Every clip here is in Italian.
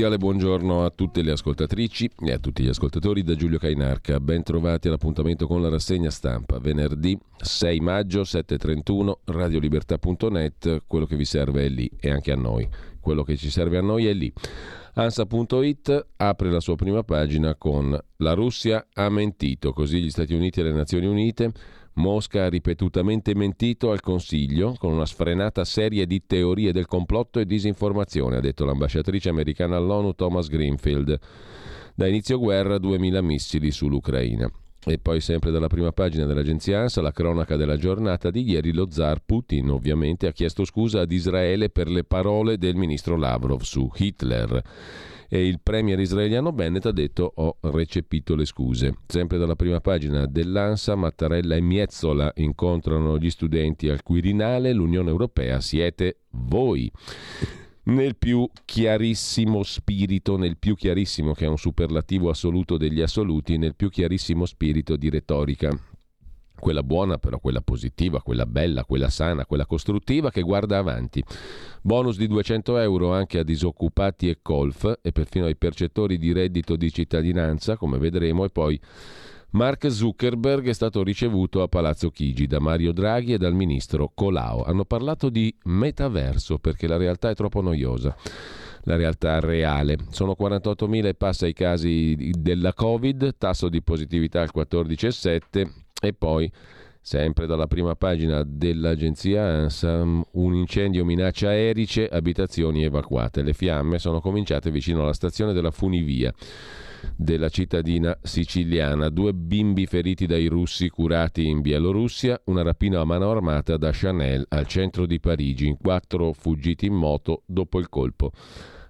Cordiale buongiorno a tutte le ascoltatrici e a tutti gli ascoltatori da Giulio Cainarca. Ben trovati all'appuntamento con la rassegna stampa. Venerdì 6 maggio 7.31, radiolibertà.net. Quello che vi serve è lì e anche a noi. Quello che ci serve a noi è lì. ANSA.it apre la sua prima pagina con La Russia ha mentito, così gli Stati Uniti e le Nazioni Unite Mosca ha ripetutamente mentito al Consiglio con una sfrenata serie di teorie del complotto e disinformazione, ha detto l'ambasciatrice americana all'ONU Thomas Greenfield. Da inizio guerra 2000 missili sull'Ucraina. E poi sempre dalla prima pagina dell'agenzia ANSA la cronaca della giornata di ieri, lo zar Putin ovviamente ha chiesto scusa ad Israele per le parole del ministro Lavrov su Hitler e il premier israeliano Bennett ha detto ho recepito le scuse. Sempre dalla prima pagina dell'ANSA, Mattarella e Miezzola incontrano gli studenti al Quirinale, l'Unione Europea siete voi nel più chiarissimo spirito, nel più chiarissimo che è un superlativo assoluto degli assoluti, nel più chiarissimo spirito di retorica quella buona però, quella positiva, quella bella, quella sana, quella costruttiva che guarda avanti. Bonus di 200 euro anche a disoccupati e colf e perfino ai percettori di reddito di cittadinanza, come vedremo, e poi Mark Zuckerberg è stato ricevuto a Palazzo Chigi da Mario Draghi e dal ministro Colao. Hanno parlato di metaverso perché la realtà è troppo noiosa la realtà reale. Sono 48.000 e passa i casi della Covid, tasso di positività al 14,7 e poi, sempre dalla prima pagina dell'agenzia ANSA, un incendio minaccia Erice, abitazioni evacuate. Le fiamme sono cominciate vicino alla stazione della funivia della cittadina siciliana. Due bimbi feriti dai russi curati in Bielorussia, una rapina a mano armata da Chanel al centro di Parigi, quattro fuggiti in moto dopo il colpo.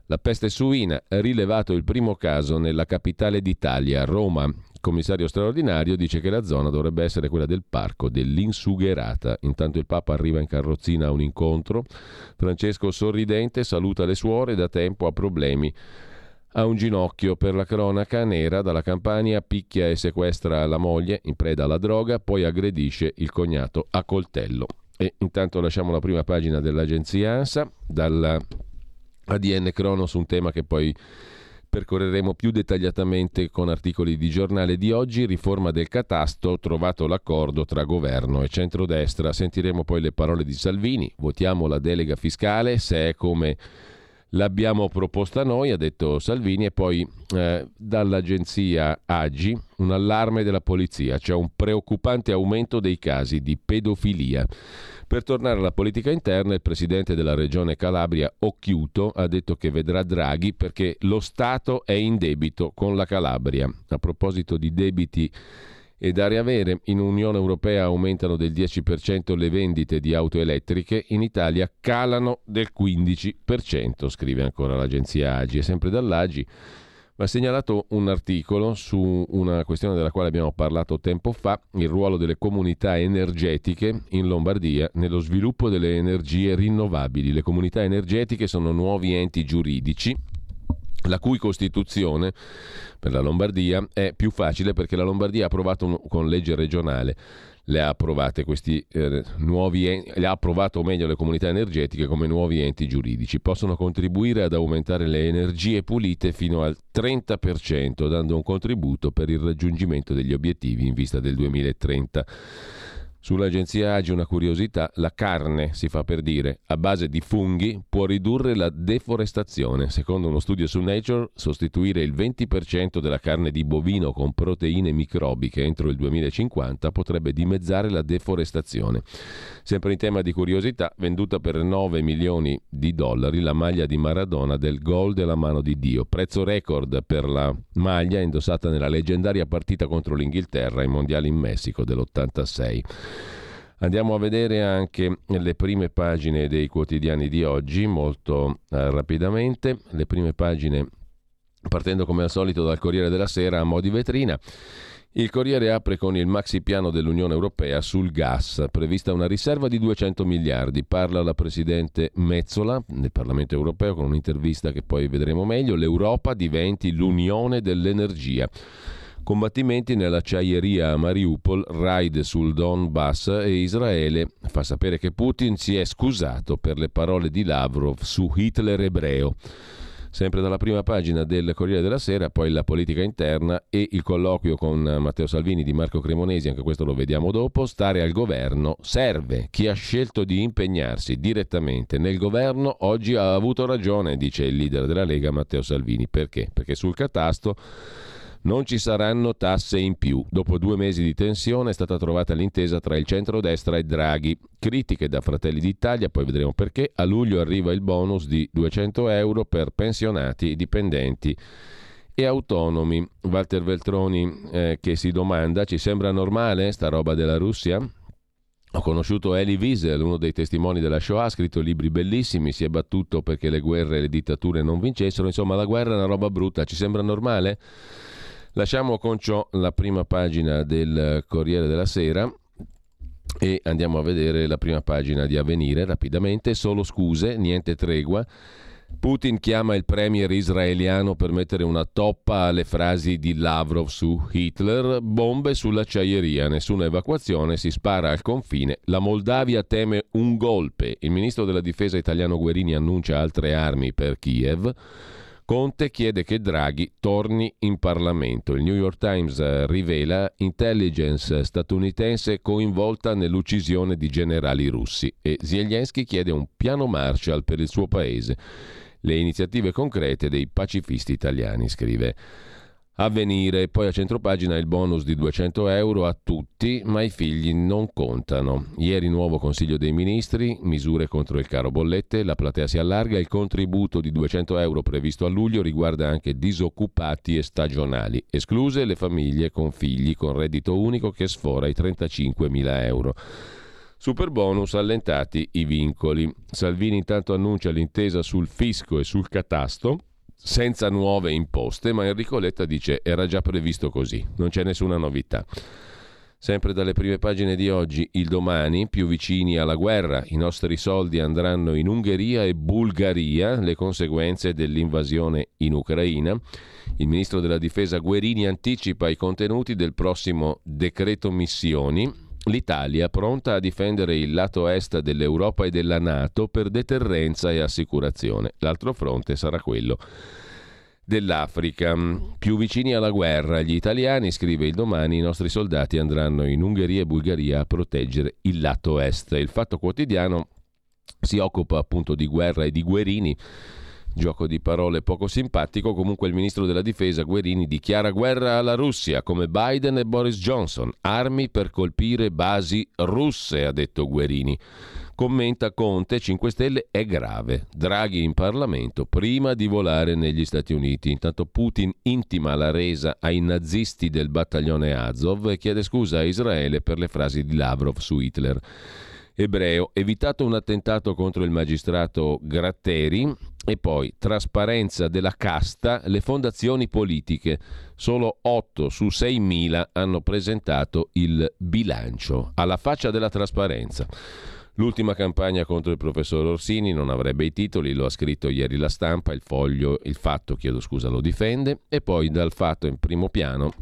La peste suina, rilevato il primo caso nella capitale d'Italia, Roma. Commissario straordinario dice che la zona dovrebbe essere quella del parco dell'Insugherata. Intanto il Papa arriva in carrozzina a un incontro. Francesco sorridente saluta le suore, da tempo ha problemi a un ginocchio per la cronaca nera dalla Campania, picchia e sequestra la moglie in preda alla droga, poi aggredisce il cognato a coltello. E intanto lasciamo la prima pagina dell'agenzia ANSA, dalla ADN Cronos, un tema che poi percorreremo più dettagliatamente con articoli di giornale di oggi, riforma del catasto, trovato l'accordo tra governo e centrodestra. Sentiremo poi le parole di Salvini, votiamo la delega fiscale, se è come l'abbiamo proposta noi, ha detto Salvini, e poi eh, dall'agenzia Agi un allarme della polizia, c'è un preoccupante aumento dei casi di pedofilia. Per tornare alla politica interna, il presidente della regione Calabria, Occhiuto, ha detto che vedrà Draghi perché lo Stato è in debito con la Calabria. A proposito di debiti e da riavere, in Unione Europea aumentano del 10% le vendite di auto elettriche, in Italia calano del 15%, scrive ancora l'agenzia Agi. E sempre dall'Agi ha segnalato un articolo su una questione della quale abbiamo parlato tempo fa, il ruolo delle comunità energetiche in Lombardia nello sviluppo delle energie rinnovabili. Le comunità energetiche sono nuovi enti giuridici la cui costituzione per la Lombardia è più facile perché la Lombardia ha approvato un, con legge regionale le ha approvate questi eh, nuovi le ha approvato meglio le comunità energetiche come nuovi enti giuridici. Possono contribuire ad aumentare le energie pulite fino al 30%, dando un contributo per il raggiungimento degli obiettivi in vista del 2030. Sull'agenzia Agi una curiosità, la carne, si fa per dire, a base di funghi può ridurre la deforestazione. Secondo uno studio su Nature, sostituire il 20% della carne di bovino con proteine microbiche entro il 2050 potrebbe dimezzare la deforestazione. Sempre in tema di curiosità, venduta per 9 milioni di dollari la maglia di Maradona del gol della mano di Dio. Prezzo record per la maglia indossata nella leggendaria partita contro l'Inghilterra ai mondiali in Messico dell'86. Andiamo a vedere anche le prime pagine dei quotidiani di oggi, molto eh, rapidamente. Le prime pagine, partendo come al solito dal Corriere della Sera a mo' di vetrina. Il Corriere apre con il maxi piano dell'Unione Europea sul gas, prevista una riserva di 200 miliardi. Parla la Presidente Mezzola nel Parlamento Europeo con un'intervista che poi vedremo meglio. L'Europa diventi l'Unione dell'Energia. Combattimenti nell'acciaieria a Mariupol, raid sul Donbass e Israele fa sapere che Putin si è scusato per le parole di Lavrov su Hitler ebreo. Sempre dalla prima pagina del Corriere della Sera, poi la politica interna e il colloquio con Matteo Salvini di Marco Cremonesi, anche questo lo vediamo dopo. Stare al governo serve. Chi ha scelto di impegnarsi direttamente nel governo oggi ha avuto ragione, dice il leader della Lega Matteo Salvini. Perché? Perché sul catasto non ci saranno tasse in più. Dopo due mesi di tensione è stata trovata l'intesa tra il centro-destra e Draghi. Critiche da Fratelli d'Italia, poi vedremo perché. A luglio arriva il bonus di 200 euro per pensionati, dipendenti e autonomi. Walter Veltroni eh, che si domanda: ci sembra normale sta roba della Russia? Ho conosciuto Elie Wiesel, uno dei testimoni della Shoah, ha scritto libri bellissimi, si è battuto perché le guerre e le dittature non vincessero, insomma la guerra è una roba brutta, ci sembra normale? Lasciamo con ciò la prima pagina del Corriere della Sera e andiamo a vedere la prima pagina di Avvenire rapidamente. Solo scuse, niente tregua. Putin chiama il premier israeliano per mettere una toppa alle frasi di Lavrov su Hitler, bombe sull'acciaieria, nessuna evacuazione, si spara al confine, la Moldavia teme un golpe, il ministro della difesa italiano Guerini annuncia altre armi per Kiev. Conte chiede che Draghi torni in Parlamento. Il New York Times eh, rivela intelligence statunitense coinvolta nell'uccisione di generali russi e Zelensky chiede un piano Marshall per il suo paese. Le iniziative concrete dei pacifisti italiani, scrive avvenire. Poi a centropagina il bonus di 200 euro a tutti, ma i figli non contano. Ieri nuovo Consiglio dei Ministri, misure contro il caro bollette, la platea si allarga, il contributo di 200 euro previsto a luglio riguarda anche disoccupati e stagionali, escluse le famiglie con figli con reddito unico che sfora i 35 mila euro. Super bonus allentati i vincoli. Salvini intanto annuncia l'intesa sul fisco e sul catasto senza nuove imposte, ma Enrico Letta dice era già previsto così, non c'è nessuna novità. Sempre dalle prime pagine di oggi, il domani, più vicini alla guerra, i nostri soldi andranno in Ungheria e Bulgaria, le conseguenze dell'invasione in Ucraina. Il ministro della difesa Guerini anticipa i contenuti del prossimo decreto missioni, l'Italia pronta a difendere il lato est dell'Europa e della Nato per deterrenza e assicurazione. L'altro fronte sarà quello dell'Africa. Più vicini alla guerra, gli italiani, scrive il domani, i nostri soldati andranno in Ungheria e Bulgaria a proteggere il lato est. Il Fatto Quotidiano si occupa appunto di guerra e di guerini Gioco di parole poco simpatico, comunque il ministro della difesa Guerini dichiara guerra alla Russia come Biden e Boris Johnson, armi per colpire basi russe, ha detto Guerini. Commenta Conte, 5 Stelle è grave. Draghi in Parlamento prima di volare negli Stati Uniti. Intanto Putin intima la resa ai nazisti del battaglione Azov e chiede scusa a Israele per le frasi di Lavrov su Hitler ebreo, evitato un attentato contro il magistrato Gratteri e poi trasparenza della casta, le fondazioni politiche. Solo 8 su 6.000 hanno presentato il bilancio, alla faccia della trasparenza. L'ultima campagna contro il professor Orsini non avrebbe i titoli, lo ha scritto ieri la stampa, il foglio, il fatto, chiedo scusa, lo difende, e poi dal fatto in primo piano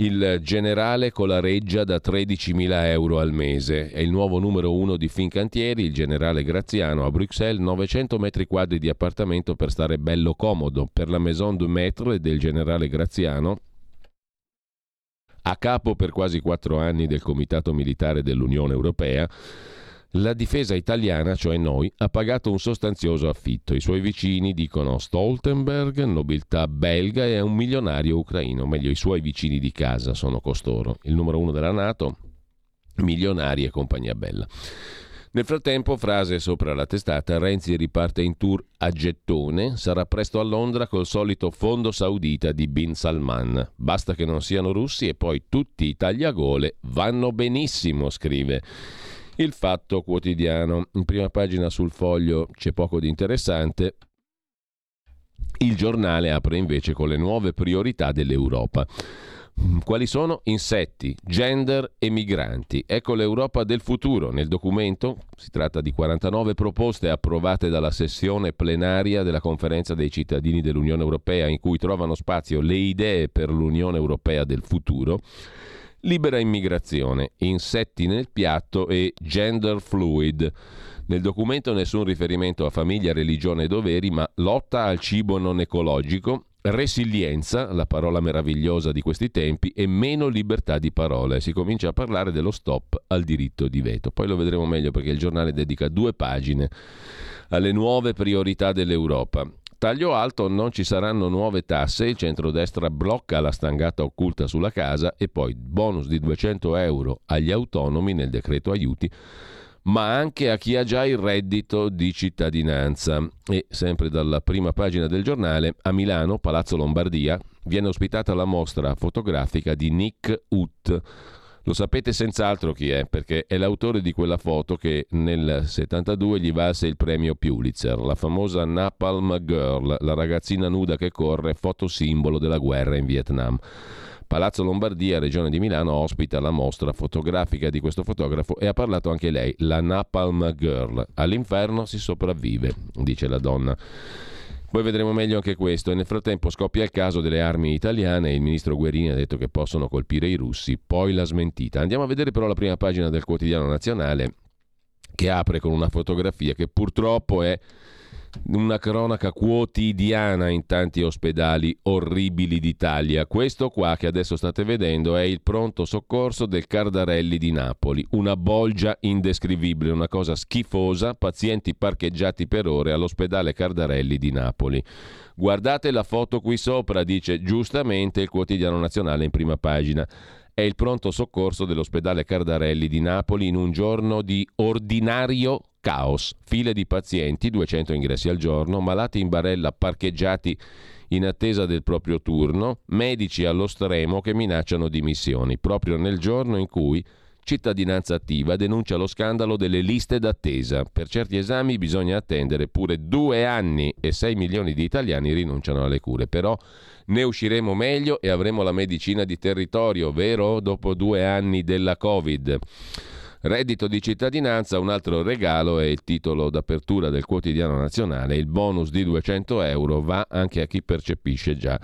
il generale con la reggia da 13.000 euro al mese. È il nuovo numero uno di Fincantieri, il generale Graziano a Bruxelles, 900 metri quadri di appartamento per stare bello comodo. Per la Maison du Maître del generale Graziano a capo per quasi quattro anni del Comitato Militare dell'Unione Europea, la difesa italiana, cioè noi, ha pagato un sostanzioso affitto. I suoi vicini dicono Stoltenberg, nobiltà belga e un milionario ucraino, meglio i suoi vicini di casa sono costoro. Il numero uno della Nato, milionari e compagnia bella. Nel frattempo, frase sopra la testata, Renzi riparte in tour a gettone, sarà presto a Londra col solito fondo saudita di Bin Salman. Basta che non siano russi e poi tutti i tagliagole vanno benissimo, scrive il Fatto Quotidiano. In prima pagina sul foglio c'è poco di interessante. Il giornale apre invece con le nuove priorità dell'Europa. Quali sono? Insetti, gender e migranti. Ecco l'Europa del futuro. Nel documento si tratta di 49 proposte approvate dalla sessione plenaria della conferenza dei cittadini dell'Unione Europea in cui trovano spazio le idee per l'Unione Europea del futuro libera immigrazione, insetti nel piatto e gender fluid. Nel documento nessun riferimento a famiglia, religione e doveri, ma lotta al cibo non ecologico, resilienza, la parola meravigliosa di questi tempi, e meno libertà di parola. Si comincia a parlare dello stop al diritto di veto. Poi lo vedremo meglio perché il giornale dedica due pagine alle nuove priorità dell'Europa. Taglio alto, non ci saranno nuove tasse, il centrodestra blocca la stangata occulta sulla casa e poi bonus di 200 euro agli autonomi nel decreto aiuti, ma anche a chi ha già il reddito di cittadinanza. E sempre dalla prima pagina del giornale, a Milano, Palazzo Lombardia, viene ospitata la mostra fotografica di Nick Ut lo sapete senz'altro chi è, perché è l'autore di quella foto che nel 72 gli valse il premio Pulitzer, la famosa Napalm Girl, la ragazzina nuda che corre, foto simbolo della guerra in Vietnam. Palazzo Lombardia, Regione di Milano, ospita la mostra fotografica di questo fotografo e ha parlato anche lei, la Napalm Girl. All'inferno si sopravvive, dice la donna. Poi vedremo meglio anche questo. E nel frattempo scoppia il caso delle armi italiane. Il ministro Guerini ha detto che possono colpire i russi, poi la smentita. Andiamo a vedere però la prima pagina del quotidiano nazionale che apre con una fotografia che purtroppo è una cronaca quotidiana in tanti ospedali orribili d'Italia. Questo qua che adesso state vedendo è il pronto soccorso del Cardarelli di Napoli, una bolgia indescrivibile, una cosa schifosa, pazienti parcheggiati per ore all'ospedale Cardarelli di Napoli. Guardate la foto qui sopra, dice giustamente il quotidiano nazionale in prima pagina è il pronto soccorso dell'ospedale Cardarelli di Napoli in un giorno di ordinario caos. File di pazienti, 200 ingressi al giorno, malati in barella parcheggiati in attesa del proprio turno, medici allo stremo che minacciano dimissioni, proprio nel giorno in cui Cittadinanza Attiva denuncia lo scandalo delle liste d'attesa. Per certi esami bisogna attendere pure due anni e 6 milioni di italiani rinunciano alle cure. Però ne usciremo meglio e avremo la medicina di territorio, vero? Dopo due anni della Covid. Reddito di cittadinanza, un altro regalo è il titolo d'apertura del quotidiano nazionale. Il bonus di 200 euro va anche a chi percepisce già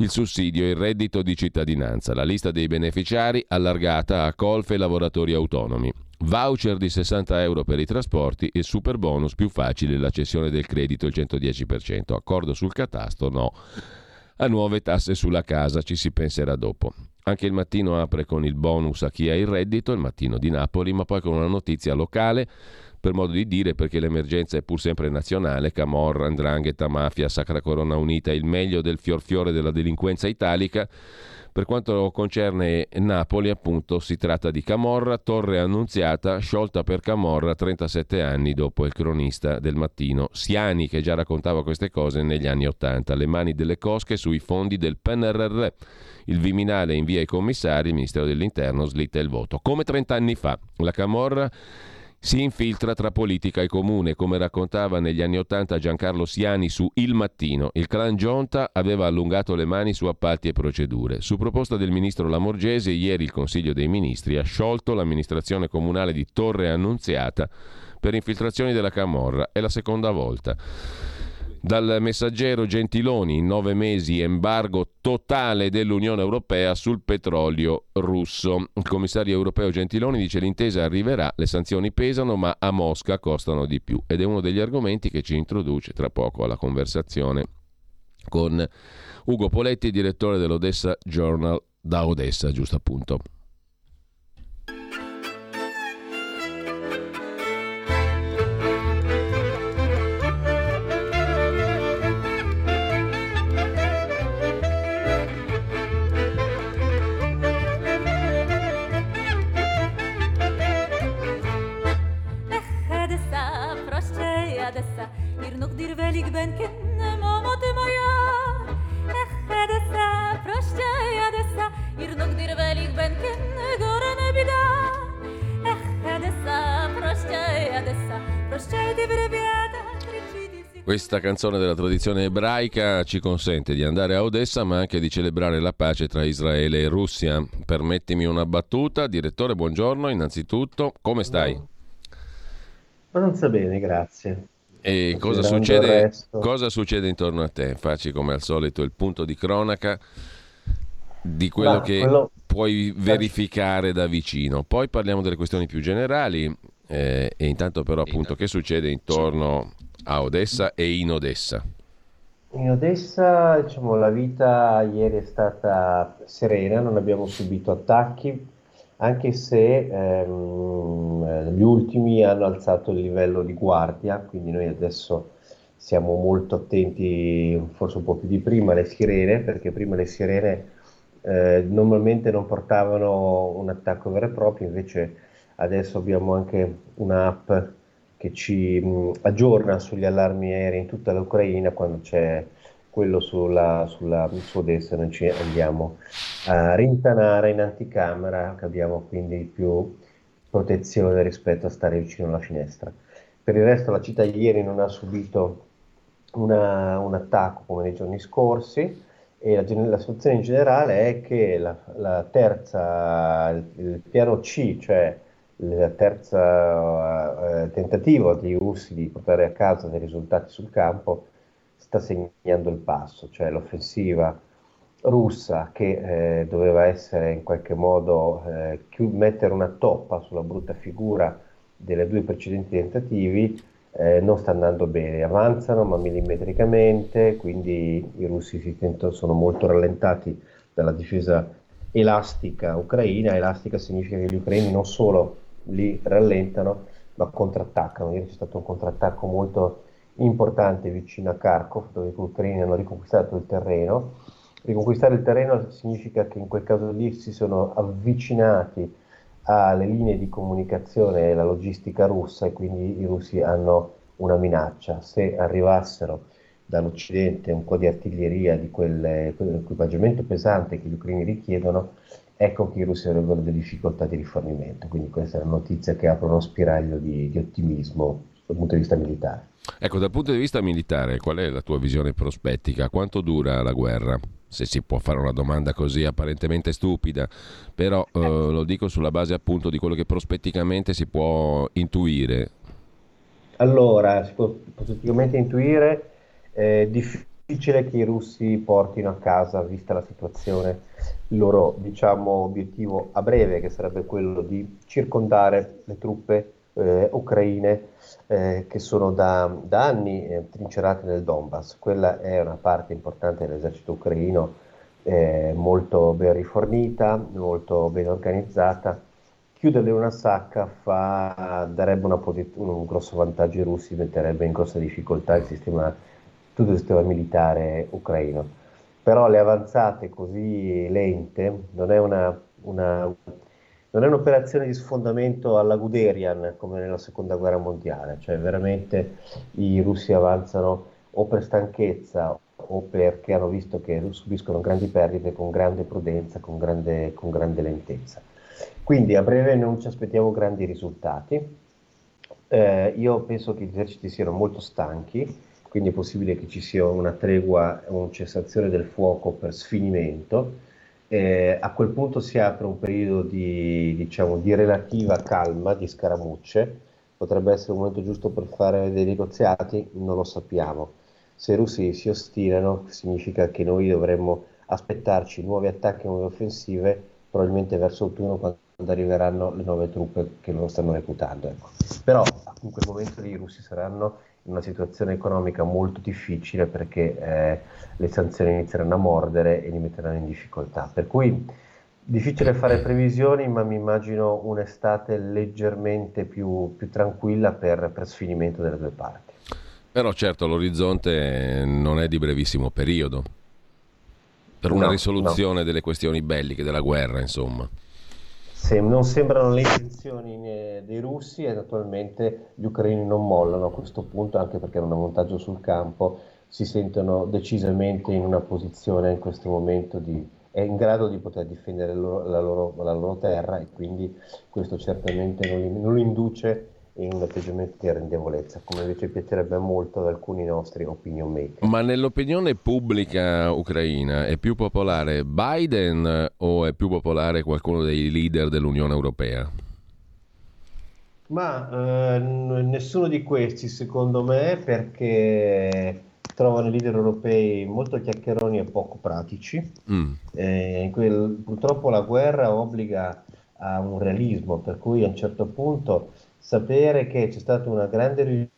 il sussidio e il reddito di cittadinanza. La lista dei beneficiari allargata a colfe e lavoratori autonomi. Voucher di 60 euro per i trasporti e super bonus più facile la cessione del credito il 110%. Accordo sul catasto no. A nuove tasse sulla casa ci si penserà dopo. Anche il mattino apre con il bonus a chi ha il reddito, il mattino di Napoli, ma poi con una notizia locale, per modo di dire, perché l'emergenza è pur sempre nazionale, Camorra, Andrangheta, Mafia, Sacra Corona Unita, il meglio del fior fiore della delinquenza italica. Per quanto concerne Napoli, appunto, si tratta di Camorra, Torre Annunziata, sciolta per Camorra 37 anni dopo il cronista del mattino Siani, che già raccontava queste cose negli anni Ottanta. Le mani delle cosche sui fondi del PNRR. Il Viminale invia i commissari, il Ministero dell'Interno slitta il voto. Come 30 anni fa, la Camorra si infiltra tra politica e comune, come raccontava negli anni Ottanta Giancarlo Siani su Il Mattino. Il clan Gionta aveva allungato le mani su appalti e procedure. Su proposta del ministro Lamorgese, ieri il Consiglio dei Ministri ha sciolto l'amministrazione comunale di Torre Annunziata per infiltrazioni della Camorra. È la seconda volta. Dal messaggero Gentiloni, in nove mesi embargo totale dell'Unione Europea sul petrolio russo. Il commissario europeo Gentiloni dice l'intesa arriverà, le sanzioni pesano ma a Mosca costano di più ed è uno degli argomenti che ci introduce tra poco alla conversazione con Ugo Poletti, direttore dell'Odessa Journal da Odessa, giusto appunto. Questa canzone della tradizione ebraica ci consente di andare a Odessa ma anche di celebrare la pace tra Israele e Russia. Permettimi una battuta. Direttore, buongiorno innanzitutto. Come stai? Non so bene, grazie. E cosa succede, cosa succede, intorno a te? Facci come al solito il punto di cronaca di quello Ma, che quello... puoi verificare da vicino. Poi parliamo delle questioni più generali eh, e intanto però appunto che succede intorno a Odessa e in Odessa? In Odessa diciamo, la vita ieri è stata serena, non abbiamo subito attacchi, anche se ehm, gli ultimi hanno alzato il livello di guardia, quindi noi adesso siamo molto attenti, forse un po' più di prima, alle sirene, perché prima le sirene eh, normalmente non portavano un attacco vero e proprio, invece adesso abbiamo anche un'app che ci mh, aggiorna sugli allarmi aerei in tutta l'Ucraina quando c'è quello sulla, sulla, su Odessa noi ci andiamo a rintanare in anticamera che abbiamo quindi più protezione rispetto a stare vicino alla finestra. Per il resto la città ieri non ha subito una, un attacco come nei giorni scorsi e la, la situazione in generale è che la, la terza, il, il piano C, cioè il terzo eh, tentativo di russi di portare a casa dei risultati sul campo sta segnando il passo, cioè l'offensiva russa che eh, doveva essere in qualche modo eh, mettere una toppa sulla brutta figura dei due precedenti tentativi eh, non sta andando bene, avanzano ma millimetricamente, quindi i russi si sentono, sono molto rallentati dalla difesa elastica ucraina, elastica significa che gli ucraini non solo li rallentano ma contrattaccano. Ieri c'è stato un contrattacco molto importante vicino a Kharkov dove gli ucraini hanno riconquistato il terreno. Riconquistare il terreno significa che in quel caso lì si sono avvicinati alle linee di comunicazione e alla logistica russa e quindi i russi hanno una minaccia. Se arrivassero dall'Occidente un po' di artiglieria di quell'equipaggiamento pesante che gli ucraini richiedono, ecco che i russi avrebbero delle difficoltà di rifornimento. Quindi questa è una notizia che apre uno spiraglio di, di ottimismo dal punto di vista militare. Ecco, dal punto di vista militare, qual è la tua visione prospettica? Quanto dura la guerra? Se si può fare una domanda così apparentemente stupida, però eh, lo dico sulla base appunto di quello che prospetticamente si può intuire. Allora, si può prospetticamente intuire, è difficile che i russi portino a casa, vista la situazione, il loro diciamo, obiettivo a breve, che sarebbe quello di circondare le truppe eh, ucraine eh, che sono da, da anni eh, trincerate nel Donbass. Quella è una parte importante dell'esercito ucraino, eh, molto ben rifornita, molto ben organizzata. Chiuderle una sacca fa, darebbe posit- un grosso vantaggio ai russi, metterebbe in grossa difficoltà il sistema, tutto il sistema militare ucraino però le avanzate così lente non è, una, una, non è un'operazione di sfondamento alla Guderian come nella seconda guerra mondiale, cioè veramente i russi avanzano o per stanchezza o perché hanno visto che subiscono grandi perdite con grande prudenza, con grande, con grande lentezza. Quindi a breve non ci aspettiamo grandi risultati. Eh, io penso che gli eserciti siano molto stanchi, quindi è possibile che ci sia una tregua una cessazione del fuoco per sfinimento. Eh, a quel punto si apre un periodo di, diciamo, di relativa calma, di scaramucce, potrebbe essere il momento giusto per fare dei negoziati, non lo sappiamo. Se i russi si ostinano, significa che noi dovremmo aspettarci nuovi attacchi, nuove offensive, probabilmente verso autunno quando arriveranno le nuove truppe che loro stanno reclutando. Ecco. Però in quel momento lì i russi saranno una situazione economica molto difficile perché eh, le sanzioni inizieranno a mordere e li metteranno in difficoltà. Per cui Difficile fare previsioni, ma mi immagino un'estate leggermente più, più tranquilla per, per sfinimento delle due parti. Però certo l'orizzonte non è di brevissimo periodo per una no, risoluzione no. delle questioni belliche, della guerra, insomma. Se non sembrano le intenzioni dei russi e naturalmente gli ucraini non mollano a questo punto, anche perché hanno un vantaggio sul campo, si sentono decisamente in una posizione in questo momento di è in grado di poter difendere loro, la, loro, la, loro, terra e quindi questo certamente non li, non li induce in un atteggiamento di arrendevolezza, come invece piacerebbe molto ad alcuni nostri opinion maker. Ma nell'opinione pubblica ucraina è più popolare Biden o è più popolare qualcuno dei leader dell'Unione Europea? Ma eh, nessuno di questi secondo me perché trovano i leader europei molto chiacchieroni e poco pratici. Mm. Eh, quel, purtroppo la guerra obbliga a un realismo, per cui a un certo punto sapere che c'è stata una grande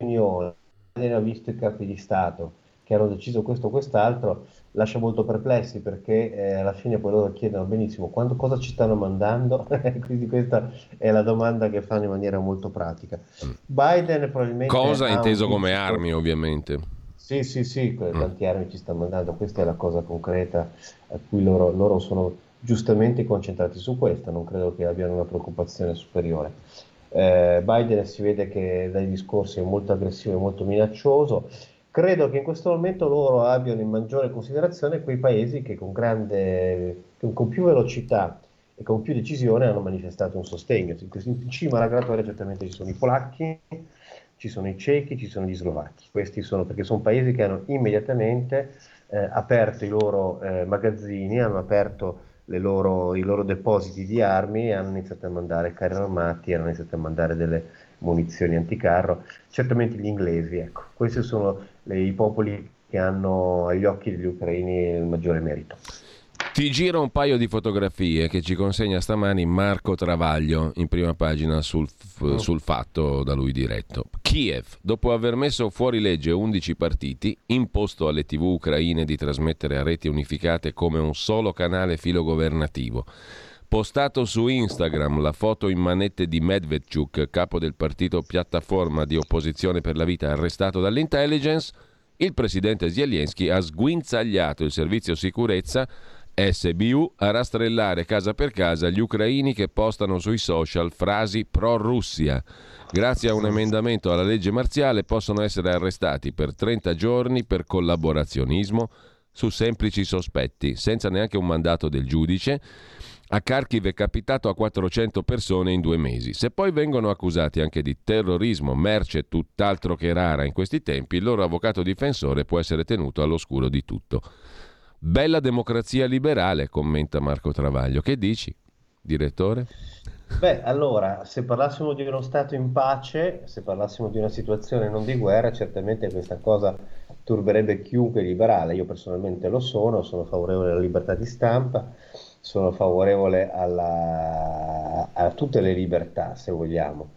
riunione, hanno visto i capi di Stato che hanno deciso questo o quest'altro, lascia molto perplessi perché eh, alla fine poi loro chiedono benissimo quando, cosa ci stanno mandando, quindi questa è la domanda che fanno in maniera molto pratica. Mm. Biden probabilmente... Cosa inteso come armi ovviamente. Sì, sì, sì, mm. tanti armi ci stanno mandando, questa è la cosa concreta a cui loro, loro sono giustamente concentrati su questo, non credo che abbiano una preoccupazione superiore. Eh, Biden si vede che dai discorsi è molto aggressivo e molto minaccioso. Credo che in questo momento loro abbiano in maggiore considerazione quei paesi che con, grande, con più velocità e con più decisione hanno manifestato un sostegno. In cima alla graduatoria certamente ci sono i polacchi, ci sono i cechi, ci sono gli slovacchi. Questi sono perché sono paesi che hanno immediatamente eh, aperto i loro eh, magazzini, hanno aperto loro, i loro depositi di armi hanno iniziato a mandare carri armati, hanno iniziato a mandare delle munizioni anticarro. Certamente gli inglesi, ecco, questi sono le, i popoli che hanno agli occhi degli ucraini il maggiore merito. Ti giro un paio di fotografie che ci consegna stamani Marco Travaglio in prima pagina sul, oh. sul, fatto da lui diretto. Kiev, dopo aver messo fuori legge 11 partiti, imposto alle tv ucraine di trasmettere a reti unificate come un solo canale filogovernativo. Postato su Instagram la foto in manette di Medvedchuk, capo del partito piattaforma di opposizione per la vita arrestato dall'intelligence, il presidente Zelensky ha sguinzagliato il servizio sicurezza SBU a rastrellare casa per casa gli ucraini che postano sui social frasi pro-Russia. Grazie a un emendamento alla legge marziale possono essere arrestati per 30 giorni per collaborazionismo su semplici sospetti, senza neanche un mandato del giudice. A Kharkiv è capitato a 400 persone in due mesi. Se poi vengono accusati anche di terrorismo, merce tutt'altro che rara in questi tempi, il loro avvocato difensore può essere tenuto all'oscuro di tutto. Bella democrazia liberale, commenta Marco Travaglio. Che dici, direttore? Beh, allora, se parlassimo di uno Stato in pace, se parlassimo di una situazione non di guerra, certamente questa cosa turberebbe chiunque liberale. Io personalmente lo sono, sono favorevole alla libertà di stampa, sono favorevole alla, a tutte le libertà, se vogliamo.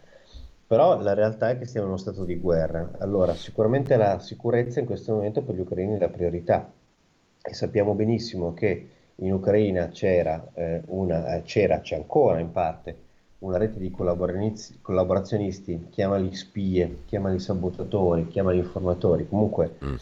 Però la realtà è che siamo in uno stato di guerra. Allora, sicuramente la sicurezza in questo momento per gli ucraini è la priorità e sappiamo benissimo che in Ucraina c'era, eh, una, eh, c'era, c'è ancora in parte, una rete di collaborazionisti, chiamali spie, chiamali sabotatori, chiamali informatori, comunque mm.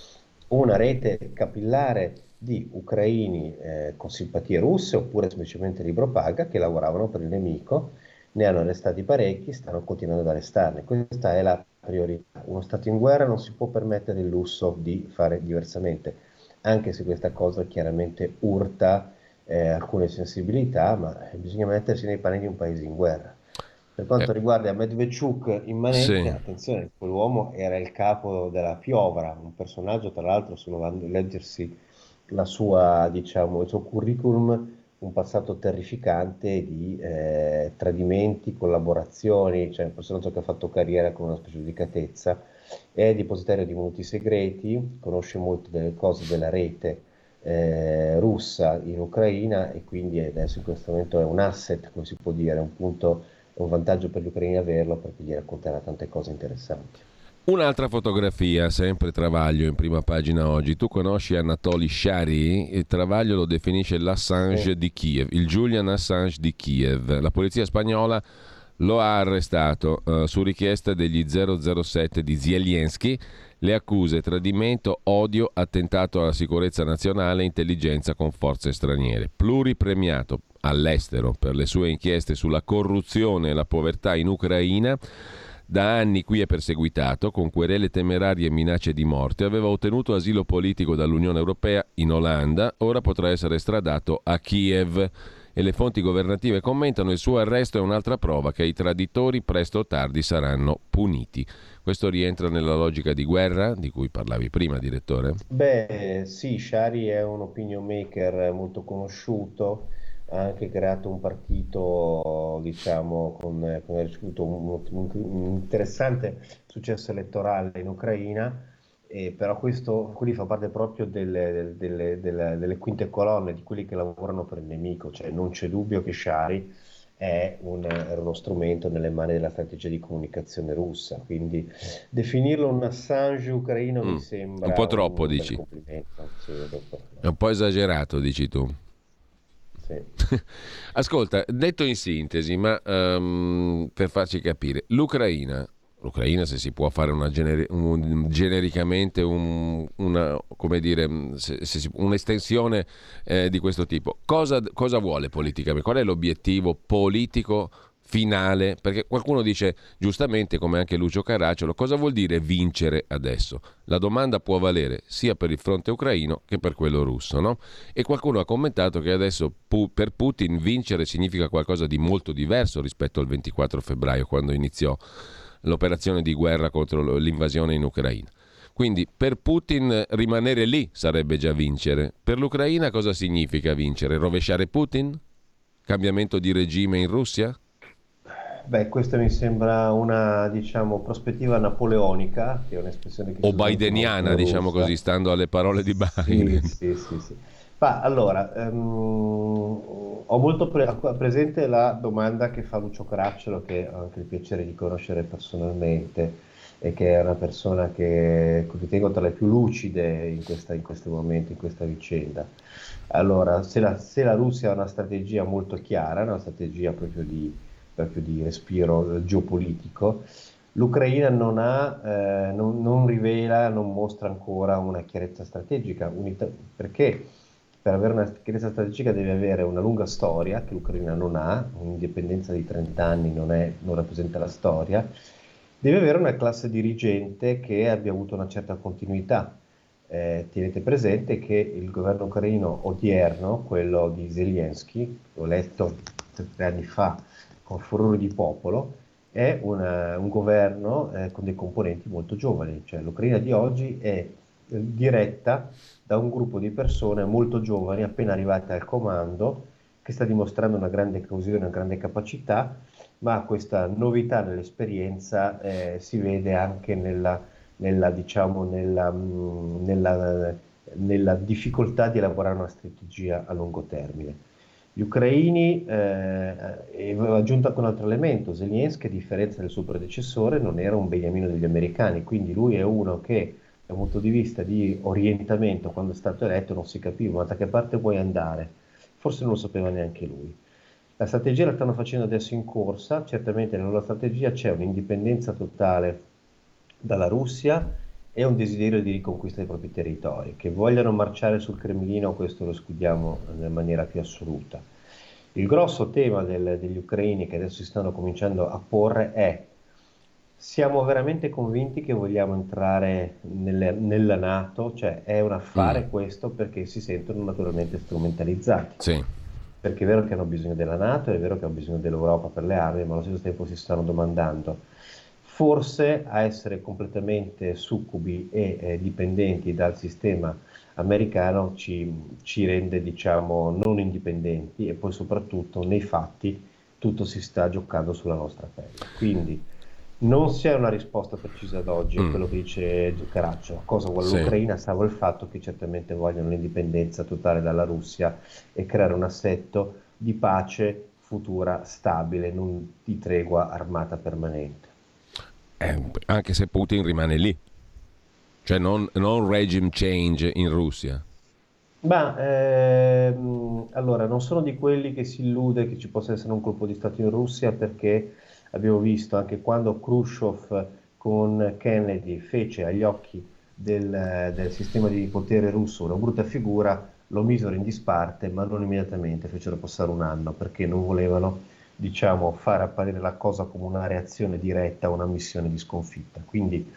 una rete capillare di ucraini eh, con simpatie russe oppure semplicemente libro paga che lavoravano per il nemico, ne hanno arrestati parecchi, stanno continuando ad arrestarne. Questa è la priorità. Uno Stato in guerra non si può permettere il lusso di fare diversamente anche se questa cosa chiaramente urta eh, alcune sensibilità, ma bisogna mettersi nei panni di un paese in guerra. Per quanto eh. riguarda Medvedchuk in manette, sì. attenzione, quell'uomo era il capo della Piovra, un personaggio tra l'altro, se non vanno a leggersi sua, diciamo, il suo curriculum, un passato terrificante di eh, tradimenti, collaborazioni, cioè un personaggio che ha fatto carriera con una specificatezza è depositario di molti segreti, conosce molte delle cose della rete eh, russa in Ucraina e quindi adesso in questo momento è un asset, come si può dire, un punto, è un vantaggio per gli ucraini averlo perché gli racconterà tante cose interessanti. Un'altra fotografia, sempre Travaglio in prima pagina oggi. Tu conosci Anatoly Shari? Il Travaglio lo definisce l'Assange di Kiev, il Julian Assange di Kiev. La polizia spagnola lo ha arrestato uh, su richiesta degli 007 di Zelensky. Le accuse tradimento, odio, attentato alla sicurezza nazionale, intelligenza con forze straniere. Pluripremiato all'estero per le sue inchieste sulla corruzione e la povertà in Ucraina da anni qui è perseguitato, con querele temerarie e minacce di morte, aveva ottenuto asilo politico dall'Unione Europea in Olanda, ora potrà essere estradato a Kiev e le fonti governative commentano il suo arresto è un'altra prova che i traditori presto o tardi saranno puniti. Questo rientra nella logica di guerra di cui parlavi prima, direttore? Beh, sì, Shari è un opinion maker molto conosciuto ha anche creato un partito, diciamo, con, con un, un, un, interessante successo elettorale in Ucraina, eh, però questo qui fa parte proprio delle, delle, delle, delle, quinte colonne di quelli che lavorano per il nemico, cioè non c'è dubbio che Shari è un, uno strumento nelle mani della strategia di comunicazione russa, quindi definirlo un Assange ucraino mm, mi sembra un po' troppo, dici. Sì, è un po' esagerato, dici tu. Sì. Ascolta, detto in sintesi, ma um, per farci capire, l'Ucraina, l'Ucraina se si può fare generi- un, genericamente un, una, dire, se, se si, un'estensione eh, di questo tipo, cosa, cosa vuole politicamente? Qual è l'obiettivo politico finale, perché qualcuno dice giustamente, come anche Lucio Caracciolo, cosa vuol dire vincere adesso? La domanda può valere sia per il fronte ucraino che per quello russo, no? E qualcuno ha commentato che adesso per Putin vincere significa qualcosa di molto diverso rispetto al 24 febbraio, quando iniziò l'operazione di guerra contro l'invasione in Ucraina. Quindi per Putin rimanere lì sarebbe già vincere. Per l'Ucraina cosa significa vincere? Rovesciare Putin? Cambiamento di regime in Russia? Beh, questa mi sembra una diciamo, prospettiva napoleonica, che è un'espressione che o bideniana, diciamo così, stando alle parole di Biden. Sì, sì, sì. sì. Ma allora, um, ho molto pre- presente la domanda che fa Lucio Caracciolo, che ho anche il piacere di conoscere personalmente e che è una persona che ritengo tra le più lucide in, questa, in questo momento, in questa vicenda. Allora, se la, se la Russia ha una strategia molto chiara, una strategia proprio di proprio di respiro geopolitico, l'Ucraina non, ha, eh, non, non, rivela, non mostra ancora una chiarezza strategica, unità, perché per avere una chiarezza strategica deve avere una lunga storia che l'Ucraina non ha, un'indipendenza di 30 anni non, è, non rappresenta la storia, deve avere una classe dirigente che abbia avuto una certa continuità. Eh, tenete presente che il governo ucraino odierno, quello di Zelensky, l'ho letto tre anni fa con furore di popolo, è una, un governo eh, con dei componenti molto giovani, cioè l'Ucraina di oggi è eh, diretta da un gruppo di persone molto giovani, appena arrivate al comando, che sta dimostrando una grande coesione, una grande capacità, ma questa novità nell'esperienza eh, si vede anche nella, nella, diciamo, nella, mh, nella, nella difficoltà di elaborare una strategia a lungo termine. Gli ucraini, eh, aggiunto anche un altro elemento, Zelensky a differenza del suo predecessore non era un beniamino degli americani, quindi lui è uno che da un punto di vista di orientamento quando è stato eletto non si capiva da che parte vuoi andare, forse non lo sapeva neanche lui. La strategia la stanno facendo adesso in corsa, certamente nella strategia c'è un'indipendenza totale dalla Russia e un desiderio di riconquista dei propri territori. Che vogliano marciare sul Cremlino, questo lo escludiamo in maniera più assoluta. Il grosso tema del, degli ucraini che adesso si stanno cominciando a porre è siamo veramente convinti che vogliamo entrare nelle, nella Nato? Cioè è un affare mm. questo perché si sentono naturalmente strumentalizzati. Sì. Perché è vero che hanno bisogno della Nato, è vero che hanno bisogno dell'Europa per le armi, ma allo stesso tempo si stanno domandando forse a essere completamente succubi e eh, dipendenti dal sistema americano ci, ci, rende diciamo non indipendenti e poi soprattutto nei fatti tutto si sta giocando sulla nostra pelle. Quindi non si ha una risposta precisa ad oggi a mm. quello che dice Caraccio. Cosa vuole sì. l'Ucraina? Salvo il fatto che certamente vogliono l'indipendenza totale dalla Russia e creare un assetto di pace futura stabile, non di tregua armata permanente. Eh, anche se Putin rimane lì. Cioè non, non regime change in Russia. Ma ehm, allora non sono di quelli che si illude che ci possa essere un colpo di Stato in Russia perché abbiamo visto anche quando Khrushchev con Kennedy fece agli occhi del, del sistema di potere russo una brutta figura, lo misero in disparte, ma non immediatamente, fecero passare un anno perché non volevano diciamo, far apparire la cosa come una reazione diretta a una missione di sconfitta. Quindi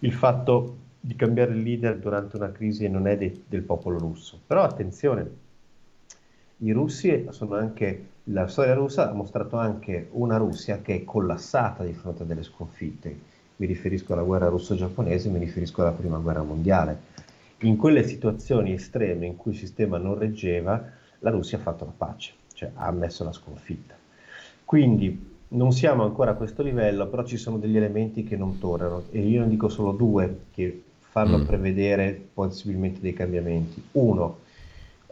il fatto di cambiare il leader durante una crisi non è de- del popolo russo. Però attenzione, i russi sono anche, la storia russa ha mostrato anche una Russia che è collassata di fronte a delle sconfitte. Mi riferisco alla guerra russo-giapponese, mi riferisco alla prima guerra mondiale. In quelle situazioni estreme in cui il sistema non reggeva, la Russia ha fatto la pace, cioè ha ammesso la sconfitta. Quindi non siamo ancora a questo livello, però ci sono degli elementi che non tornano e io ne dico solo due che fanno mm. prevedere possibilmente dei cambiamenti. Uno,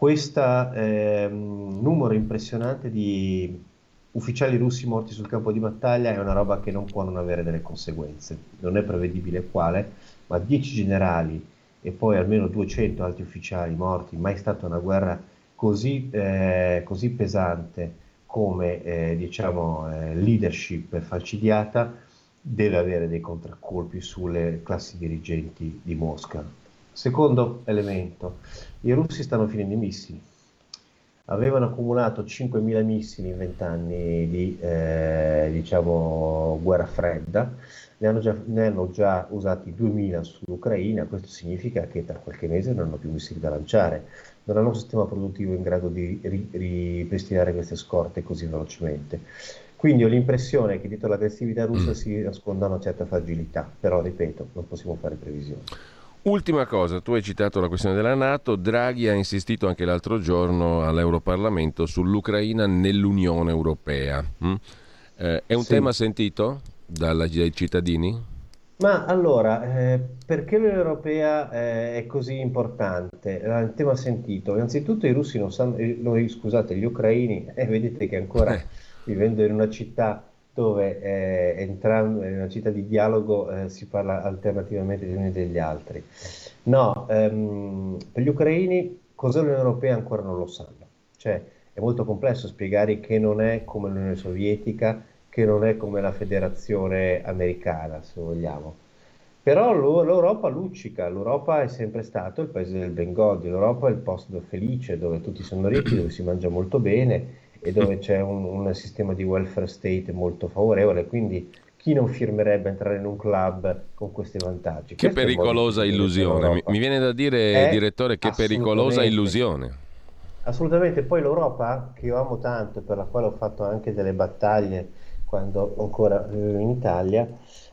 questo eh, numero impressionante di ufficiali russi morti sul campo di battaglia è una roba che non può non avere delle conseguenze. Non è prevedibile quale, ma 10 generali e poi almeno 200 alti ufficiali morti, mai stata una guerra così, eh, così pesante come eh, diciamo, eh, leadership falcidiata deve avere dei contraccolpi sulle classi dirigenti di Mosca. Secondo elemento, i russi stanno finendo i missili. Avevano accumulato 5.000 missili in 20 anni di eh, diciamo, guerra fredda, ne hanno, già, ne hanno già usati 2.000 sull'Ucraina, questo significa che tra qualche mese non hanno più missili da lanciare, non hanno un sistema produttivo in grado di ripristinare queste scorte così velocemente. Quindi ho l'impressione che dietro l'aggressività russa mm. si nasconda una certa fragilità, però ripeto, non possiamo fare previsioni. Ultima cosa, tu hai citato la questione della Nato, Draghi ha insistito anche l'altro giorno all'Europarlamento sull'Ucraina nell'Unione Europea. Mm? Eh, è un sì. tema sentito dalla, dai cittadini? Ma allora, eh, perché l'Unione Europea eh, è così importante? È un tema sentito. Innanzitutto i russi non sanno, eh, scusate, gli ucraini, eh, vedete che ancora eh vivendo in una città dove eh, entrambi, in una città di dialogo eh, si parla alternativamente gli uni degli altri. No, ehm, per gli ucraini cos'è l'Unione Europea ancora non lo sanno. Cioè, è molto complesso spiegare che non è come l'Unione Sovietica, che non è come la Federazione Americana, se vogliamo. Però l'Europa luccica, l'Europa è sempre stato il paese del ben godi, l'Europa è il posto felice dove tutti sono ricchi, dove si mangia molto bene e dove c'è un, un, sistema di welfare state molto favorevole, quindi chi non firmerebbe entrare in un club con questi vantaggi? Che Questo pericolosa illusione, mi, mi, viene da dire, è direttore, che pericolosa illusione. Assolutamente, poi l'Europa, che io amo tanto, per la quale ho fatto anche delle battaglie quando ancora vivevo in Italia,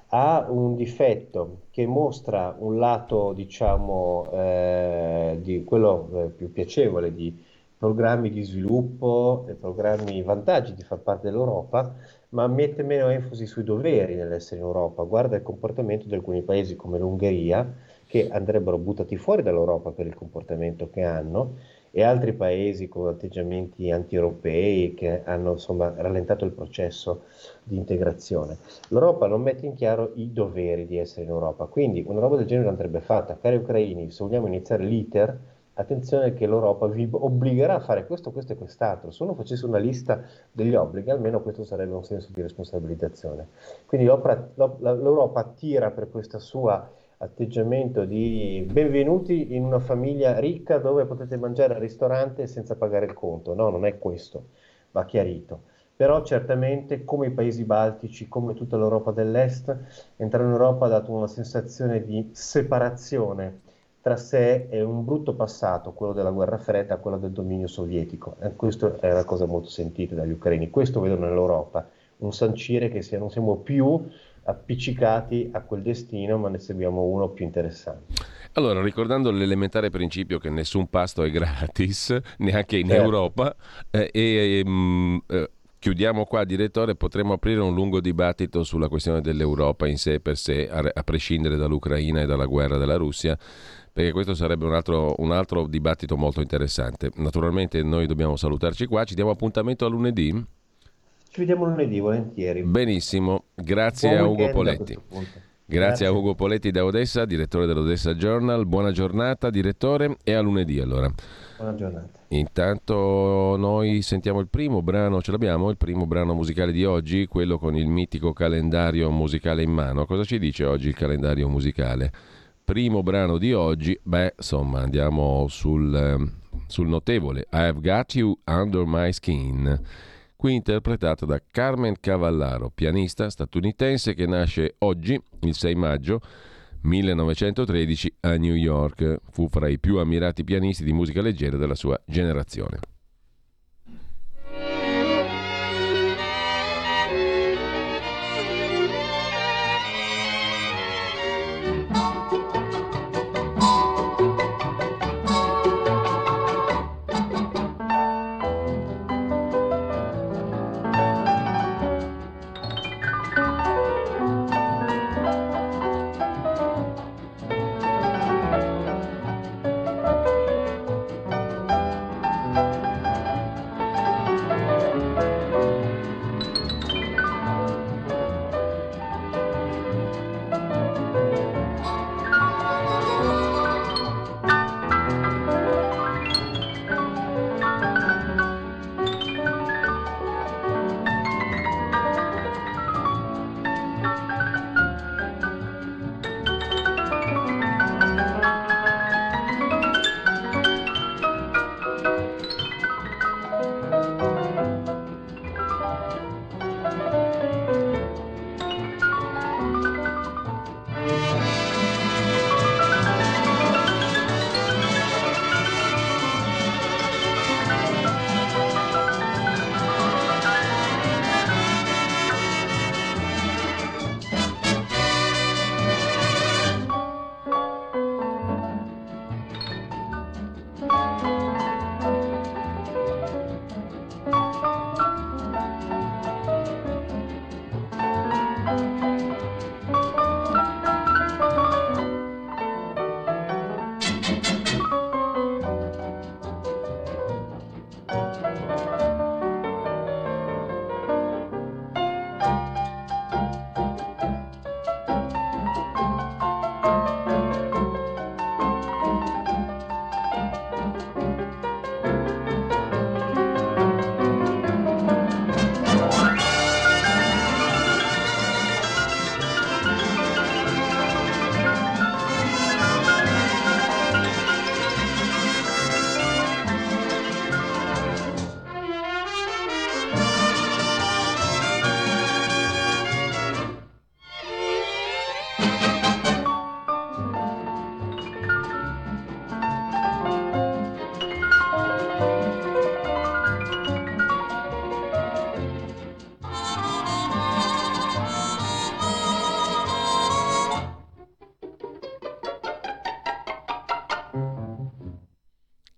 ha un difetto che mostra un lato, diciamo, eh, di quello eh, più piacevole di programmi di sviluppo e programmi vantaggi di far parte dell'Europa, ma mette meno enfasi sui doveri nell'essere in Europa. Guarda il comportamento di alcuni paesi come l'Ungheria, che andrebbero buttati fuori dall'Europa per il comportamento che hanno, e altri paesi con atteggiamenti anti-europei che hanno insomma rallentato il processo di integrazione. L'Europa non mette in chiaro i doveri di essere in Europa, quindi una roba del genere andrebbe fatta. Cari ucraini, se vogliamo iniziare l'iter, attenzione che l'Europa vi obbligherà a fare questo, questo e quest'altro. Se uno facesse una lista degli obblighi, almeno questo sarebbe un senso di responsabilizzazione. Quindi l'Europa attira per questo suo atteggiamento di benvenuti in una famiglia ricca dove potete mangiare al ristorante senza pagare il conto. No, non è questo, va chiarito. Però certamente come i paesi baltici, come tutta l'Europa dell'Est, entrare in Europa ha dato una sensazione di separazione tra sé è un brutto passato, quello della guerra fredda, quello del dominio sovietico. E questo è una cosa molto sentita dagli ucraini. Questo vedono nell'Europa, un sancire che sia, non siamo più appiccicati a quel destino, ma ne seguiamo uno più interessante. Allora, ricordando l'elementare principio che nessun pasto è gratis, neanche in certo. Europa, eh, e, mm, eh, chiudiamo qua, direttore, potremmo aprire un lungo dibattito sulla questione dell'Europa in sé per sé, a, a prescindere dall'Ucraina e dalla guerra della Russia perché questo sarebbe un altro, un altro dibattito molto interessante. Naturalmente noi dobbiamo salutarci qua, ci diamo appuntamento a lunedì. Ci vediamo lunedì, volentieri. Benissimo, grazie Buon a Ugo Poletti. A Grazie, a Ugo Poletti da Odessa, direttore dell'Odessa Journal. Buona giornata, direttore, e a lunedì allora. Buona giornata. Intanto noi sentiamo il primo brano, ce l'abbiamo, il primo brano musicale di oggi, quello con il mitico calendario musicale in mano. Cosa ci dice oggi il calendario musicale? Primo brano di oggi, beh, insomma, andiamo sul, ehm, sul notevole I've Got You Under My Skin qui interpretato da Carmen Cavallaro, pianista statunitense che nasce oggi, il 6 maggio 1913 a New York. Fu fra i più ammirati pianisti di musica leggera della sua generazione.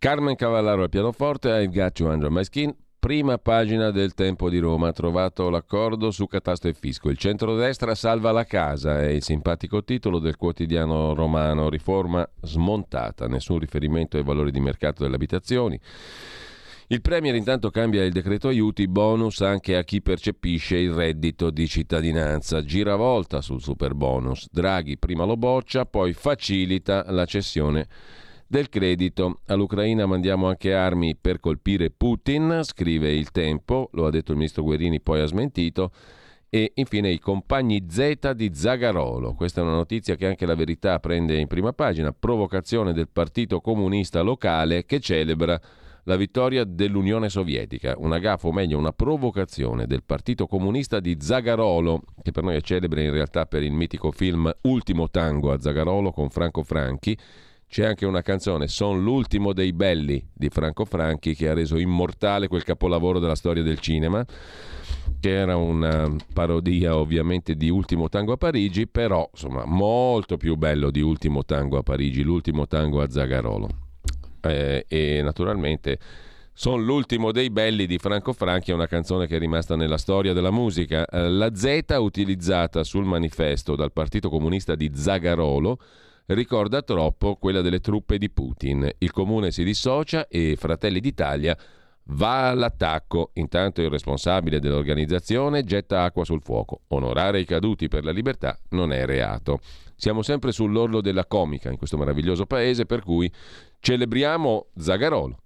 Carmen Cavallaro al pianoforte, I've Got You Under My Skin, prima pagina del Tempo di Roma, ha trovato l'accordo su catasto e fisco. Il centrodestra salva la casa, è il simpatico titolo del quotidiano romano, riforma smontata, nessun riferimento ai valori di mercato delle abitazioni. Il Premier intanto cambia il decreto aiuti, bonus anche a chi percepisce il reddito di cittadinanza, giravolta sul super bonus. Draghi prima lo boccia, poi facilita la cessione del credito. All'Ucraina mandiamo anche armi per colpire Putin, scrive il Tempo, lo ha detto il ministro Guerini, poi ha smentito. E infine i compagni Z di Zagarolo. Questa è una notizia che anche la verità prende in prima pagina. Provocazione del Partito Comunista locale che celebra la vittoria dell'Unione Sovietica. Una gaffa, o meglio una provocazione del Partito Comunista di Zagarolo, che per noi è celebre in realtà per il mitico film Ultimo Tango a Zagarolo con Franco Franchi c'è anche una canzone, Son l'ultimo dei belli di Franco Franchi, che ha reso immortale quel capolavoro della storia del cinema, che era una parodia ovviamente di Ultimo Tango a Parigi, però insomma molto più bello di Ultimo Tango a Parigi, l'ultimo tango a Zagarolo. Eh, e naturalmente Son l'ultimo dei belli di Franco Franchi è una canzone che è rimasta nella storia della musica. Eh, la Z utilizzata sul manifesto dal Partito Comunista di Zagarolo ricorda troppo quella delle truppe di Putin. Il comune si dissocia e Fratelli d'Italia va all'attacco. Intanto il responsabile dell'organizzazione getta acqua sul fuoco. Onorare i caduti per la libertà non è reato. Siamo sempre sull'orlo della comica in questo meraviglioso paese, per cui celebriamo Zagarolo.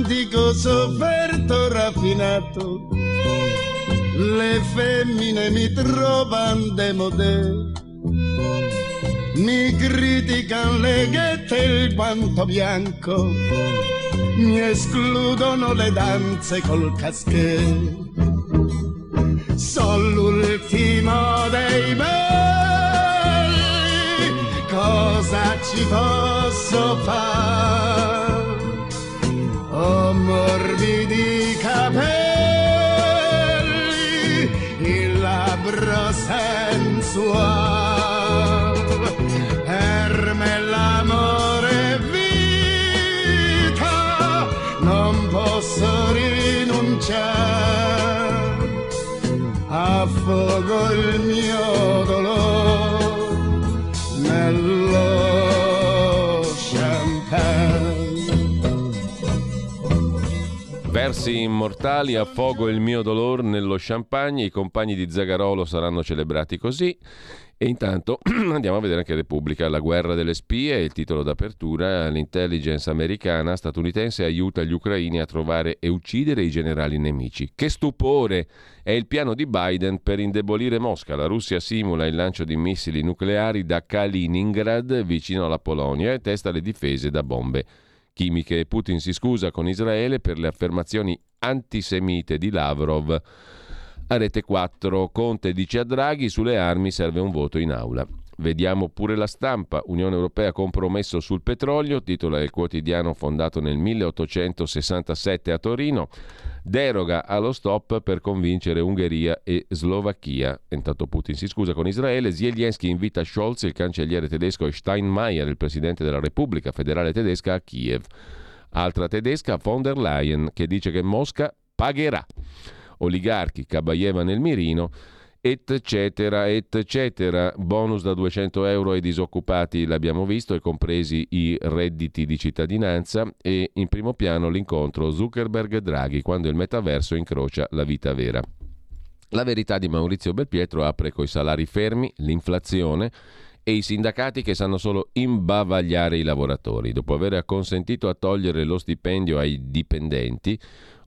Romantico, sofferto, raffinato le femmine mi trovano demodè, mi criticano le ghette e il guanto bianco, mi escludono le danze col caschè. Sono l'ultimo dei belli, cosa ci posso fare? Morbidi capelli labbra sensual. Per me l'amore vita non posso rinunciare. Affogo il mio dolore Versi immortali, affogo il mio dolore nello champagne, i compagni di Zagarolo saranno celebrati così. E intanto andiamo a vedere anche Repubblica, la guerra delle spie, il titolo d'apertura, l'intelligence americana statunitense aiuta gli ucraini a trovare e uccidere i generali nemici. Che stupore! È il piano di Biden per indebolire Mosca. La Russia simula il lancio di missili nucleari da Kaliningrad, vicino alla Polonia, e testa le difese da bombe chimiche. Putin si scusa con Israele per le affermazioni antisemite di Lavrov. A rete 4, Conte dice a Draghi sulle armi serve un voto in aula. Vediamo pure la stampa. Unione Europea compromesso sul petrolio, titola il quotidiano fondato nel 1867 a Torino. Deroga allo stop per convincere Ungheria e Slovacchia. Intanto Putin si scusa con Israele. Zelensky invita Scholz, il cancelliere tedesco, e Steinmeier, il presidente della Repubblica federale tedesca, a Kiev. Altra tedesca, von der Leyen, che dice che Mosca pagherà. Oligarchi, Kabayeva nel mirino eccetera, eccetera. Bonus da 200 euro ai disoccupati, l'abbiamo visto, e compresi i redditi di cittadinanza. E in primo piano l'incontro Zuckerberg-Draghi quando il metaverso incrocia la vita vera. La verità di Maurizio Belpietro apre coi salari fermi, l'inflazione e i sindacati che sanno solo imbavagliare i lavoratori. Dopo aver acconsentito a togliere lo stipendio ai dipendenti,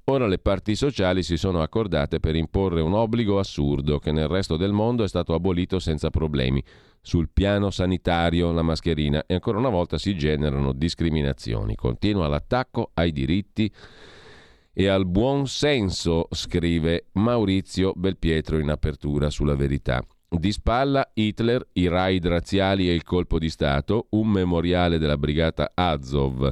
Ora le parti sociali si sono accordate per imporre un obbligo assurdo che nel resto del mondo è stato abolito senza problemi. Sul piano sanitario la mascherina e ancora una volta si generano discriminazioni. Continua l'attacco ai diritti e al buon senso, scrive Maurizio Belpietro in apertura sulla verità. Di spalla Hitler, i raid razziali e il colpo di Stato, un memoriale della brigata Azov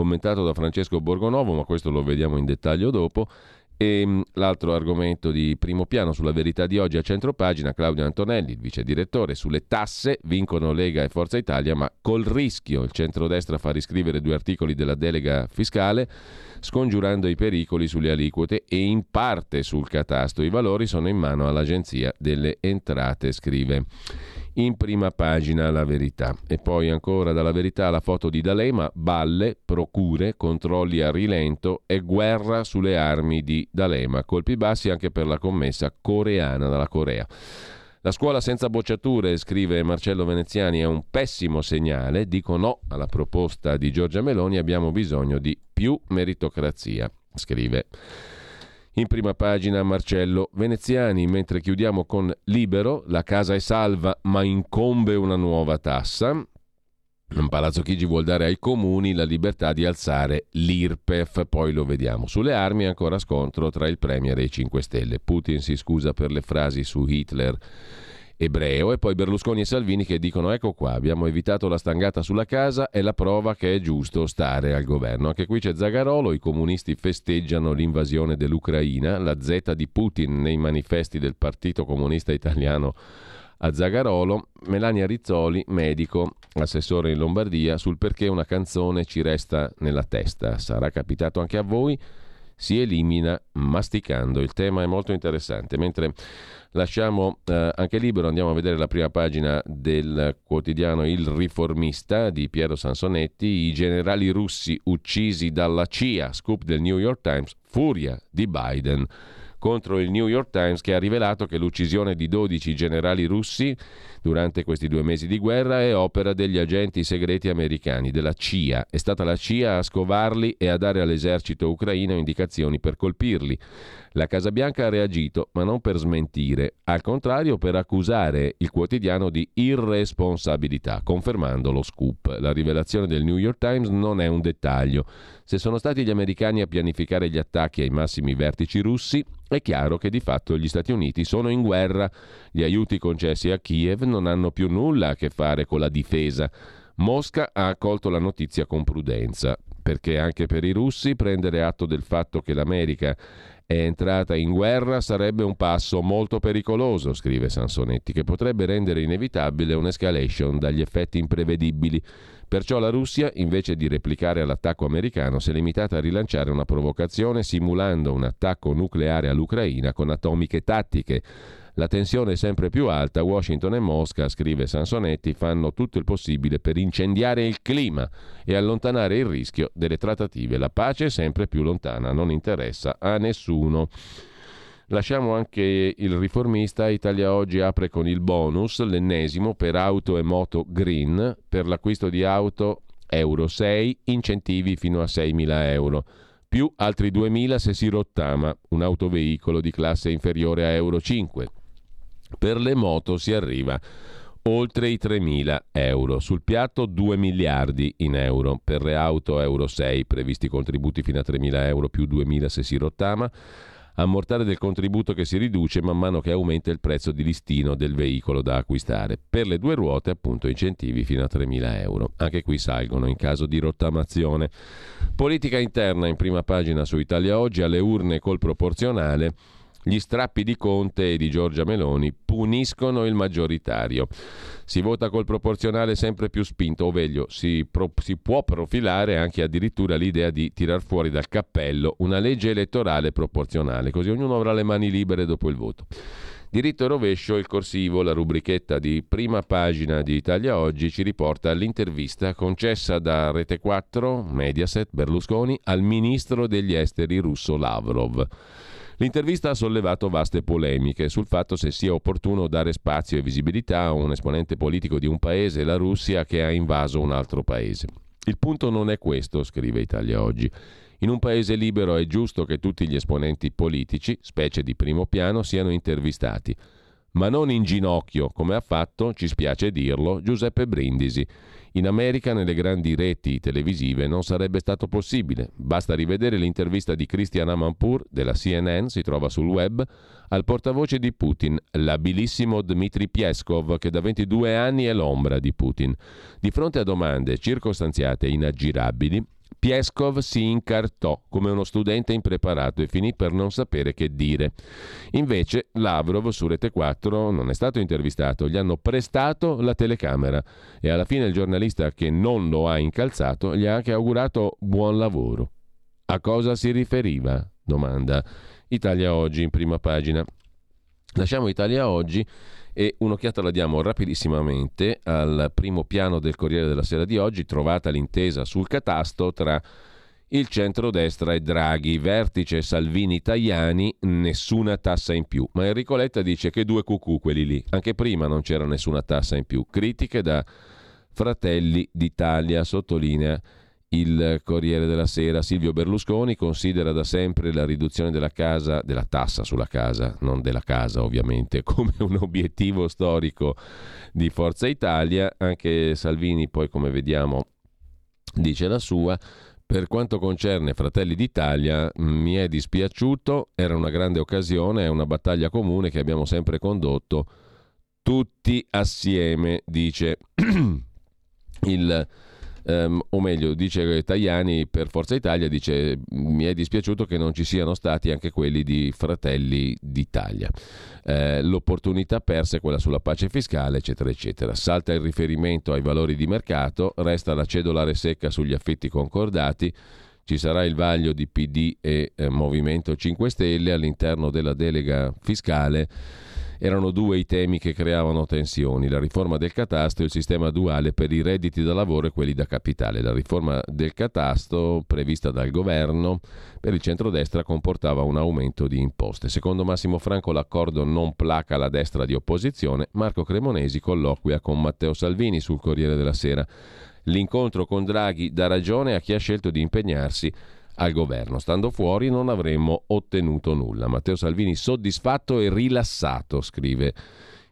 commentato da Francesco Borgonovo, ma questo lo vediamo in dettaglio dopo. E mm, l'altro argomento di primo piano sulla verità di oggi a centro pagina, Claudio Antonelli, il vice direttore, sulle tasse vincono Lega e Forza Italia, ma col rischio il centrodestra fa riscrivere due articoli della delega fiscale, scongiurando i pericoli sulle aliquote e in parte sul catasto. I valori sono in mano all'Agenzia delle Entrate, scrive in prima pagina la verità. E poi ancora dalla verità la foto di D'Alema, balle, procure, controlli a rilento e guerra sulle armi di D'Alema, colpi bassi anche per la commessa coreana dalla Corea. La scuola senza bocciature, scrive Marcello Veneziani, è un pessimo segnale. Dico no alla proposta di Giorgia Meloni, abbiamo bisogno di più meritocrazia, scrive. In prima pagina Marcello Veneziani, mentre chiudiamo con Libero, la casa è salva ma incombe una nuova tassa. Palazzo Chigi vuol dare ai comuni la libertà di alzare l'IRPEF, poi lo vediamo. Sulle armi ancora scontro tra il Premier e i 5 Stelle. Putin si scusa per le frasi su Hitler ebreo e poi Berlusconi e Salvini che dicono ecco qua abbiamo evitato la stangata sulla casa è la prova che è giusto stare al governo anche qui c'è Zagarolo i comunisti festeggiano l'invasione dell'Ucraina la Z di Putin nei manifesti del Partito Comunista Italiano a Zagarolo Melania Rizzoli medico assessore in Lombardia sul perché una canzone ci resta nella testa sarà capitato anche a voi si elimina masticando. Il tema è molto interessante. Mentre lasciamo eh, anche libero, andiamo a vedere la prima pagina del quotidiano Il Riformista di Piero Sansonetti, i generali russi uccisi dalla CIA, scoop del New York Times, furia di Biden contro il New York Times che ha rivelato che l'uccisione di 12 generali russi durante questi due mesi di guerra è opera degli agenti segreti americani, della CIA. È stata la CIA a scovarli e a dare all'esercito ucraino indicazioni per colpirli. La Casa Bianca ha reagito, ma non per smentire, al contrario per accusare il quotidiano di irresponsabilità, confermando lo scoop. La rivelazione del New York Times non è un dettaglio. Se sono stati gli americani a pianificare gli attacchi ai massimi vertici russi, è chiaro che di fatto gli Stati Uniti sono in guerra. Gli aiuti concessi a Kiev non hanno più nulla a che fare con la difesa. Mosca ha accolto la notizia con prudenza, perché anche per i russi prendere atto del fatto che l'America è entrata in guerra sarebbe un passo molto pericoloso, scrive Sansonetti, che potrebbe rendere inevitabile un'escalation dagli effetti imprevedibili. Perciò la Russia, invece di replicare all'attacco americano, si è limitata a rilanciare una provocazione simulando un attacco nucleare all'Ucraina con atomiche tattiche. La tensione è sempre più alta, Washington e Mosca, scrive Sansonetti, fanno tutto il possibile per incendiare il clima e allontanare il rischio delle trattative. La pace è sempre più lontana, non interessa a nessuno. Lasciamo anche il riformista. Italia Oggi apre con il bonus, l'ennesimo per auto e moto green, per l'acquisto di auto Euro 6, incentivi fino a 6.000 euro, più altri 2.000 se si rottama un autoveicolo di classe inferiore a Euro 5. Per le moto si arriva oltre i 3.000 euro. Sul piatto 2 miliardi in euro. Per le auto Euro 6 previsti contributi fino a 3.000 euro più 2.000 se si rottama ammortare del contributo che si riduce man mano che aumenta il prezzo di listino del veicolo da acquistare. Per le due ruote, appunto, incentivi fino a 3.000 euro. Anche qui salgono in caso di rottamazione. Politica interna in prima pagina su Italia Oggi, alle urne col proporzionale. Gli strappi di Conte e di Giorgia Meloni puniscono il maggioritario. Si vota col proporzionale sempre più spinto, o meglio, si, pro- si può profilare anche addirittura l'idea di tirar fuori dal cappello una legge elettorale proporzionale, così ognuno avrà le mani libere dopo il voto. Diritto e rovescio, il corsivo, la rubrichetta di prima pagina di Italia Oggi ci riporta all'intervista concessa da Rete 4, Mediaset, Berlusconi al ministro degli esteri russo Lavrov. L'intervista ha sollevato vaste polemiche sul fatto se sia opportuno dare spazio e visibilità a un esponente politico di un paese, la Russia, che ha invaso un altro paese. Il punto non è questo, scrive Italia Oggi. In un paese libero è giusto che tutti gli esponenti politici, specie di primo piano, siano intervistati, ma non in ginocchio, come ha fatto, ci spiace dirlo, Giuseppe Brindisi. In America, nelle grandi reti televisive, non sarebbe stato possibile. Basta rivedere l'intervista di Christian Amanpour della CNN, si trova sul web, al portavoce di Putin, l'abilissimo Dmitry Peskov, che da 22 anni è l'ombra di Putin. Di fronte a domande circostanziate e inaggirabili, Pieskov si incartò come uno studente impreparato e finì per non sapere che dire. Invece Lavrov su Rete 4 non è stato intervistato, gli hanno prestato la telecamera e alla fine il giornalista che non lo ha incalzato gli ha anche augurato buon lavoro. A cosa si riferiva? domanda Italia Oggi in prima pagina. Lasciamo Italia Oggi e un'occhiata la diamo rapidissimamente al primo piano del Corriere della Sera di oggi, trovata l'intesa sul catasto tra il centrodestra e Draghi, vertice Salvini-Tajani, nessuna tassa in più. Ma Enrico Letta dice che due cucù quelli lì, anche prima non c'era nessuna tassa in più. Critiche da Fratelli d'Italia, sottolinea il Corriere della Sera. Silvio Berlusconi considera da sempre la riduzione della, casa, della tassa sulla casa, non della casa ovviamente, come un obiettivo storico di Forza Italia. Anche Salvini poi, come vediamo, dice la sua. Per quanto concerne Fratelli d'Italia, mi è dispiaciuto, era una grande occasione, è una battaglia comune che abbiamo sempre condotto tutti assieme, dice il Um, o meglio, dice Tajani per Forza Italia, dice mi è dispiaciuto che non ci siano stati anche quelli di Fratelli d'Italia. Eh, l'opportunità persa è quella sulla pace fiscale, eccetera, eccetera. Salta il riferimento ai valori di mercato, resta la cedolare secca sugli affitti concordati ci sarà il vaglio di PD e eh, Movimento 5 Stelle all'interno della delega fiscale erano due i temi che creavano tensioni, la riforma del catasto e il sistema duale per i redditi da lavoro e quelli da capitale. La riforma del catasto prevista dal governo per il centrodestra comportava un aumento di imposte. Secondo Massimo Franco l'accordo non placa la destra di opposizione. Marco Cremonesi colloquia con Matteo Salvini sul Corriere della Sera. L'incontro con Draghi dà ragione a chi ha scelto di impegnarsi al governo. Stando fuori non avremmo ottenuto nulla. Matteo Salvini soddisfatto e rilassato, scrive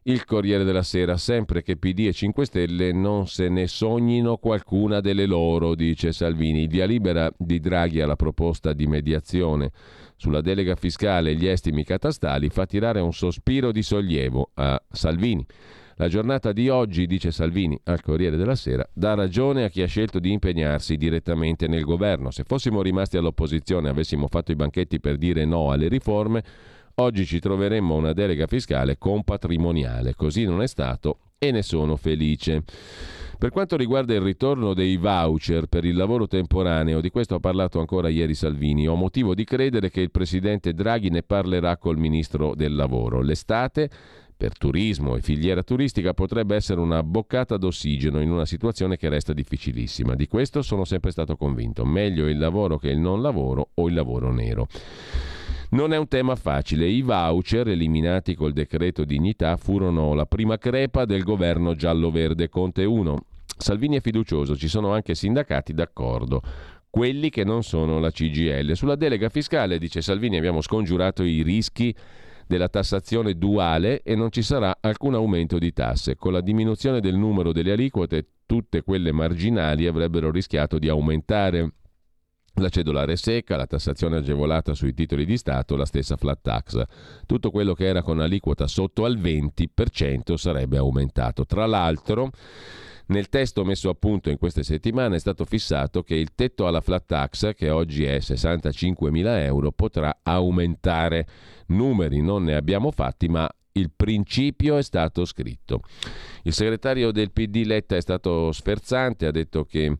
il Corriere della Sera, sempre che PD e 5 Stelle non se ne sognino qualcuna delle loro, dice Salvini. Via libera di Draghi alla proposta di mediazione sulla delega fiscale e gli estimi catastali fa tirare un sospiro di sollievo a Salvini. La giornata di oggi, dice Salvini al Corriere della Sera, dà ragione a chi ha scelto di impegnarsi direttamente nel governo. Se fossimo rimasti all'opposizione e avessimo fatto i banchetti per dire no alle riforme, oggi ci troveremmo una delega fiscale compatrimoniale. Così non è stato e ne sono felice. Per quanto riguarda il ritorno dei voucher per il lavoro temporaneo, di questo ha parlato ancora ieri Salvini, ho motivo di credere che il presidente Draghi ne parlerà col ministro del lavoro. L'estate per turismo e filiera turistica potrebbe essere una boccata d'ossigeno in una situazione che resta difficilissima. Di questo sono sempre stato convinto. Meglio il lavoro che il non lavoro o il lavoro nero. Non è un tema facile. I voucher eliminati col decreto dignità furono la prima crepa del governo giallo-verde Conte 1. Salvini è fiducioso, ci sono anche sindacati d'accordo quelli che non sono la CGL. Sulla delega fiscale, dice Salvini, abbiamo scongiurato i rischi della tassazione duale e non ci sarà alcun aumento di tasse. Con la diminuzione del numero delle aliquote, tutte quelle marginali avrebbero rischiato di aumentare. La cedolare secca, la tassazione agevolata sui titoli di Stato, la stessa flat tax. Tutto quello che era con aliquota sotto al 20% sarebbe aumentato. Tra l'altro, nel testo messo a punto in queste settimane è stato fissato che il tetto alla flat tax, che oggi è 65.000 euro, potrà aumentare. Numeri non ne abbiamo fatti, ma il principio è stato scritto. Il segretario del PD Letta è stato sferzante, ha detto che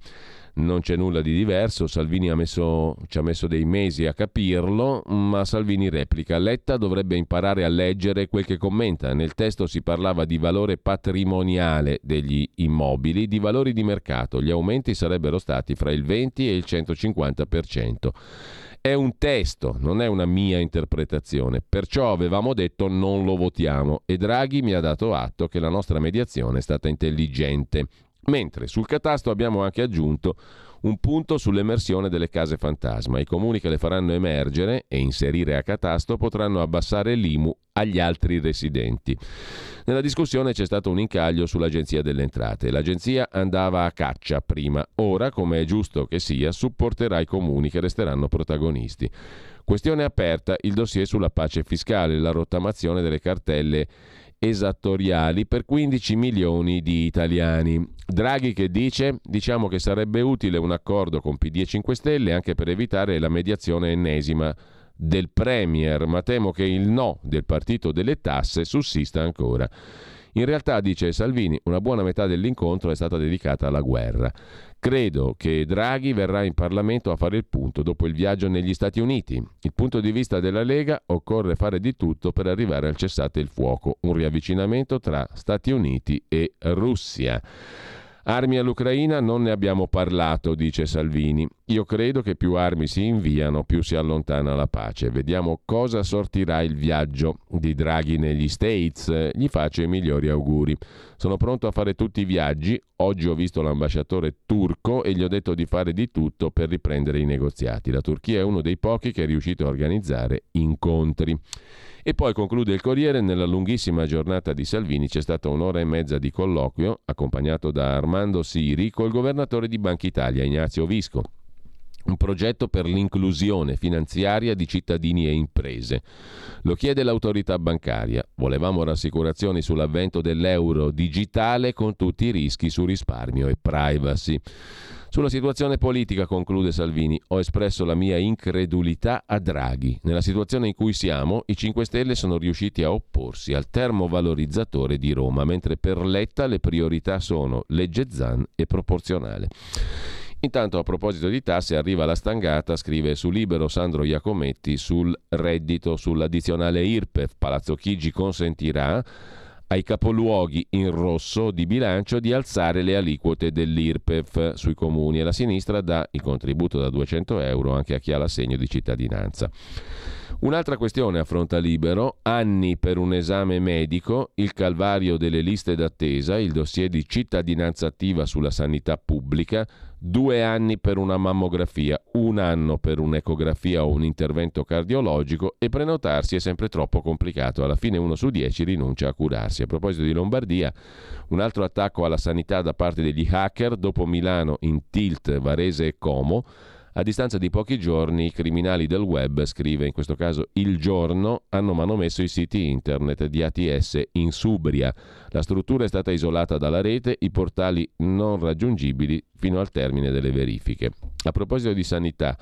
non c'è nulla di diverso, Salvini ha messo, ci ha messo dei mesi a capirlo, ma Salvini replica, Letta dovrebbe imparare a leggere quel che commenta. Nel testo si parlava di valore patrimoniale degli immobili, di valori di mercato, gli aumenti sarebbero stati fra il 20 e il 150%. È un testo, non è una mia interpretazione, perciò avevamo detto non lo votiamo. E Draghi mi ha dato atto che la nostra mediazione è stata intelligente Mentre sul catasto abbiamo anche aggiunto un punto sull'emersione delle case fantasma. I comuni che le faranno emergere e inserire a catasto potranno abbassare l'IMU agli altri residenti. Nella discussione c'è stato un incaglio sull'Agenzia delle Entrate. L'agenzia andava a caccia prima, ora, come è giusto che sia, supporterà i comuni che resteranno protagonisti. Questione aperta il dossier sulla pace fiscale, la rottamazione delle cartelle esattoriali per 15 milioni di italiani. Draghi che dice, diciamo che sarebbe utile un accordo con PD e 5 Stelle anche per evitare la mediazione ennesima del Premier, ma temo che il no del partito delle tasse sussista ancora. In realtà, dice Salvini, una buona metà dell'incontro è stata dedicata alla guerra. Credo che Draghi verrà in Parlamento a fare il punto dopo il viaggio negli Stati Uniti. Il punto di vista della Lega occorre fare di tutto per arrivare al cessate il fuoco, un riavvicinamento tra Stati Uniti e Russia. Armi all'Ucraina non ne abbiamo parlato, dice Salvini. Io credo che più armi si inviano, più si allontana la pace. Vediamo cosa sortirà il viaggio di Draghi negli States. Gli faccio i migliori auguri. Sono pronto a fare tutti i viaggi. Oggi ho visto l'ambasciatore turco e gli ho detto di fare di tutto per riprendere i negoziati. La Turchia è uno dei pochi che è riuscito a organizzare incontri. E poi conclude il Corriere, nella lunghissima giornata di Salvini c'è stata un'ora e mezza di colloquio, accompagnato da Armando Siri, col governatore di Banca Italia, Ignazio Visco. Un progetto per l'inclusione finanziaria di cittadini e imprese. Lo chiede l'autorità bancaria. Volevamo rassicurazioni sull'avvento dell'euro digitale con tutti i rischi su risparmio e privacy. Sulla situazione politica, conclude Salvini, ho espresso la mia incredulità a Draghi. Nella situazione in cui siamo, i 5 Stelle sono riusciti a opporsi al termovalorizzatore di Roma, mentre per Letta le priorità sono legge Zan e proporzionale. Intanto a proposito di tasse arriva la stangata, scrive su Libero Sandro Iacometti sul reddito sull'addizionale IRPEF. Palazzo Chigi consentirà ai capoluoghi in rosso di bilancio di alzare le aliquote dell'IRPEF sui comuni e la sinistra dà il contributo da 200 euro anche a chi ha l'assegno di cittadinanza. Un'altra questione affronta Libero, anni per un esame medico, il calvario delle liste d'attesa, il dossier di cittadinanza attiva sulla sanità pubblica, due anni per una mammografia, un anno per un'ecografia o un intervento cardiologico e prenotarsi è sempre troppo complicato. Alla fine uno su dieci rinuncia a curarsi. A proposito di Lombardia, un altro attacco alla sanità da parte degli hacker dopo Milano in Tilt, Varese e Como a distanza di pochi giorni i criminali del web, scrive in questo caso Il Giorno, hanno manomesso i siti internet di ATS in Subria. La struttura è stata isolata dalla rete, i portali non raggiungibili fino al termine delle verifiche. A proposito di sanità,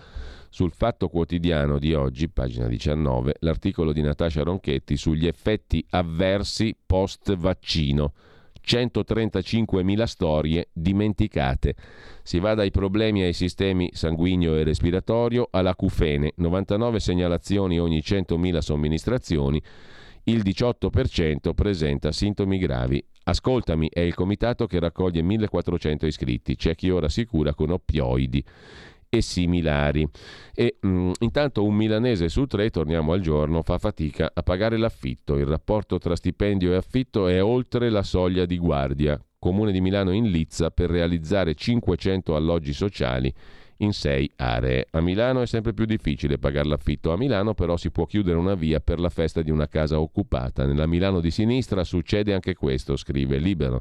sul Fatto Quotidiano di oggi, pagina 19, l'articolo di Natascia Ronchetti sugli effetti avversi post vaccino. 135.000 storie dimenticate. Si va dai problemi ai sistemi sanguigno e respiratorio all'acufene, 99 segnalazioni ogni 100.000 somministrazioni, il 18% presenta sintomi gravi. Ascoltami è il comitato che raccoglie 1400 iscritti, c'è chi ora si cura con oppioidi e similari. E mh, mm, intanto un milanese su tre, torniamo al giorno, fa fatica a pagare l'affitto. Il rapporto tra stipendio e affitto è oltre la soglia di guardia. Comune di Milano in Lizza per realizzare 500 alloggi sociali in sei aree. A Milano è sempre più difficile pagare l'affitto. A Milano però si può chiudere una via per la festa di una casa occupata. Nella Milano di sinistra succede anche questo, scrive Libero.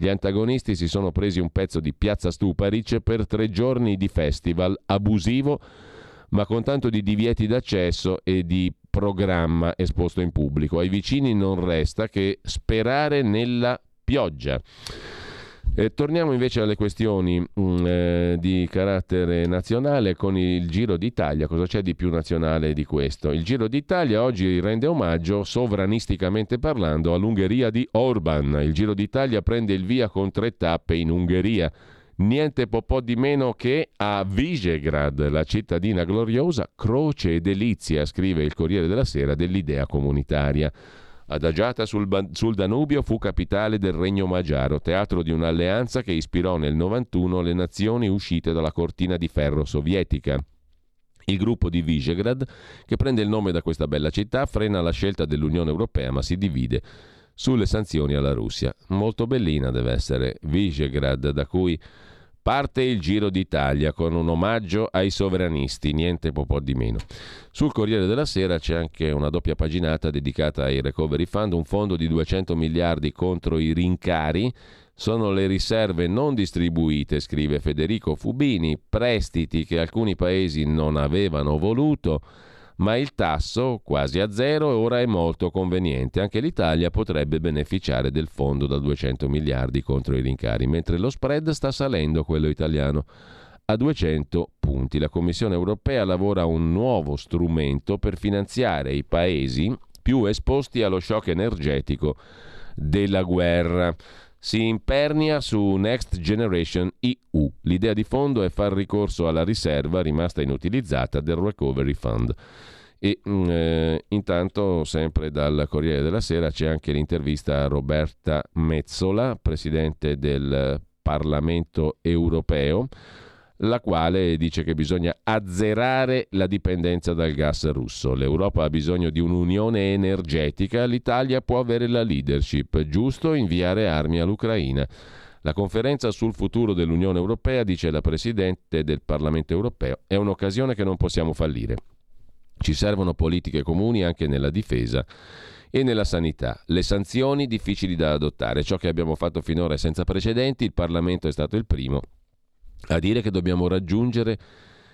Gli antagonisti si sono presi un pezzo di Piazza Stuparic per tre giorni di festival abusivo, ma con tanto di divieti d'accesso e di programma esposto in pubblico. Ai vicini non resta che sperare nella pioggia. Eh, torniamo invece alle questioni mh, mm, eh, di carattere nazionale con il Giro d'Italia. Cosa c'è di più nazionale di questo? Il Giro d'Italia oggi rende omaggio, sovranisticamente parlando, all'Ungheria di Orban. Il Giro d'Italia prende il via con tre tappe in Ungheria. Niente po' di meno che a Visegrad, la cittadina gloriosa, croce e delizia, scrive il Corriere della Sera, dell'idea comunitaria. Adagiata sul, sul, Danubio fu capitale del Regno Magiaro, teatro di un'alleanza che ispirò nel 91 le nazioni uscite dalla cortina di ferro sovietica. Il gruppo di Visegrad, che prende il nome da questa bella città, frena la scelta dell'Unione Europea ma si divide sulle sanzioni alla Russia. Molto bellina deve essere Visegrad, da cui Parte il Giro d'Italia con un omaggio ai sovranisti, niente po', di meno. Sul Corriere della Sera c'è anche una doppia paginata dedicata ai Recovery Fund, un fondo di 200 miliardi contro i rincari. Sono le riserve non distribuite, scrive Federico Fubini, prestiti che alcuni paesi non avevano voluto ma il tasso, quasi a zero, ora è molto conveniente. Anche l'Italia potrebbe beneficiare del fondo da 200 miliardi contro i rincari, mentre lo spread sta salendo, quello italiano, a 200 punti. La Commissione europea lavora un nuovo strumento per finanziare i paesi più esposti allo shock energetico della guerra si impernia su Next Generation EU. L'idea di fondo è far ricorso alla riserva rimasta inutilizzata del Recovery Fund. E mm, eh, intanto, sempre dal Corriere della Sera, c'è anche l'intervista a Roberta Mezzola, presidente del Parlamento europeo la quale dice che bisogna azzerare la dipendenza dal gas russo. L'Europa ha bisogno di un'unione energetica, l'Italia può avere la leadership, giusto inviare armi all'Ucraina. La conferenza sul futuro dell'Unione Europea, dice la Presidente del Parlamento Europeo, è un'occasione che non possiamo fallire. Ci servono politiche comuni anche nella difesa e nella sanità. Le sanzioni difficili da adottare. Ciò che abbiamo fatto finora è senza precedenti, il Parlamento è stato il primo a dire che dobbiamo raggiungere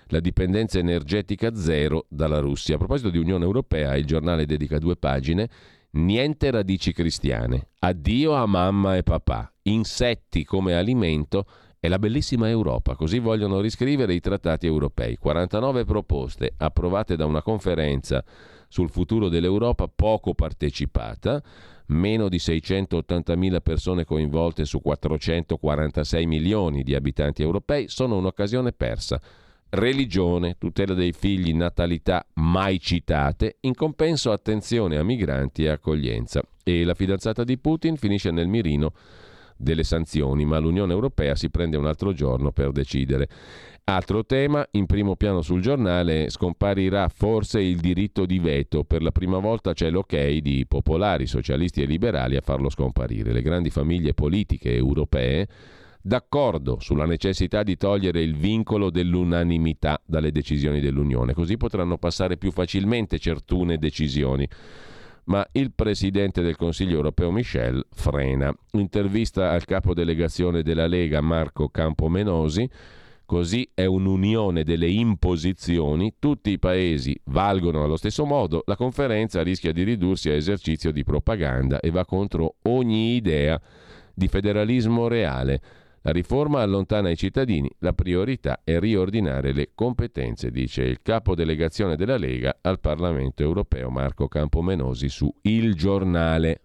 la dipendenza energetica zero dalla Russia. A proposito di Unione Europea, il giornale dedica due pagine. Niente radici cristiane. Addio a mamma e papà. Insetti come alimento è la bellissima Europa. Così vogliono riscrivere i trattati europei. 49 proposte approvate da una conferenza sul futuro dell'Europa poco partecipata meno di 680.000 persone coinvolte su 446 milioni di abitanti europei, sono un'occasione persa. Religione, tutela dei figli, natalità mai citate, in compenso attenzione a migranti e accoglienza. E la fidanzata di Putin finisce nel mirino delle sanzioni, ma l'Unione Europea si prende un altro giorno per decidere. Altro tema, in primo piano sul giornale scomparirà forse il diritto di veto. Per la prima volta c'è l'ok di popolari, socialisti e liberali a farlo scomparire. Le grandi famiglie politiche europee d'accordo sulla necessità di togliere il vincolo dell'unanimità dalle decisioni dell'Unione, così potranno passare più facilmente certune decisioni. Ma il presidente del Consiglio europeo Michel frena. Intervista al capo delegazione della Lega Marco Campomenosi Così è un'unione delle imposizioni, tutti i paesi valgono allo stesso modo, la conferenza rischia di ridursi a esercizio di propaganda e va contro ogni idea di federalismo reale. La riforma allontana i cittadini, la priorità è riordinare le competenze, dice il capo delegazione della Lega al Parlamento europeo Marco Campomenosi su Il Giornale.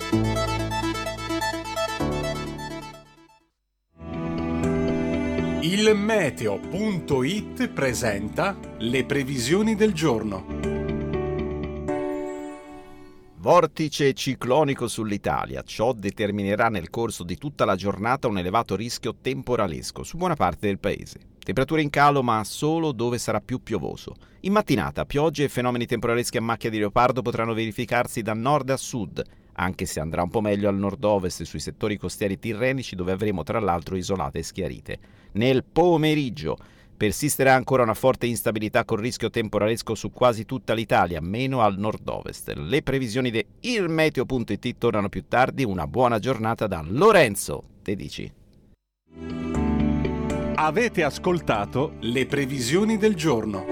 Il meteo.it presenta le previsioni del giorno. Vortice ciclonico sull'Italia. Ciò determinerà nel corso di tutta la giornata un elevato rischio temporalesco su buona parte del paese. Temperature in calo, ma solo dove sarà più piovoso. In mattinata, piogge e fenomeni temporaleschi a macchia di leopardo potranno verificarsi da nord a sud, anche se andrà un po' meglio al nord-ovest sui settori costieri tirrenici dove avremo tra l'altro isolate schiarite. Nel pomeriggio persisterà ancora una forte instabilità con rischio temporalesco su quasi tutta l'Italia, meno al nord-ovest. Le previsioni di ilmeteo.it tornano più tardi. Una buona giornata da Lorenzo Tedici. Avete ascoltato le previsioni del giorno.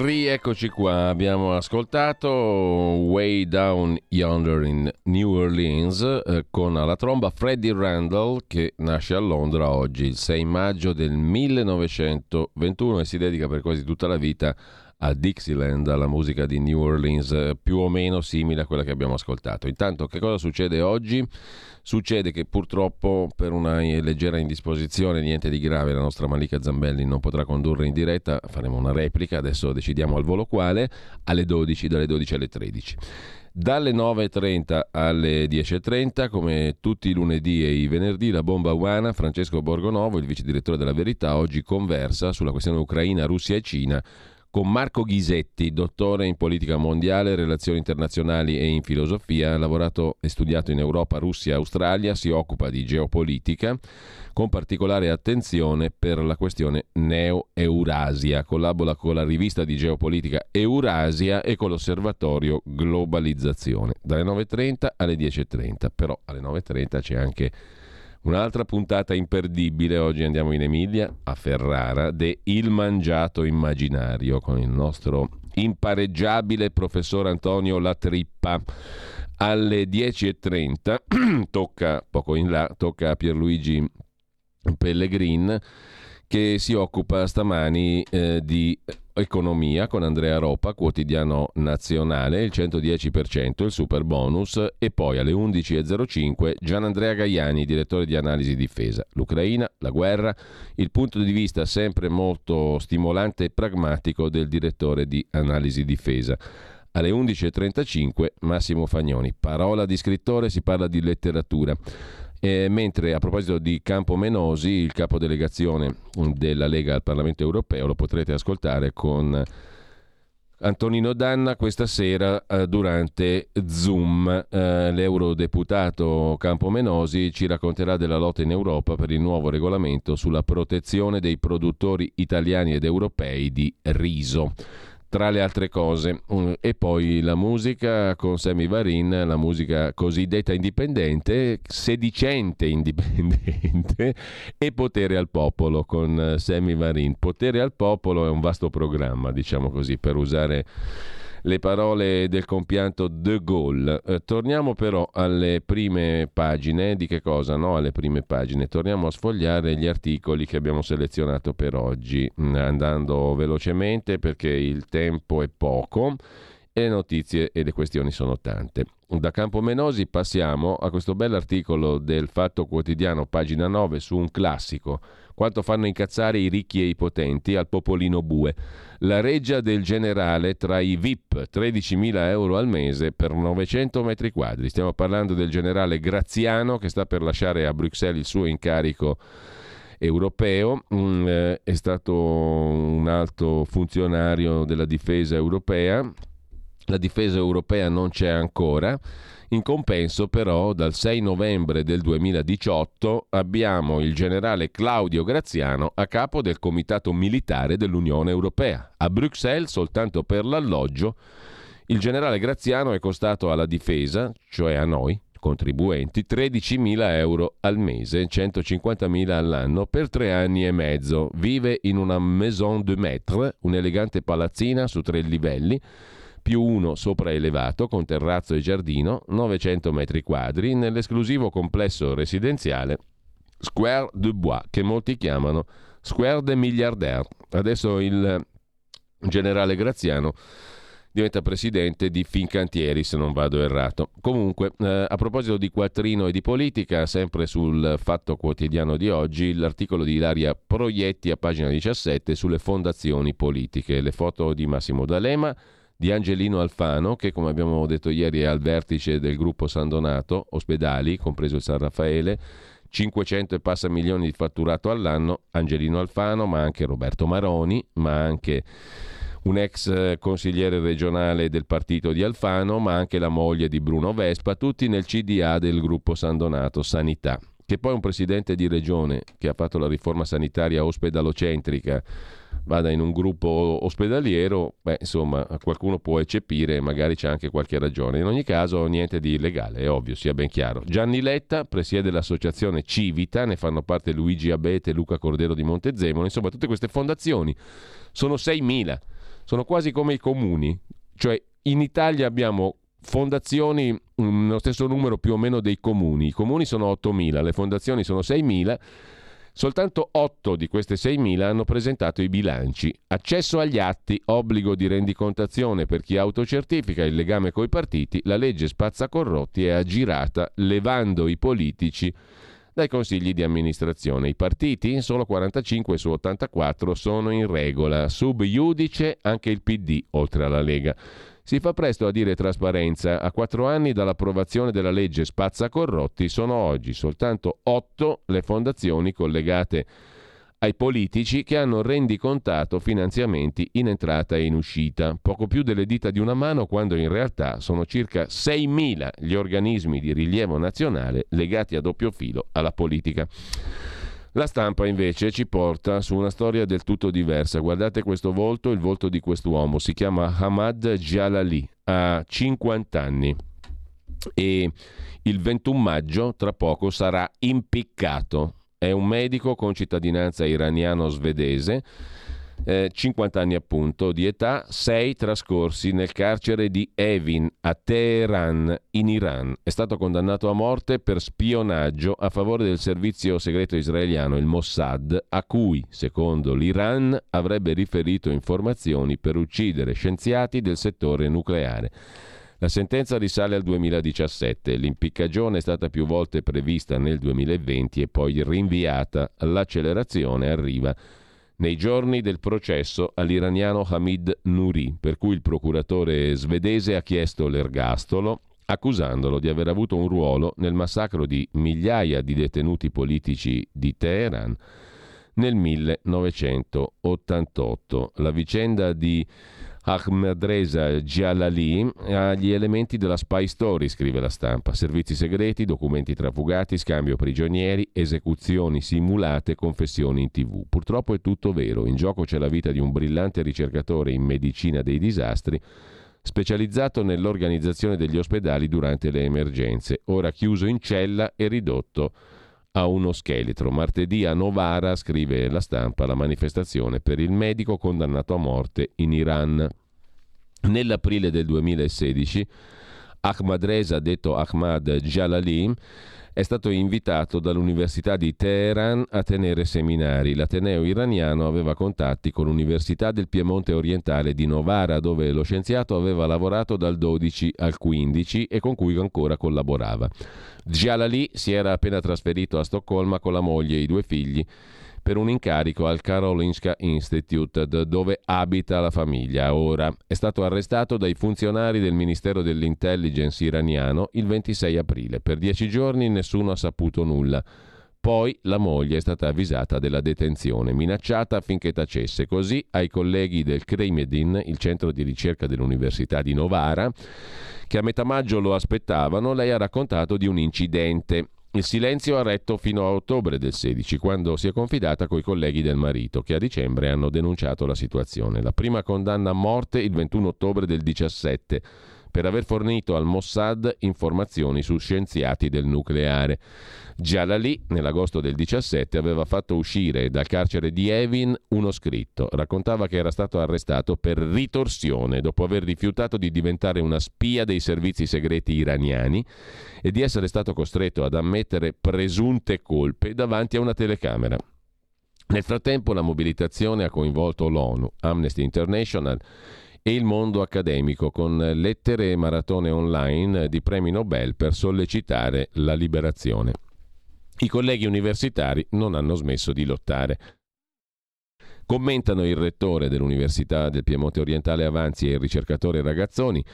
Rieccoci qua, abbiamo ascoltato Way Down Yonder in New Orleans eh, con alla tromba Freddie Randall che nasce a Londra oggi il 6 maggio del 1921 e si dedica per quasi tutta la vita a Dixieland, alla musica di New Orleans, eh, più o meno simile a quella che abbiamo ascoltato. Intanto che cosa succede oggi? Succede che purtroppo per una leggera indisposizione, niente di grave, la nostra Malika Zambelli non potrà condurre in diretta, faremo una replica, adesso decidiamo al volo quale, alle 12, dalle 12 alle 13. Dalle 9.30 alle 10.30, come tutti i lunedì e i venerdì, la bomba Uana, Francesco Borgonovo, il vice direttore della Verità, oggi conversa sulla questione Ucraina, Russia e Cina con Marco Ghisetti, dottore in politica mondiale, relazioni internazionali e in filosofia, ha lavorato e studiato in Europa, Russia e Australia, si occupa di geopolitica con particolare attenzione per la questione Neo-Eurasia, collabora con la rivista di geopolitica Eurasia e con l'osservatorio Globalizzazione, dalle 9.30 alle 10.30, però alle 9.30 c'è anche Un'altra puntata imperdibile, oggi andiamo in Emilia, a Ferrara, de Il Mangiato Immaginario con il nostro impareggiabile professor Antonio Latrippa. Alle 10.30 tocca, poco in là, tocca a Pierluigi Pellegrin che si occupa stamani eh, di economia con Andrea Ropa, quotidiano nazionale, il 110%, il super bonus e poi alle 11.05 Gian Andrea Gaiani, direttore di analisi difesa. L'Ucraina, la guerra, il punto di vista sempre molto stimolante e pragmatico del direttore di analisi difesa. Alle 11.35 Massimo Fagnoni, parola di scrittore, si parla di letteratura. Eh, mentre a proposito di Campo Menosi, il capodelegazione della Lega al Parlamento europeo lo potrete ascoltare con Antonino Danna questa sera eh, durante Zoom. Eh, l'eurodeputato Campo Menosi ci racconterà della lotta in Europa per il nuovo regolamento sulla protezione dei produttori italiani ed europei di riso tra le altre cose. E poi la musica con Sammy Varin, la musica cosiddetta indipendente, sedicente indipendente e Potere al Popolo con eh, Sammy Varin. Potere al Popolo è un vasto programma, diciamo così, per usare le parole del compianto De Gaulle. Eh, torniamo però alle prime pagine, di che cosa? No, alle prime pagine. Torniamo a sfogliare gli articoli che abbiamo selezionato per oggi, mm, andando velocemente perché il tempo è poco e le notizie e le questioni sono tante. Da Campomenosi passiamo a questo bell'articolo del Fatto Quotidiano, pagina 9, su un classico quanto fanno incazzare i ricchi e i potenti al popolino bue. La reggia del generale tra i VIP, 13.000 euro al mese per 900 metri quadri. Stiamo parlando del generale Graziano che sta per lasciare a Bruxelles il suo incarico europeo, mm, eh, è stato un alto funzionario della difesa europea, la difesa europea non c'è ancora in compenso però dal 6 novembre del 2018 abbiamo il generale Claudio Graziano a capo del Comitato Militare dell'Unione Europea. A Bruxelles, soltanto per l'alloggio, il generale Graziano è costato alla difesa, cioè a noi, contribuenti 13.000 euro al mese, 150.000 all'anno per tre anni e mezzo. Vive in una maison de maître, un'elegante palazzina su tre livelli, più uno sopraelevato con terrazzo e giardino, 900 metri quadri, nell'esclusivo complesso residenziale Square de Bois, che molti chiamano Square de Milliardaire. Adesso il generale Graziano diventa presidente di Fincantieri, se non vado errato. Comunque, eh, a proposito di quattrino e di politica, sempre sul Fatto Quotidiano di oggi, l'articolo di Ilaria Proietti a pagina 17 sulle fondazioni politiche, le foto di Massimo D'Alema di Angelino Alfano, che come abbiamo detto ieri è al vertice del gruppo San Donato, ospedali, compreso il San Raffaele, 500 e passa milioni di fatturato all'anno, Angelino Alfano, ma anche Roberto Maroni, ma anche un ex eh, consigliere regionale del partito di Alfano, ma anche la moglie di Bruno Vespa, tutti nel CDA del gruppo San Donato Sanità. Che poi un presidente di regione che ha fatto la riforma sanitaria ospedalocentrica vada in un gruppo ospedaliero, beh, insomma, qualcuno può eccepire, magari c'è anche qualche ragione. In ogni caso, niente di illegale, è ovvio, sia ben chiaro. Gianni Letta presiede l'associazione Civita, ne fanno parte Luigi Abete e Luca Cordero di Montezemolo, insomma, tutte queste fondazioni sono 6.000. sono quasi come i comuni, cioè in Italia abbiamo fondazioni, mm, lo stesso numero più o meno dei comuni, i comuni sono 8.000, le fondazioni sono 6.000, Soltanto 8 di queste 6.000 hanno presentato i bilanci. Accesso agli atti, obbligo di rendicontazione per chi autocertifica il legame coi partiti, la legge spazza corrotti è aggirata levando i politici dai consigli di amministrazione. I partiti, solo 45 su 84, sono in regola. Sub iudice anche il PD, oltre alla Lega. Si fa presto a dire trasparenza. A quattro anni dall'approvazione della legge Spazza Corrotti sono oggi soltanto otto le fondazioni collegate ai politici che hanno rendicontato finanziamenti in entrata e in uscita, poco più delle dita di una mano quando in realtà sono circa 6.000 gli organismi di rilievo nazionale legati a doppio filo alla politica. La stampa invece ci porta su una storia del tutto diversa. Guardate questo volto, il volto di quest'uomo. Si chiama Hamad Jalali, ha 50 anni e il 21 maggio, tra poco, sarà impiccato. È un medico con cittadinanza iraniano-svedese eh, 50 anni appunto di età, 6 trascorsi nel carcere di Evin a Teheran in Iran. È stato condannato a morte per spionaggio a favore del servizio segreto israeliano, il Mossad, a cui, secondo l'Iran, avrebbe riferito informazioni per uccidere scienziati del settore nucleare. La sentenza risale al 2017, l'impiccagione è stata più volte prevista nel 2020 e poi rinviata. L'accelerazione arriva nei giorni del processo all'iraniano Hamid Nouri, per cui il procuratore svedese ha chiesto l'ergastolo accusandolo di aver avuto un ruolo nel massacro di migliaia di detenuti politici di Teheran nel 1988. La vicenda di Ahmadreza Jalali ha gli elementi della spy story, scrive la stampa. Servizi segreti, documenti trafugati, scambio prigionieri, esecuzioni simulate, confessioni in tv. Purtroppo è tutto vero. In gioco c'è la vita di un brillante ricercatore in medicina dei disastri specializzato nell'organizzazione degli ospedali durante le emergenze, ora chiuso in cella e ridotto a uno scheletro. Martedì a Novara, scrive la stampa, la manifestazione per il medico condannato a morte in Iran. Nell'aprile del 2016 Ahmad Reza, detto Ahmad Jalali, è stato invitato dall'Università di Teheran a tenere seminari. L'Ateneo iraniano aveva contatti con l'Università del Piemonte orientale di Novara, dove lo scienziato aveva lavorato dal 12 al 15 e con cui ancora collaborava. Jalali si era appena trasferito a Stoccolma con la moglie e i due figli per un incarico al Karolinska Institute, dove abita la famiglia ora. È stato arrestato dai funzionari del Ministero dell'Intelligence iraniano il 26 aprile. Per dieci giorni nessuno ha saputo nulla. Poi la moglie è stata avvisata della detenzione, minacciata affinché tacesse. Così ai colleghi del Kremedin, il centro di ricerca dell'Università di Novara, che a metà maggio lo aspettavano, lei ha raccontato di un incidente il silenzio ha retto fino a ottobre del 16, quando si è confidata coi colleghi del marito, che a dicembre hanno denunciato la situazione. La prima condanna a morte il 21 ottobre del 17 per aver fornito al Mossad informazioni su scienziati del nucleare. Jalali, nell'agosto del 17, aveva fatto uscire dal carcere di Evin uno scritto. Raccontava che era stato arrestato per ritorsione dopo aver rifiutato di diventare una spia dei servizi segreti iraniani e di essere stato costretto ad ammettere presunte colpe davanti a una telecamera. Nel frattempo la mobilitazione ha coinvolto l'ONU, Amnesty International e il mondo accademico con lettere e maratone online di premi Nobel per sollecitare la liberazione. I colleghi universitari non hanno smesso di lottare. Commentano il rettore dell'Università del Piemonte Orientale Avanzi e il ricercatore Ragazzoni.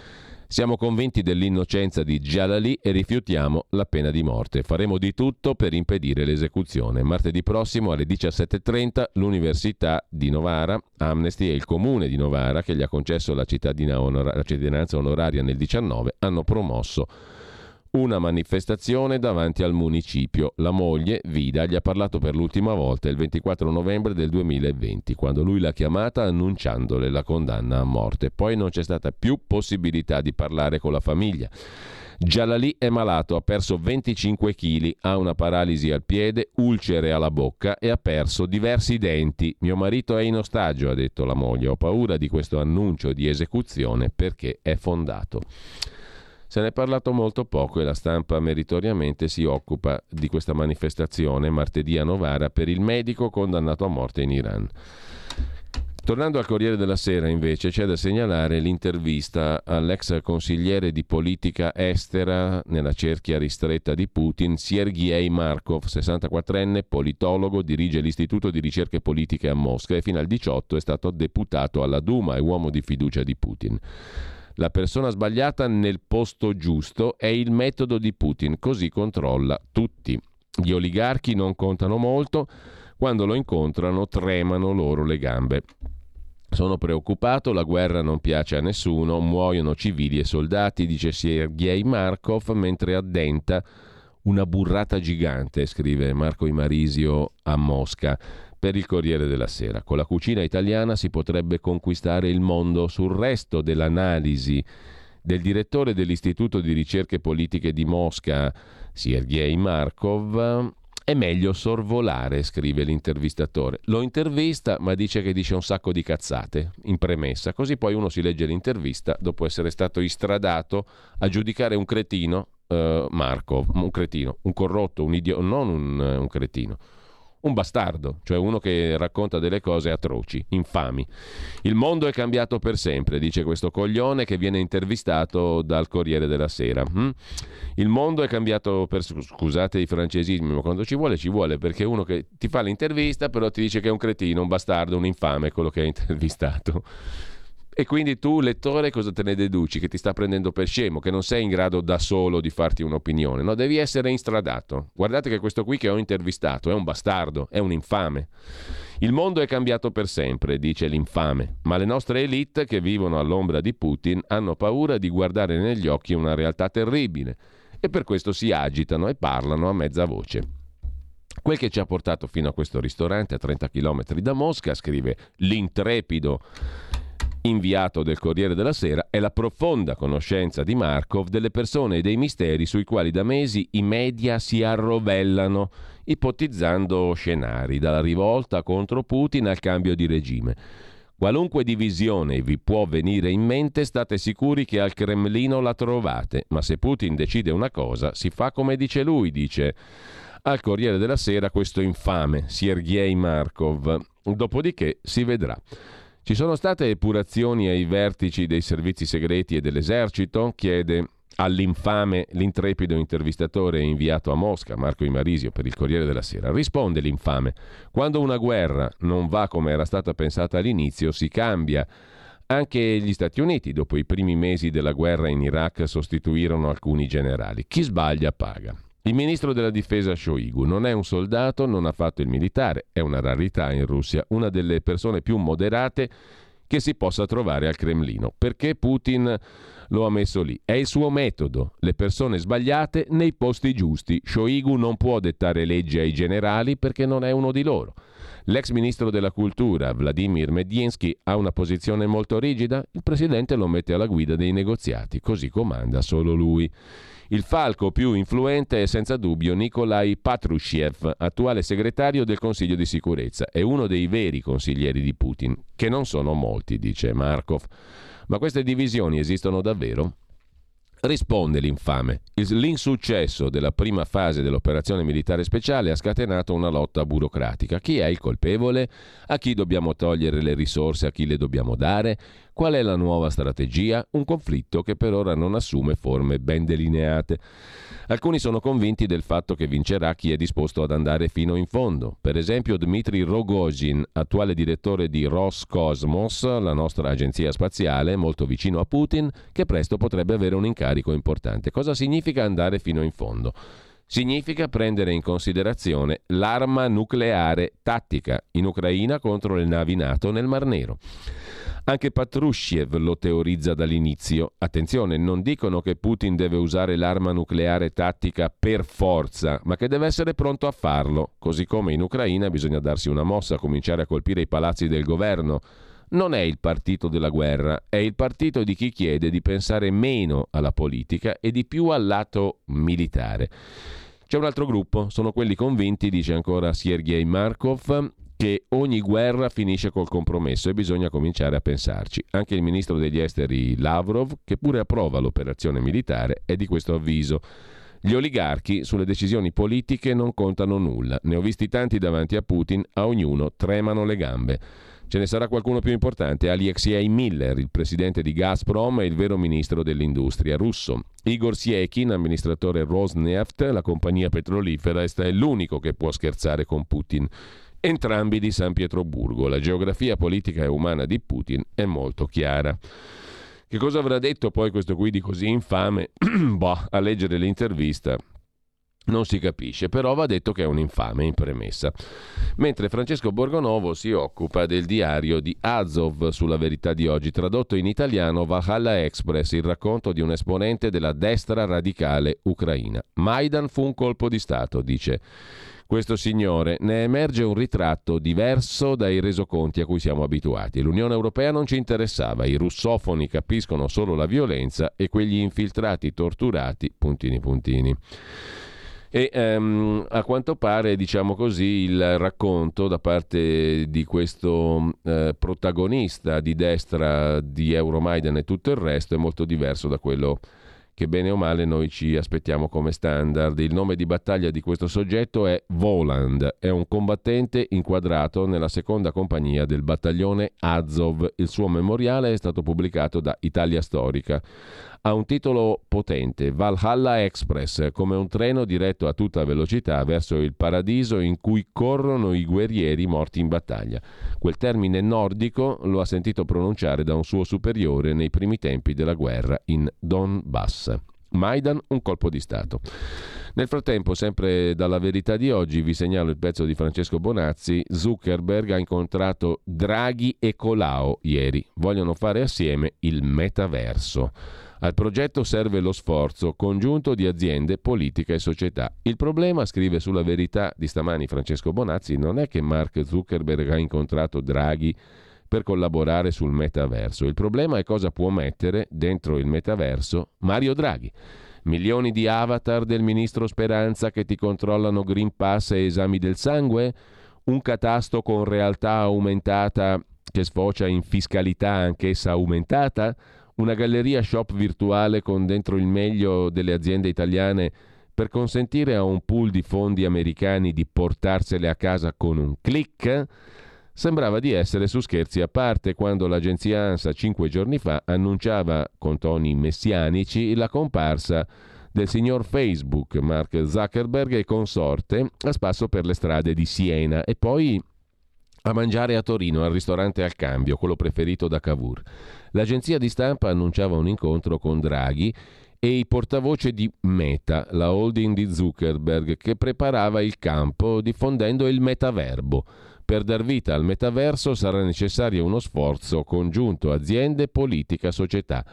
Siamo convinti dell'innocenza di Jalali e rifiutiamo la pena di morte. Faremo di tutto per impedire l'esecuzione. Martedì prossimo alle 17.30 l'Università di Novara, Amnesty e il Comune di Novara, che gli ha concesso la, onora- la cittadinanza onoraria nel 19, hanno promosso una manifestazione davanti al municipio. La moglie, Vida, gli ha parlato per l'ultima volta il 24 novembre del 2020, quando lui l'ha chiamata annunciandole la condanna a morte. Poi non c'è stata più possibilità di parlare con la famiglia. Jalali è malato, ha perso 25 kg, ha una paralisi al piede, ulcere alla bocca e ha perso diversi denti. Mio marito è in ostaggio, ha detto la moglie. Ho paura di questo annuncio di esecuzione perché è fondato. Se ne è parlato molto poco e la stampa meritoriamente si occupa di questa manifestazione martedì a Novara per il medico condannato a morte in Iran. Tornando al Corriere della Sera, invece, c'è da segnalare l'intervista all'ex consigliere di politica estera nella cerchia ristretta di Putin, Sergei Markov, 64enne, politologo, dirige l'Istituto di ricerche politiche a Mosca e fino al 18 è stato deputato alla Duma e uomo di fiducia di Putin. La persona sbagliata nel posto giusto è il metodo di Putin, così controlla tutti. Gli oligarchi non contano molto, quando lo incontrano tremano loro le gambe. Sono preoccupato, la guerra non piace a nessuno, muoiono civili e soldati, dice Sergei Markov, mentre addenta una burrata gigante, scrive Marco Imarisio a Mosca per il Corriere della Sera. Con la cucina italiana si potrebbe conquistare il mondo sul resto dell'analisi del direttore dell'Istituto di ricerche politiche di Mosca, Sergei Markov, è meglio sorvolare, scrive l'intervistatore. Lo intervista, ma dice che dice un sacco di cazzate in premessa, così poi uno si legge l'intervista dopo essere stato istradato a giudicare un cretino, eh, Marco, un cretino, un corrotto, un idiota, non un, un cretino un bastardo, cioè uno che racconta delle cose atroci, infami. Il mondo è cambiato per sempre, dice questo coglione che viene intervistato dal Corriere della Sera. Hm? Il mondo è cambiato per scusate i francesismi, ma quando ci vuole ci vuole perché uno che ti fa l'intervista però ti dice che è un cretino, un bastardo, un infame quello che ha intervistato. E quindi tu, lettore, cosa te ne deduci? Che ti sta prendendo per scemo, che non sei in grado da solo di farti un'opinione. No, devi essere instradato. Guardate che questo qui che ho intervistato è un bastardo, è un infame. Il mondo è cambiato per sempre, dice l'infame, ma le nostre elite che vivono all'ombra di Putin hanno paura di guardare negli occhi una realtà terribile e per questo si agitano e parlano a mezza voce. Quel che ci ha portato fino a questo ristorante a 30 km da Mosca, scrive l'intrepido inviato del Corriere della Sera è la profonda conoscenza di Markov delle persone e dei misteri sui quali da mesi i media si arrovellano, ipotizzando scenari, dalla rivolta contro Putin al cambio di regime. Qualunque divisione vi può venire in mente, state sicuri che al Cremlino la trovate, ma se Putin decide una cosa, si fa come dice lui, dice al Corriere della Sera questo infame Sergei Markov. Dopodiché si vedrà. Ci sono state epurazioni ai vertici dei servizi segreti e dell'esercito? chiede all'infame l'intrepido intervistatore inviato a Mosca, Marco Imarisio, per il Corriere della Sera. Risponde l'infame, quando una guerra non va come era stata pensata all'inizio, si cambia. Anche gli Stati Uniti, dopo i primi mesi della guerra in Iraq, sostituirono alcuni generali. Chi sbaglia paga. Il ministro della difesa Shoigu non è un soldato, non ha fatto il militare, è una rarità in Russia, una delle persone più moderate che si possa trovare al Cremlino. Perché Putin lo ha messo lì? È il suo metodo, le persone sbagliate nei posti giusti. Shoigu non può dettare leggi ai generali perché non è uno di loro. L'ex ministro della cultura, Vladimir Medinsky, ha una posizione molto rigida? Il presidente lo mette alla guida dei negoziati, così comanda solo lui. Il falco più influente è senza dubbio Nikolai Patrushev, attuale segretario del Consiglio di sicurezza. È uno dei veri consiglieri di Putin, che non sono molti, dice Markov. Ma queste divisioni esistono davvero? Risponde l'infame. L'insuccesso della prima fase dell'operazione militare speciale ha scatenato una lotta burocratica. Chi è il colpevole? A chi dobbiamo togliere le risorse? A chi le dobbiamo dare? Qual è la nuova strategia? Un conflitto che per ora non assume forme ben delineate. Alcuni sono convinti del fatto che vincerà chi è disposto ad andare fino in fondo. Per esempio Dmitry Rogozin, attuale direttore di Roscosmos, la nostra agenzia spaziale, molto vicino a Putin, che presto potrebbe avere un incarico importante. Cosa significa andare fino in fondo? Significa prendere in considerazione l'arma nucleare tattica in Ucraina contro le navi NATO nel Mar Nero. Anche Patrushev lo teorizza dall'inizio. Attenzione, non dicono che Putin deve usare l'arma nucleare tattica per forza, ma che deve essere pronto a farlo. Così come in Ucraina bisogna darsi una mossa, cominciare a colpire i palazzi del governo. Non è il partito della guerra, è il partito di chi chiede di pensare meno alla politica e di più al lato militare. C'è un altro gruppo, sono quelli convinti, dice ancora Sergei Markov, che ogni guerra finisce col compromesso e bisogna cominciare a pensarci. Anche il ministro degli esteri Lavrov, che pure approva l'operazione militare, è di questo avviso. Gli oligarchi sulle decisioni politiche non contano nulla. Ne ho visti tanti davanti a Putin, a ognuno tremano le gambe. Ce ne sarà qualcuno più importante, Alexei Miller, il presidente di Gazprom e il vero ministro dell'industria russo. Igor Siekin, amministratore Rosneft, la compagnia petrolifera, è l'unico che può scherzare con Putin entrambi di San Pietroburgo. La geografia politica e umana di Putin è molto chiara. Che cosa avrà detto poi questo qui di così infame? boh, a leggere l'intervista non si capisce, però va detto che è un infame in premessa. Mentre Francesco Borgonovo si occupa del diario di Azov sulla verità di oggi, tradotto in italiano Valhalla Express, il racconto di un esponente della destra radicale ucraina. Maidan fu un colpo di Stato, dice questo signore, ne emerge un ritratto diverso dai resoconti a cui siamo abituati. L'Unione Europea non ci interessava, i russofoni capiscono solo la violenza e quegli infiltrati torturati, puntini puntini. E um, a quanto pare, diciamo così, il racconto da parte di questo uh, protagonista di destra di Euromaidan e tutto il resto è molto diverso da quello che bene o male noi ci aspettiamo come standard. Il nome di battaglia di questo soggetto è Voland, è un combattente inquadrato nella seconda compagnia del battaglione Azov. Il suo memoriale è stato pubblicato da Italia Storica ha un titolo potente, Valhalla Express, come un treno diretto a tutta velocità verso il paradiso in cui corrono i guerrieri morti in battaglia. Quel termine nordico lo ha sentito pronunciare da un suo superiore nei primi tempi della guerra in Donbass. Maidan, un colpo di Stato. Nel frattempo, sempre dalla verità di oggi, vi segnalo il pezzo di Francesco Bonazzi. Zuckerberg ha incontrato Draghi e Colau ieri. Vogliono fare assieme il metaverso. Al progetto serve lo sforzo congiunto di aziende, politica e società. Il problema, scrive sulla verità di stamani Francesco Bonazzi, non è che Mark Zuckerberg ha incontrato Draghi per collaborare sul metaverso. Il problema è cosa può mettere dentro il metaverso Mario Draghi. Milioni di avatar del ministro Speranza che ti controllano Green Pass e esami del sangue? Un catasto con realtà aumentata che sfocia in fiscalità anch'essa aumentata? Una galleria shop virtuale con dentro il meglio delle aziende italiane per consentire a un pool di fondi americani di portarsele a casa con un click? Sembrava di essere su scherzi a parte quando l'agenzia ANSA cinque giorni fa annunciava con toni messianici la comparsa del signor Facebook Mark Zuckerberg e consorte a spasso per le strade di Siena e poi a mangiare a Torino al ristorante Al Cambio, quello preferito da Cavour. L'agenzia di stampa annunciava un incontro con Draghi e i portavoce di Meta, la holding di Zuckerberg, che preparava il campo diffondendo il metaverbo. Per dar vita al metaverso sarà necessario uno sforzo congiunto aziende, politica, società.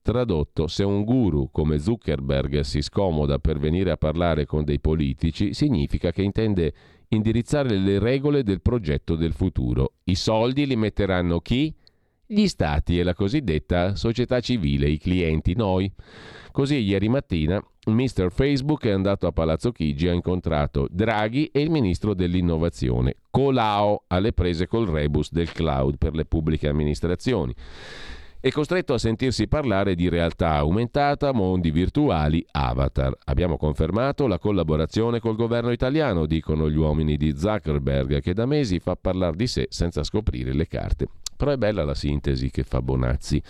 Tradotto, se un guru come Zuckerberg si scomoda per venire a parlare con dei politici, significa che intende indirizzare le regole del progetto del futuro. I soldi li metteranno chi? Gli stati e la cosiddetta società civile, i clienti, noi. Così ieri mattina Mr. Facebook è andato a Palazzo Chigi, ha incontrato Draghi e il ministro dell'innovazione, Colao, alle prese col rebus del cloud per le pubbliche amministrazioni è costretto a sentirsi parlare di realtà aumentata, mondi virtuali, avatar. Abbiamo confermato la collaborazione col governo italiano, dicono gli uomini di Zuckerberg, che da mesi fa parlare di sé senza scoprire le carte. Però è bella la sintesi che fa Bonazzi.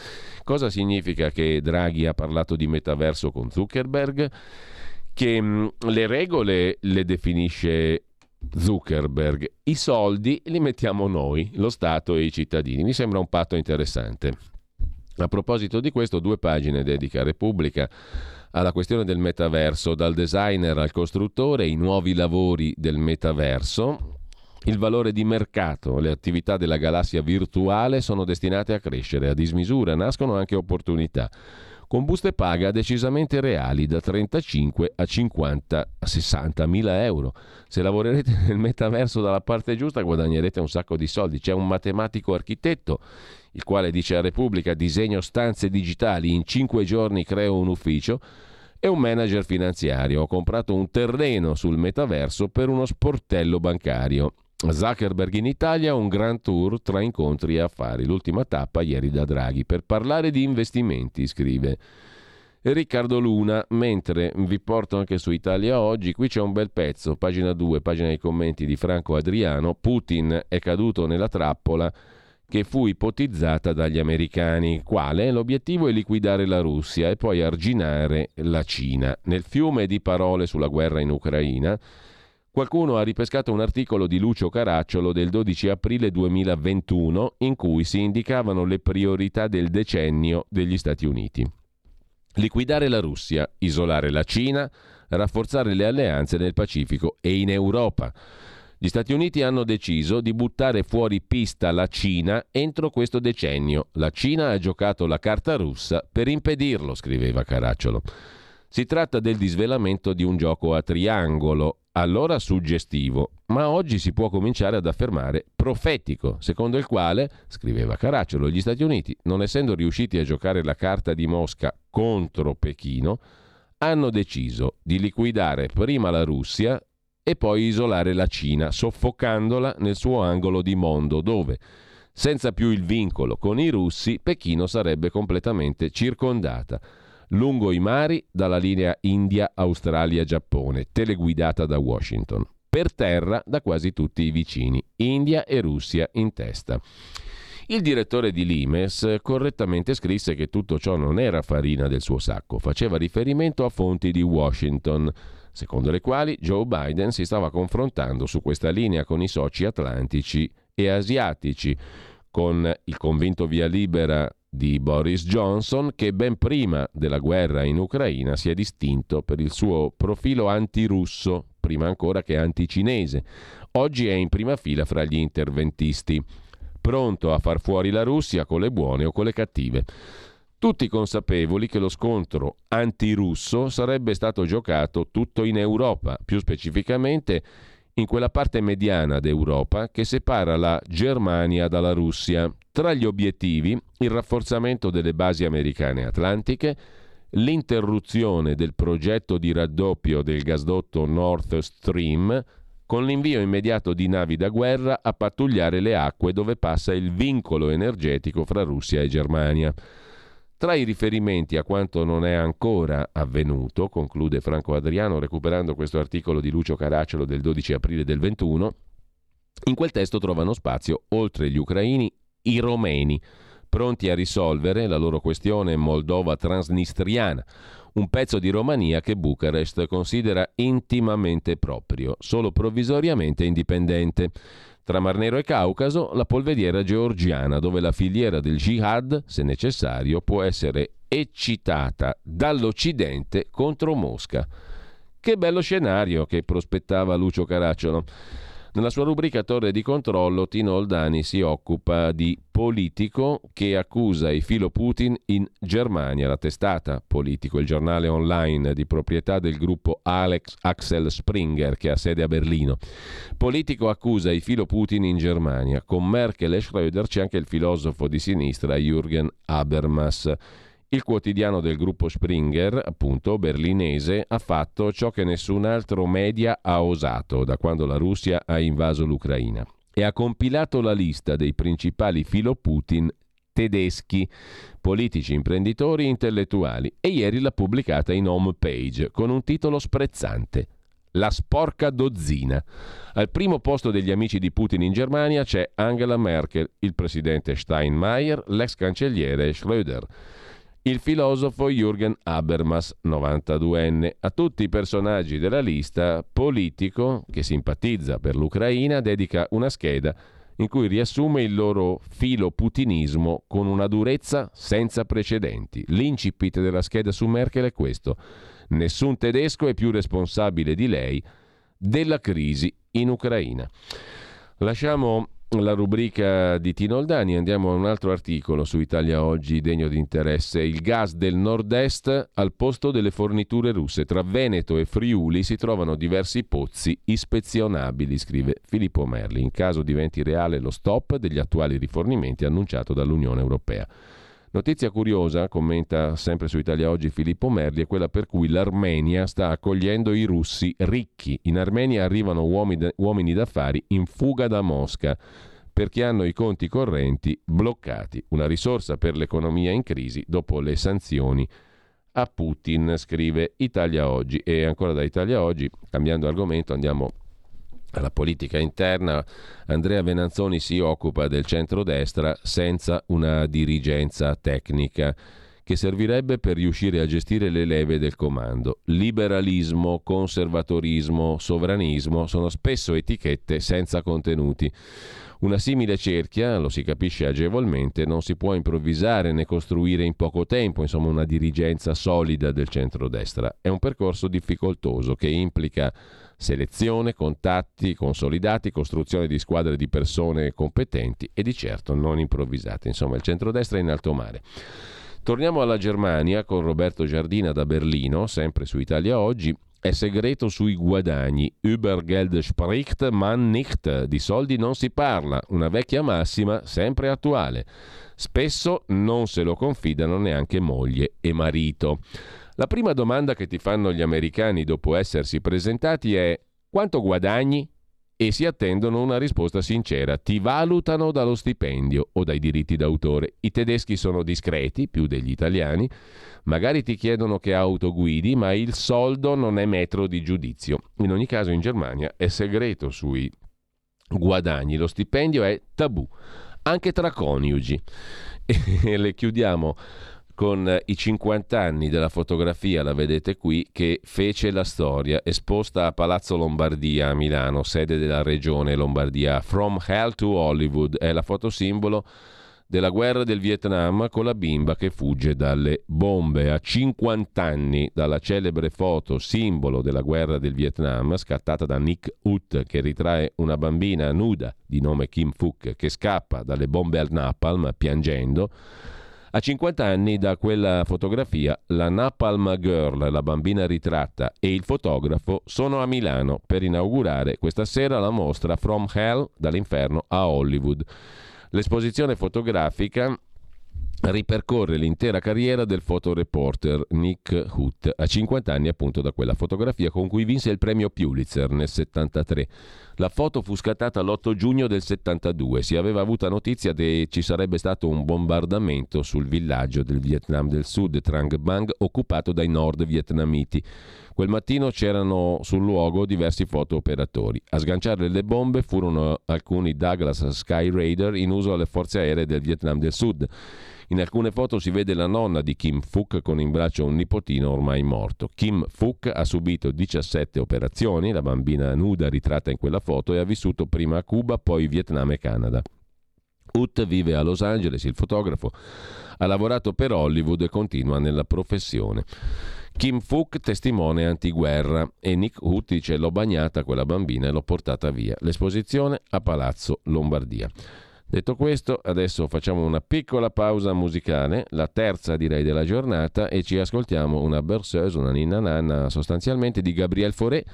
Cosa significa che Draghi ha parlato di metaverso con Zuckerberg? Che mm, le regole le definisce Zuckerberg, i soldi li mettiamo noi, lo Stato e i cittadini. Mi sembra un patto interessante. A proposito di questo, due pagine dedica Repubblica alla questione del metaverso, dal designer al costruttore, i nuovi lavori del metaverso. Il valore di mercato, le attività della galassia virtuale sono destinate a crescere a dismisura, nascono anche opportunità con buste paga decisamente reali da 35 a 50 a 60 mila euro. Se lavorerete nel metaverso dalla parte giusta guadagnerete un sacco di soldi. C'è un matematico architetto il quale dice a Repubblica disegno stanze digitali, in 5 giorni creo un ufficio e un manager finanziario. Ho comprato un terreno sul metaverso per uno sportello bancario. Zuckerberg in Italia, un grand tour tra incontri e affari. L'ultima tappa ieri da Draghi per parlare di investimenti, scrive Riccardo Luna. Mentre vi porto anche su Italia Oggi, qui c'è un bel pezzo, pagina 2, pagina dei commenti di Franco Adriano. Putin è caduto nella trappola che fu ipotizzata dagli americani. Quale? L'obiettivo è liquidare la Russia e poi arginare la Cina. Nel fiume di parole sulla guerra in Ucraina Qualcuno ha ripescato un articolo di Lucio Caracciolo del 12 aprile 2021 in cui si indicavano le priorità del decennio degli Stati Uniti. Liquidare la Russia, isolare la Cina, rafforzare le alleanze nel Pacifico e in Europa. Gli Stati Uniti hanno deciso di buttare fuori pista la Cina entro questo decennio. La Cina ha giocato la carta russa per impedirlo, scriveva Caracciolo. Si tratta del disvelamento di un gioco a triangolo, allora suggestivo, ma oggi si può cominciare ad affermare profetico, secondo il quale, scriveva Caracciolo, gli Stati Uniti, non essendo riusciti a giocare la carta di Mosca contro Pechino, hanno deciso di liquidare prima la Russia e poi isolare la Cina, soffocandola nel suo angolo di mondo, dove, senza più il vincolo con i russi, Pechino sarebbe completamente circondata lungo i mari dalla linea India-Australia-Giappone, teleguidata da Washington. Per terra da quasi tutti i vicini, India e Russia in testa. Il direttore di Limes correttamente scrisse che tutto ciò non era farina del suo sacco, faceva riferimento a fonti di Washington, secondo le quali Joe Biden si stava confrontando su questa linea con i soci atlantici e asiatici, con il convinto via libera di Boris Johnson, che ben prima della guerra in Ucraina si è distinto per il suo profilo antirusso, prima ancora che anticinese. Oggi è in prima fila fra gli interventisti, pronto a far fuori la Russia con le buone o con le cattive. Tutti consapevoli che lo scontro antirusso sarebbe stato giocato tutto in Europa, più specificamente in quella parte mediana d'Europa che separa la Germania dalla Russia. Tra gli obiettivi il rafforzamento delle basi americane atlantiche, l'interruzione del progetto di raddoppio del gasdotto Nord Stream, con l'invio immediato di navi da guerra a pattugliare le acque dove passa il vincolo energetico fra Russia e Germania. Tra i riferimenti a quanto non è ancora avvenuto, conclude Franco Adriano recuperando questo articolo di Lucio Caracciolo del 12 aprile del 21, in quel testo trovano spazio, oltre gli ucraini, i romeni, pronti a risolvere la loro questione moldova-transnistriana, un pezzo di Romania che Bucarest considera intimamente proprio, solo provvisoriamente indipendente. Tra Mar Nero e Caucaso, la polveriera georgiana, dove la filiera del jihad, se necessario, può essere eccitata dall'Occidente contro Mosca. Che bello scenario che prospettava Lucio Caracciolo. Nella sua rubrica Torre di controllo, Tino Oldani si occupa di politico che accusa i filo Putin in Germania. La testata Politico, il giornale online di proprietà del gruppo Alex Axel Springer che ha sede a Berlino. Politico accusa i filo Putin in Germania. Con Merkel e Schröder c'è anche il filosofo di sinistra Jürgen Habermas. Il quotidiano del gruppo Springer, appunto berlinese, ha fatto ciò che nessun altro media ha osato da quando la Russia ha invaso l'Ucraina e ha compilato la lista dei principali filo Putin tedeschi, politici, imprenditori intellettuali e ieri l'ha pubblicata in home page con un titolo sprezzante. La sporca dozzina. Al primo posto degli amici di Putin in Germania c'è Angela Merkel, il presidente Steinmeier, l'ex cancelliere Schröder il filosofo Jürgen Habermas, 92enne. A tutti i personaggi della lista, politico che simpatizza per l'Ucraina, dedica una scheda in cui riassume il loro filo putinismo con una durezza senza precedenti. L'incipit della scheda su Merkel è questo. Nessun tedesco è più responsabile di lei della crisi in Ucraina. Lasciamo la rubrica di Tino Oldani, andiamo a un altro articolo su Italia Oggi degno di interesse. Il gas del nord-est al posto delle forniture russe. Tra Veneto e Friuli si trovano diversi pozzi ispezionabili, scrive Filippo Merli, in caso diventi reale lo stop degli attuali rifornimenti annunciato dall'Unione Europea. Notizia curiosa, commenta sempre su Italia Oggi Filippo Merli, è quella per cui l'Armenia sta accogliendo i russi ricchi. In Armenia arrivano uomini, d'affari in fuga da Mosca perché hanno i conti correnti bloccati, una risorsa per l'economia in crisi dopo le sanzioni a Putin, scrive Italia Oggi. E ancora da Italia Oggi, cambiando argomento, andiamo alla politica interna, Andrea Venanzoni si occupa del centrodestra senza una dirigenza tecnica che servirebbe per riuscire a gestire le leve del comando. Liberalismo, conservatorismo, sovranismo sono spesso etichette senza contenuti. Una simile cerchia, lo si capisce agevolmente, non si può improvvisare né costruire in poco tempo, insomma una dirigenza solida del centrodestra. È un percorso difficoltoso che implica selezione, contatti consolidati, costruzione di squadre di persone competenti e di certo non improvvisate. Insomma, il centrodestra è in alto mare. Torniamo alla Germania con Roberto Giardina da Berlino, sempre su Italia Oggi. È segreto sui guadagni. Über Geld spricht man nicht. Di soldi non si parla. Una vecchia massima sempre attuale. Spesso non se lo confidano neanche moglie e marito. La prima domanda che ti fanno gli americani dopo essersi presentati è quanto guadagni? E si attendono una risposta sincera. Ti valutano dallo stipendio o dai diritti d'autore. I tedeschi sono discreti, più degli italiani. Magari ti chiedono che auto guidi, ma il soldo non è metro di giudizio. In ogni caso in Germania è segreto sui guadagni. Lo stipendio è tabù, anche tra coniugi. E le chiudiamo con eh, i 50 anni della fotografia, la vedete qui, che fece la storia, esposta a Palazzo Lombardia a Milano, sede della regione Lombardia. From Hell to Hollywood è la fotosimbolo della guerra del Vietnam con la bimba che fugge dalle bombe. A 50 anni dalla celebre foto simbolo della guerra del Vietnam, scattata da Nick Ut, che ritrae una bambina nuda di nome Kim Phuc che scappa dalle bombe al napalm piangendo, a 50 anni da quella fotografia, la Napalm Girl, la bambina ritratta, e il fotografo sono a Milano per inaugurare questa sera la mostra From Hell dall'inferno a Hollywood. L'esposizione fotografica ripercorre l'intera carriera del fotoreporter Nick Hutt, a 50 anni appunto da quella fotografia con cui vinse il premio Pulitzer nel 73. La foto fu scattata l'8 giugno del 72. Si aveva avuta notizia che ci sarebbe stato un bombardamento sul villaggio del Vietnam del Sud, Trang Bang, occupato dai nord vietnamiti. Quel mattino c'erano sul luogo diversi fotooperatori. A sganciare le bombe furono alcuni Douglas Sky Raider in uso alle forze aeree del Vietnam del Sud. In alcune foto si vede la nonna di Kim Phuc con in braccio un nipotino ormai morto. Kim Phuc ha subito 17 operazioni, la bambina nuda ritratta in quella foto, e ha vissuto prima a Cuba, poi Vietnam e Canada. Ut vive a Los Angeles, il fotografo, ha lavorato per Hollywood e continua nella professione. Kim Phuc testimone antiguerra e Nick Ut dice l'ho bagnata quella bambina e l'ho portata via. L'esposizione a Palazzo Lombardia. Detto questo, adesso facciamo una piccola pausa musicale, la terza direi della giornata, e ci ascoltiamo una berceuse, una ninna nanna sostanzialmente di Gabriel Fauré.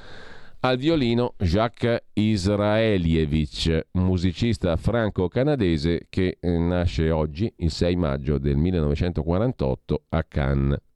Al violino Jacques Israelievich, musicista franco-canadese che eh, nasce oggi, il 6 maggio del 1948, a Cannes.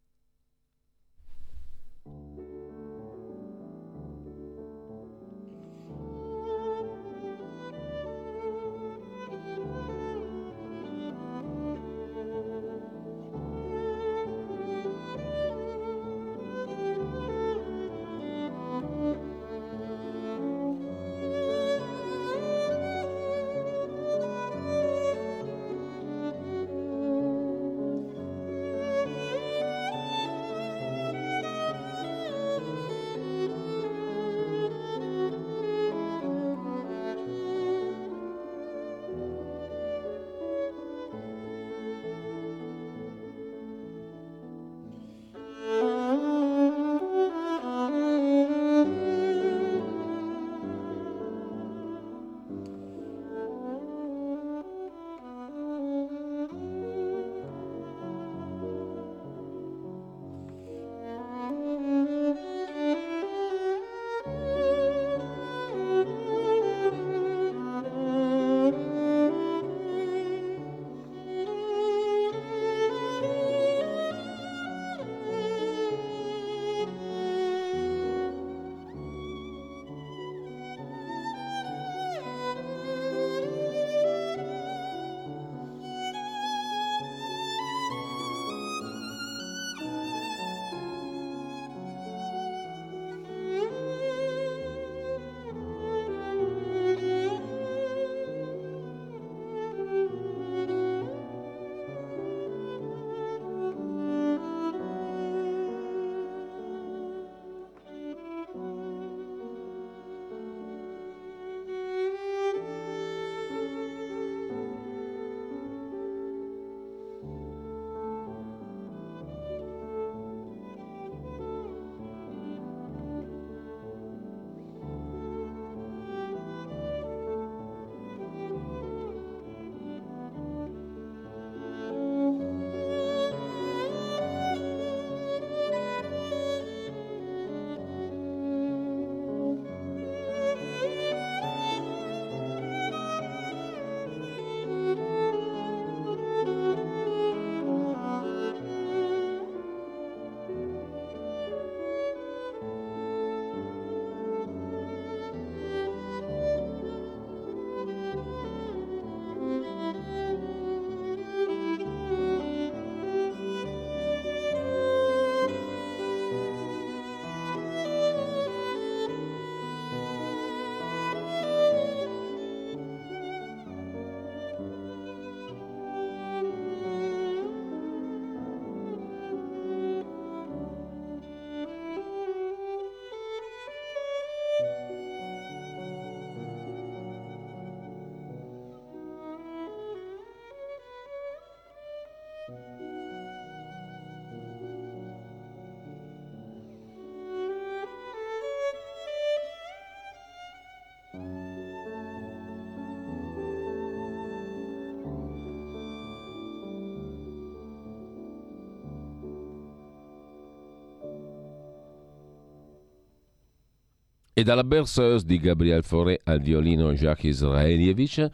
E dalla berceuse di Gabriel Fauré al violino Jacques Israelievic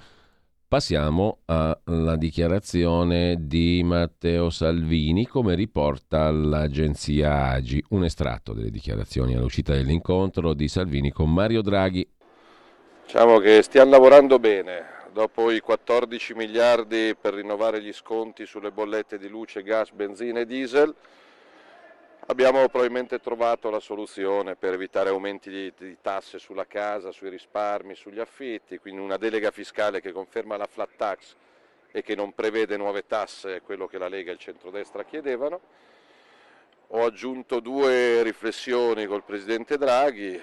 passiamo alla dichiarazione di Matteo Salvini, come riporta l'agenzia Agi. Un estratto delle dichiarazioni all'uscita dell'incontro di Salvini con Mario Draghi. Diciamo che stiamo lavorando bene. Dopo i 14 miliardi per rinnovare gli sconti sulle bollette di luce, gas, benzina e diesel, Abbiamo probabilmente trovato la soluzione per evitare aumenti di, di, tasse sulla casa, sui risparmi, sugli affitti, quindi una delega fiscale che conferma la flat tax e che non prevede nuove tasse, quello che la Lega e il centrodestra chiedevano. Ho aggiunto due riflessioni col Presidente Draghi,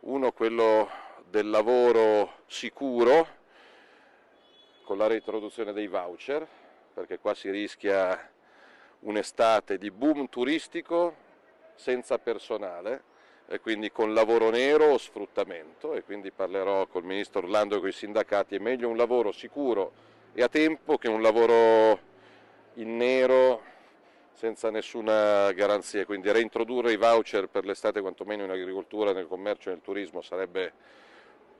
uno quello del lavoro sicuro con la reintroduzione dei voucher, perché qua si rischia un'estate di boom turistico senza personale e quindi con lavoro nero o sfruttamento e quindi parlerò col ministro Orlando e con i sindacati, è meglio un lavoro sicuro e a tempo che un lavoro in nero senza nessuna garanzia, quindi reintrodurre i voucher per l'estate quantomeno in agricoltura, nel commercio e nel turismo sarebbe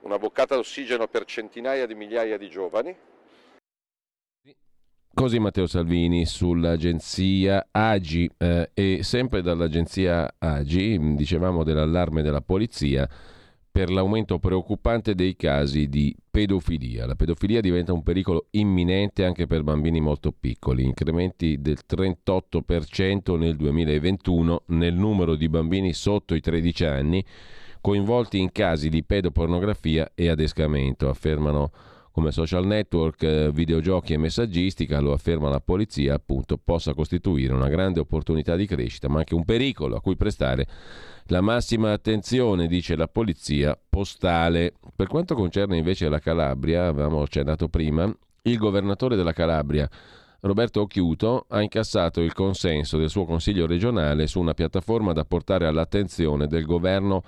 una boccata d'ossigeno per centinaia di migliaia di giovani Così Matteo Salvini sull'agenzia Agi eh, e sempre dall'agenzia Agi dicevamo dell'allarme della polizia per l'aumento preoccupante dei casi di pedofilia. La pedofilia diventa un pericolo imminente anche per bambini molto piccoli, incrementi del 38% nel 2021 nel numero di bambini sotto i 13 anni coinvolti in casi di pedopornografia e adescamento, affermano come social network, eh, videogiochi e messaggistica, lo afferma la polizia, appunto, possa costituire una grande opportunità di crescita, ma anche un pericolo a cui prestare la massima attenzione, dice la polizia postale. Per quanto concerne invece la Calabria, avevamo accennato prima, il governatore della Calabria, Roberto Occhiuto, ha incassato il consenso del suo consiglio regionale su una piattaforma da portare all'attenzione del governo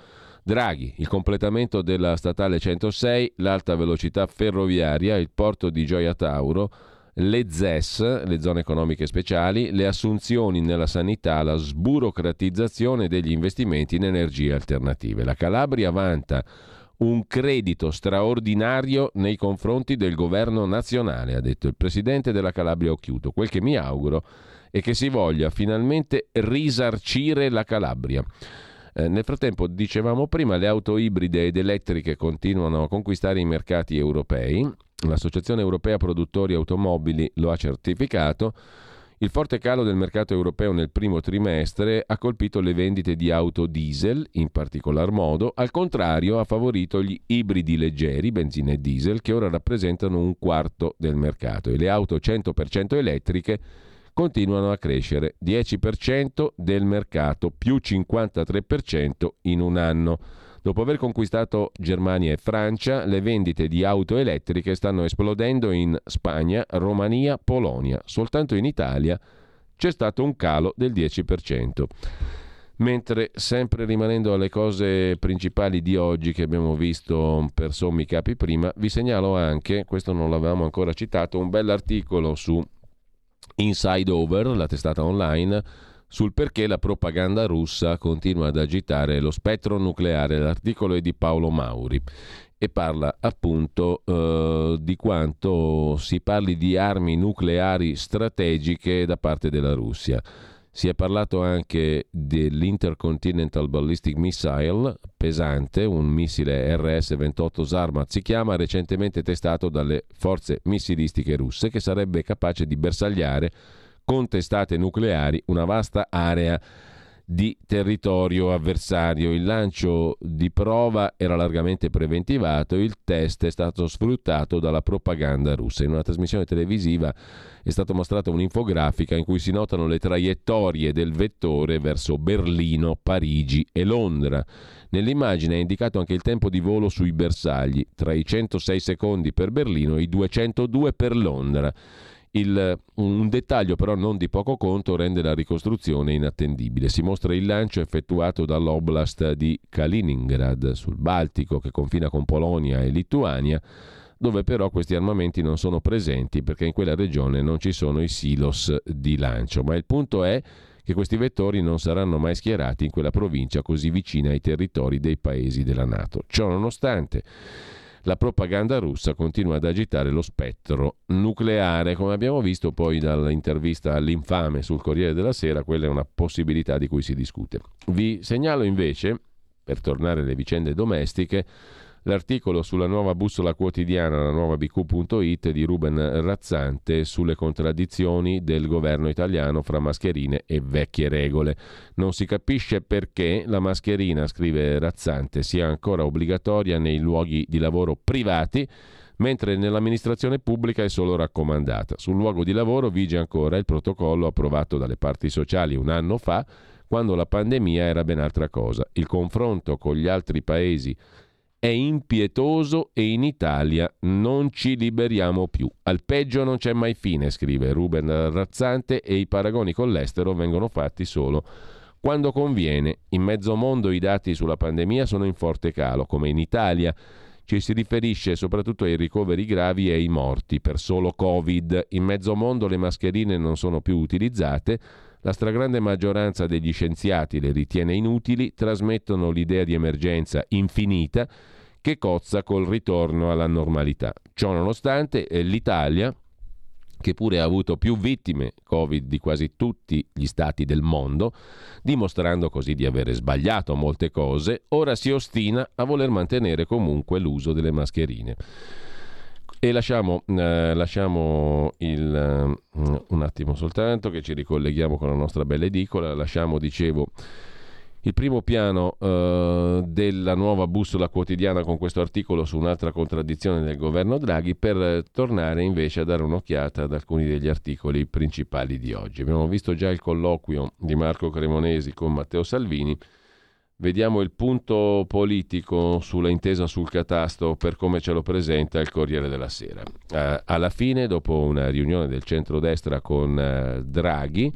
Draghi, il completamento della statale 106, l'alta velocità ferroviaria, il porto di Gioia Tauro, le ZES, le zone economiche speciali, le assunzioni nella sanità, la sburocratizzazione degli investimenti in energie alternative. La Calabria vanta un credito straordinario nei confronti del governo nazionale, ha detto il presidente della Calabria Occhiuto. Quel che mi auguro è che si voglia finalmente risarcire la Calabria. Eh, nel frattempo, dicevamo prima, le auto ibride ed elettriche continuano a conquistare i mercati europei. L'Associazione Europea Produttori Automobili lo ha certificato. Il forte calo del mercato europeo nel primo trimestre ha colpito le vendite di auto diesel, in particolar modo, al contrario ha favorito gli ibridi leggeri, benzina e diesel, che ora rappresentano un quarto del mercato e le auto 100% elettriche continuano a crescere 10% del mercato, più 53% in un anno. Dopo aver conquistato Germania e Francia, le vendite di auto elettriche stanno esplodendo in Spagna, Romania, Polonia. Soltanto in Italia c'è stato un calo del 10%. Mentre sempre rimanendo alle cose principali di oggi che abbiamo visto per sommi capi prima, vi segnalo anche, questo non l'avevamo ancora citato, un bell'articolo su Inside Over, la testata online, sul perché la propaganda russa continua ad agitare lo spettro nucleare. L'articolo è di Paolo Mauri e parla appunto eh, di quanto si parli di armi nucleari strategiche da parte della Russia. Si è parlato anche dell'Intercontinental Ballistic Missile pesante, un missile RS-28 Sarmat si chiama, recentemente testato dalle forze missilistiche russe, che sarebbe capace di bersagliare con testate nucleari una vasta area di territorio avversario. Il lancio di prova era largamente preventivato, il test è stato sfruttato dalla propaganda russa. In una trasmissione televisiva è stata mostrata un'infografica in cui si notano le traiettorie del vettore verso Berlino, Parigi e Londra. Nell'immagine è indicato anche il tempo di volo sui bersagli, tra i 106 secondi per Berlino e i 202 per Londra. Il, un dettaglio però non di poco conto rende la ricostruzione inattendibile. Si mostra il lancio effettuato dall'oblast di Kaliningrad sul Baltico che confina con Polonia e Lituania, dove però questi armamenti non sono presenti perché in quella regione non ci sono i silos di lancio. Ma il punto è che questi vettori non saranno mai schierati in quella provincia così vicina ai territori dei paesi della Nato. Ciò nonostante la propaganda russa continua ad agitare lo spettro nucleare, come abbiamo visto poi dall'intervista all'infame sul Corriere della Sera, quella è una possibilità di cui si discute. Vi segnalo invece, per tornare alle vicende domestiche, l'articolo sulla nuova bussola quotidiana, la nuova bq.it di Ruben Razzante sulle contraddizioni del governo italiano fra mascherine e vecchie regole. Non si capisce perché la mascherina, scrive Razzante, sia ancora obbligatoria nei luoghi di lavoro privati mentre nell'amministrazione pubblica è solo raccomandata. Sul luogo di lavoro vige ancora il protocollo approvato dalle parti sociali un anno fa, quando la pandemia era ben altra cosa. Il confronto con gli altri paesi è impietoso e in Italia non ci liberiamo più. Al peggio non c'è mai fine, scrive Ruben Razzante, e i paragoni con l'estero vengono fatti solo quando conviene. In mezzo mondo i dati sulla pandemia sono in forte calo, come in Italia. Ci si riferisce soprattutto ai ricoveri gravi e ai morti per solo Covid. In mezzo mondo le mascherine non sono più utilizzate la stragrande maggioranza degli scienziati le ritiene inutili, trasmettono l'idea di emergenza infinita che cozza col ritorno alla normalità. Ciò nonostante, eh, l'Italia, che pure ha avuto più vittime Covid di quasi tutti gli stati del mondo, dimostrando così di avere sbagliato molte cose, ora si ostina a voler mantenere comunque l'uso delle mascherine. E lasciamo, eh, lasciamo il, eh, un attimo soltanto che ci ricolleghiamo con la nostra bella edicola, lasciamo, dicevo, il primo piano eh, della nuova bussola quotidiana con questo articolo su un'altra contraddizione del governo Draghi per tornare invece a dare un'occhiata ad alcuni degli articoli principali di oggi. Abbiamo visto già il colloquio di Marco Cremonesi con Matteo Salvini Vediamo il punto politico sulla intesa sul catasto per come ce lo presenta il Corriere della Sera. Eh, alla fine, dopo una riunione del centrodestra con eh, Draghi,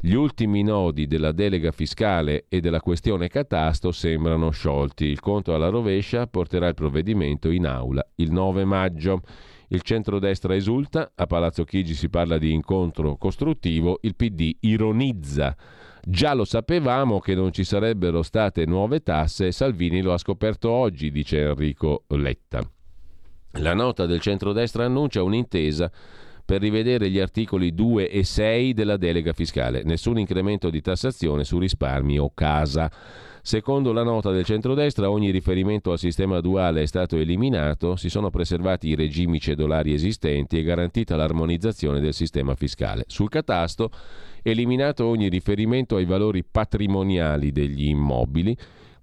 gli ultimi nodi della delega fiscale e della questione catasto sembrano sciolti. Il conto alla rovescia porterà il provvedimento in aula il 9 maggio. Il centrodestra esulta, a Palazzo Chigi si parla di incontro costruttivo, il PD ironizza Già lo sapevamo che non ci sarebbero state nuove tasse, Salvini lo ha scoperto oggi, dice Enrico Letta. La nota del centrodestra annuncia un'intesa per rivedere gli articoli 2 e 6 della delega fiscale. Nessun incremento di tassazione su risparmi o casa. Secondo la nota del centrodestra, ogni riferimento al sistema duale è stato eliminato, si sono preservati i regimi cedolari esistenti e garantita l'armonizzazione del sistema fiscale. Sul catasto eliminato ogni riferimento ai valori patrimoniali degli immobili,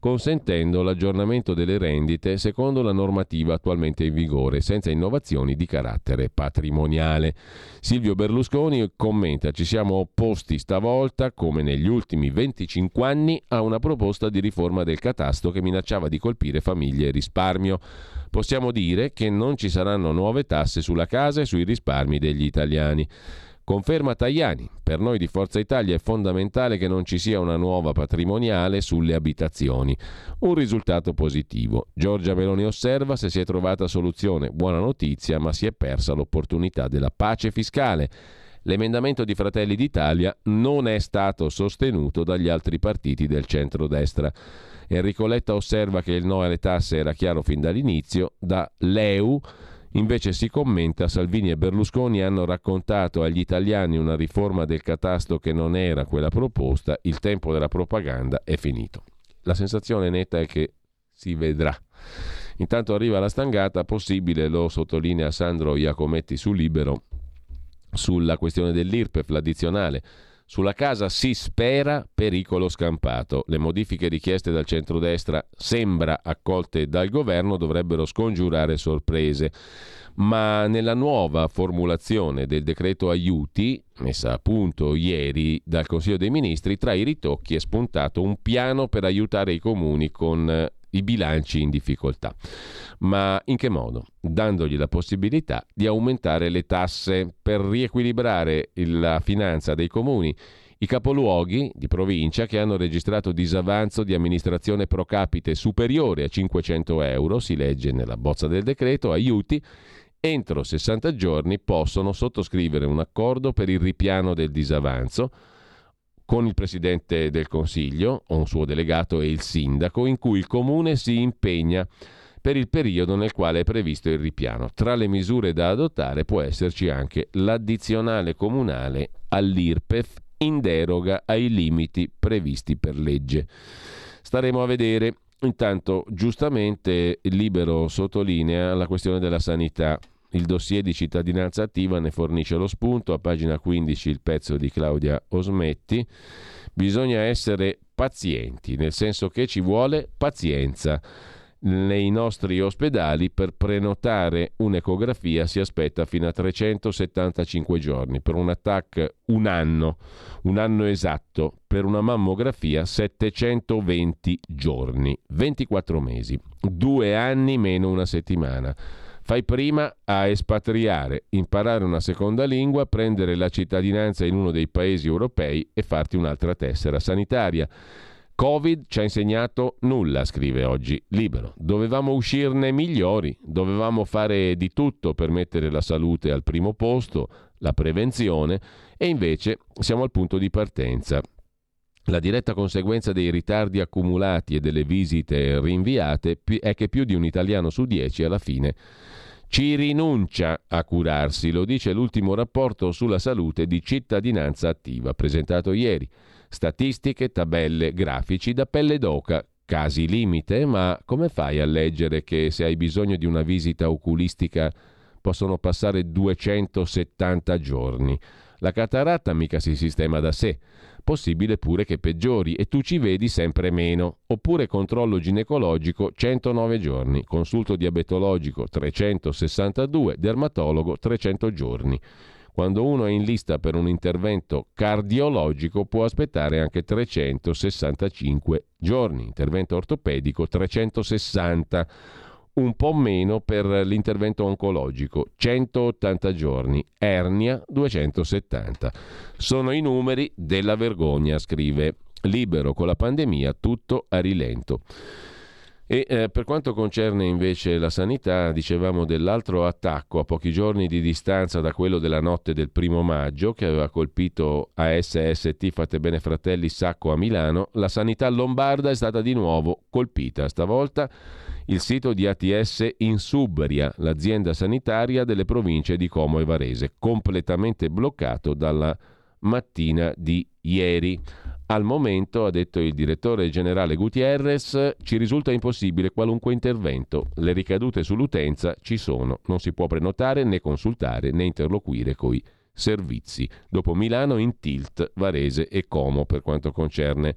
consentendo l'aggiornamento delle rendite secondo la normativa attualmente in vigore, senza innovazioni di carattere patrimoniale. Silvio Berlusconi commenta: Ci siamo opposti stavolta, come negli ultimi 25 anni, a una proposta di riforma del catasto che minacciava di colpire famiglie e risparmio. Possiamo dire che non ci saranno nuove tasse sulla casa e sui risparmi degli italiani. Conferma Tajani, per noi di Forza Italia è fondamentale che non ci sia una nuova patrimoniale sulle abitazioni. Un risultato positivo. Giorgia Meloni osserva se si è trovata soluzione, buona notizia, ma si è persa l'opportunità della pace fiscale. L'emendamento di Fratelli d'Italia non è stato sostenuto dagli altri partiti del centro-destra. Enrico Letta osserva che il no alle tasse era chiaro fin dall'inizio, da Leu Invece si commenta, Salvini e Berlusconi hanno raccontato agli italiani una riforma del catasto che non era quella proposta, il tempo della propaganda è finito. La sensazione netta è che si vedrà. Intanto arriva la stangata, possibile, lo sottolinea Sandro Iacometti su Libero, sulla questione dell'IRPEF, l'addizionale. Sulla casa si spera pericolo scampato. Le modifiche richieste dal centrodestra, sembra accolte dal governo, dovrebbero scongiurare sorprese. Ma nella nuova formulazione del decreto aiuti, messa a punto ieri dal Consiglio dei Ministri, tra i ritocchi è spuntato un piano per aiutare i comuni con i bilanci in difficoltà. Ma in che modo? Dandogli la possibilità di aumentare le tasse per riequilibrare la finanza dei comuni. I capoluoghi di provincia che hanno registrato disavanzo di amministrazione pro capite superiore a 500 euro, si legge nella bozza del decreto, aiuti, entro 60 giorni possono sottoscrivere un accordo per il ripiano del disavanzo con il Presidente del Consiglio, o un suo delegato e il sindaco, in cui il Comune si impegna per il periodo nel quale è previsto il ripiano. Tra le misure da adottare può esserci anche l'addizionale comunale all'IRPEF in deroga ai limiti previsti per legge. Staremo a vedere. Intanto, giustamente, Libero sottolinea la questione della sanità. Il dossier di cittadinanza attiva ne fornisce lo spunto, a pagina 15 il pezzo di Claudia Osmetti. Bisogna essere pazienti, nel senso che ci vuole pazienza. Nei nostri ospedali per prenotare un'ecografia si aspetta fino a 375 giorni, per un attacco un anno, un anno esatto, per una mammografia 720 giorni, 24 mesi, due anni meno una settimana. Fai prima a espatriare, imparare una seconda lingua, prendere la cittadinanza in uno dei paesi europei e farti un'altra tessera sanitaria. Covid ci ha insegnato nulla, scrive oggi Libero. Dovevamo uscirne migliori, dovevamo fare di tutto per mettere la salute al primo posto, la prevenzione, e invece siamo al punto di partenza. La diretta conseguenza dei ritardi accumulati e delle visite rinviate è che più di un italiano su dieci alla fine ci rinuncia a curarsi, lo dice l'ultimo rapporto sulla salute di cittadinanza attiva presentato ieri. Statistiche, tabelle, grafici da pelle d'oca, casi limite, ma come fai a leggere che se hai bisogno di una visita oculistica possono passare 270 giorni? La cataratta mica si sistema da sé. Possibile pure che peggiori e tu ci vedi sempre meno. Oppure controllo ginecologico 109 giorni, consulto diabetologico 362, dermatologo 300 giorni. Quando uno è in lista per un intervento cardiologico può aspettare anche 365 giorni, intervento ortopedico 360 un po' meno per l'intervento oncologico, 180 giorni, ernia 270. Sono i numeri della vergogna, scrive Libero con la pandemia, tutto a rilento. E eh, per quanto concerne invece la sanità, dicevamo dell'altro attacco a pochi giorni di distanza da quello della notte del primo maggio che aveva colpito ASST Fate Bene Fratelli Sacco a Milano, la sanità lombarda è stata di nuovo colpita, stavolta il sito di ATS in Subria, l'azienda sanitaria delle province di Como e Varese, completamente bloccato dalla mattina di ieri. Al momento, ha detto il direttore generale Gutierrez, ci risulta impossibile qualunque intervento. Le ricadute sull'utenza ci sono, non si può prenotare né consultare né interloquire coi servizi. Dopo Milano in tilt, Varese e Como per quanto concerne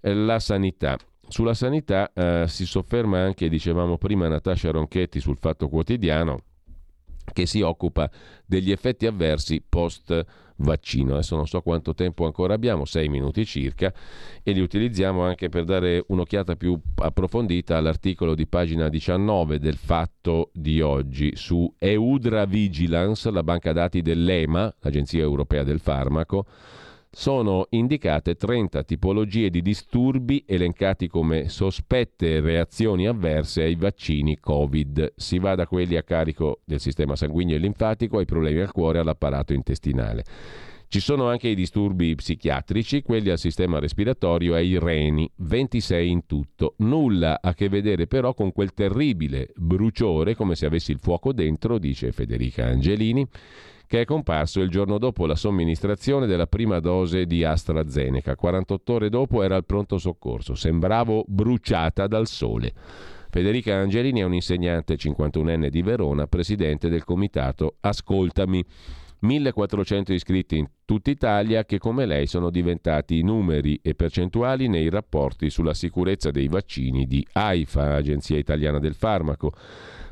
eh, la sanità. Sulla sanità eh, si sofferma anche, dicevamo prima, Natascia Ronchetti sul Fatto Quotidiano, che si occupa degli effetti avversi post vaccino. Adesso non so quanto tempo ancora abbiamo, sei minuti circa, e li utilizziamo anche per dare un'occhiata più approfondita all'articolo di pagina 19 del fatto di oggi su Eudra Vigilance, la banca dati dell'EMA, l'Agenzia Europea del Farmaco sono indicate 30 tipologie di disturbi elencati come sospette reazioni avverse ai vaccini Covid. Si va da quelli a carico del sistema sanguigno e linfatico ai problemi al cuore e all'apparato intestinale. Ci sono anche i disturbi psichiatrici, quelli al sistema respiratorio e ai reni, 26 in tutto. Nulla a che vedere però con quel terribile bruciore, come se avessi il fuoco dentro, dice Federica Angelini, che è comparso il giorno dopo la somministrazione della prima dose di AstraZeneca. 48 ore dopo era al pronto soccorso. Sembravo bruciata dal sole. Federica Angelini è un'insegnante 51enne di Verona, presidente del comitato Ascoltami. 1400 iscritti in tutta Italia che come lei sono diventati numeri e percentuali nei rapporti sulla sicurezza dei vaccini di AIFA, Agenzia Italiana del Farmaco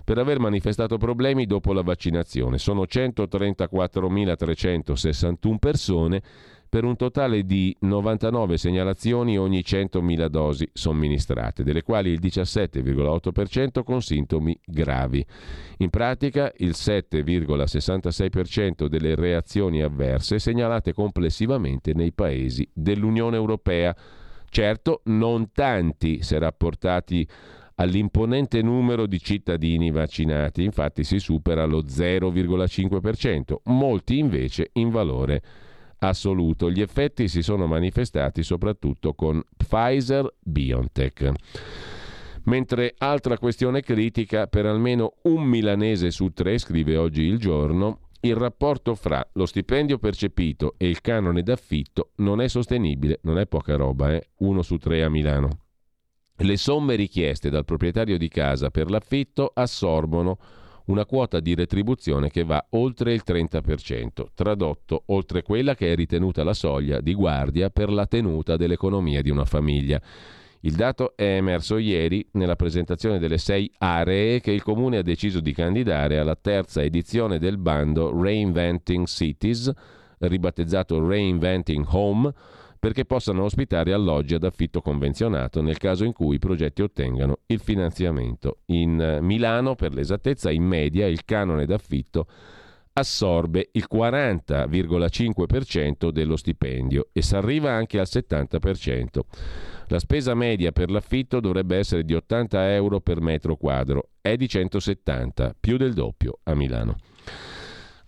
per aver manifestato problemi dopo la vaccinazione. Sono 134.361 persone per un totale di 99 segnalazioni ogni 100.000 dosi somministrate, delle quali il 17,8% con sintomi gravi. In pratica il 7,66% delle reazioni avverse segnalate complessivamente nei paesi dell'Unione Europea. Certo, non tanti se rapportati all'imponente numero di cittadini vaccinati, infatti si supera lo 0,5%, molti invece in valore assoluto. Gli effetti si sono manifestati soprattutto con Pfizer BioNTech. Mentre altra questione critica per almeno un milanese su tre, scrive oggi il giorno, il rapporto fra lo stipendio percepito e il canone d'affitto non è sostenibile, non è poca roba, eh? uno su tre a Milano. Le somme richieste dal proprietario di casa per l'affitto assorbono una quota di retribuzione che va oltre il 30%, tradotto oltre quella che è ritenuta la soglia di guardia per la tenuta dell'economia di una famiglia. Il dato è emerso ieri nella presentazione delle sei aree che il Comune ha deciso di candidare alla terza edizione del bando Reinventing Cities, ribattezzato Reinventing Home, perché possano ospitare alloggi ad affitto convenzionato nel caso in cui i progetti ottengano il finanziamento. In Milano, per l'esattezza, in media il canone d'affitto assorbe il 40,5% dello stipendio e si arriva anche al 70%. La spesa media per l'affitto dovrebbe essere di 80 euro per metro quadro, è di 170, più del doppio a Milano.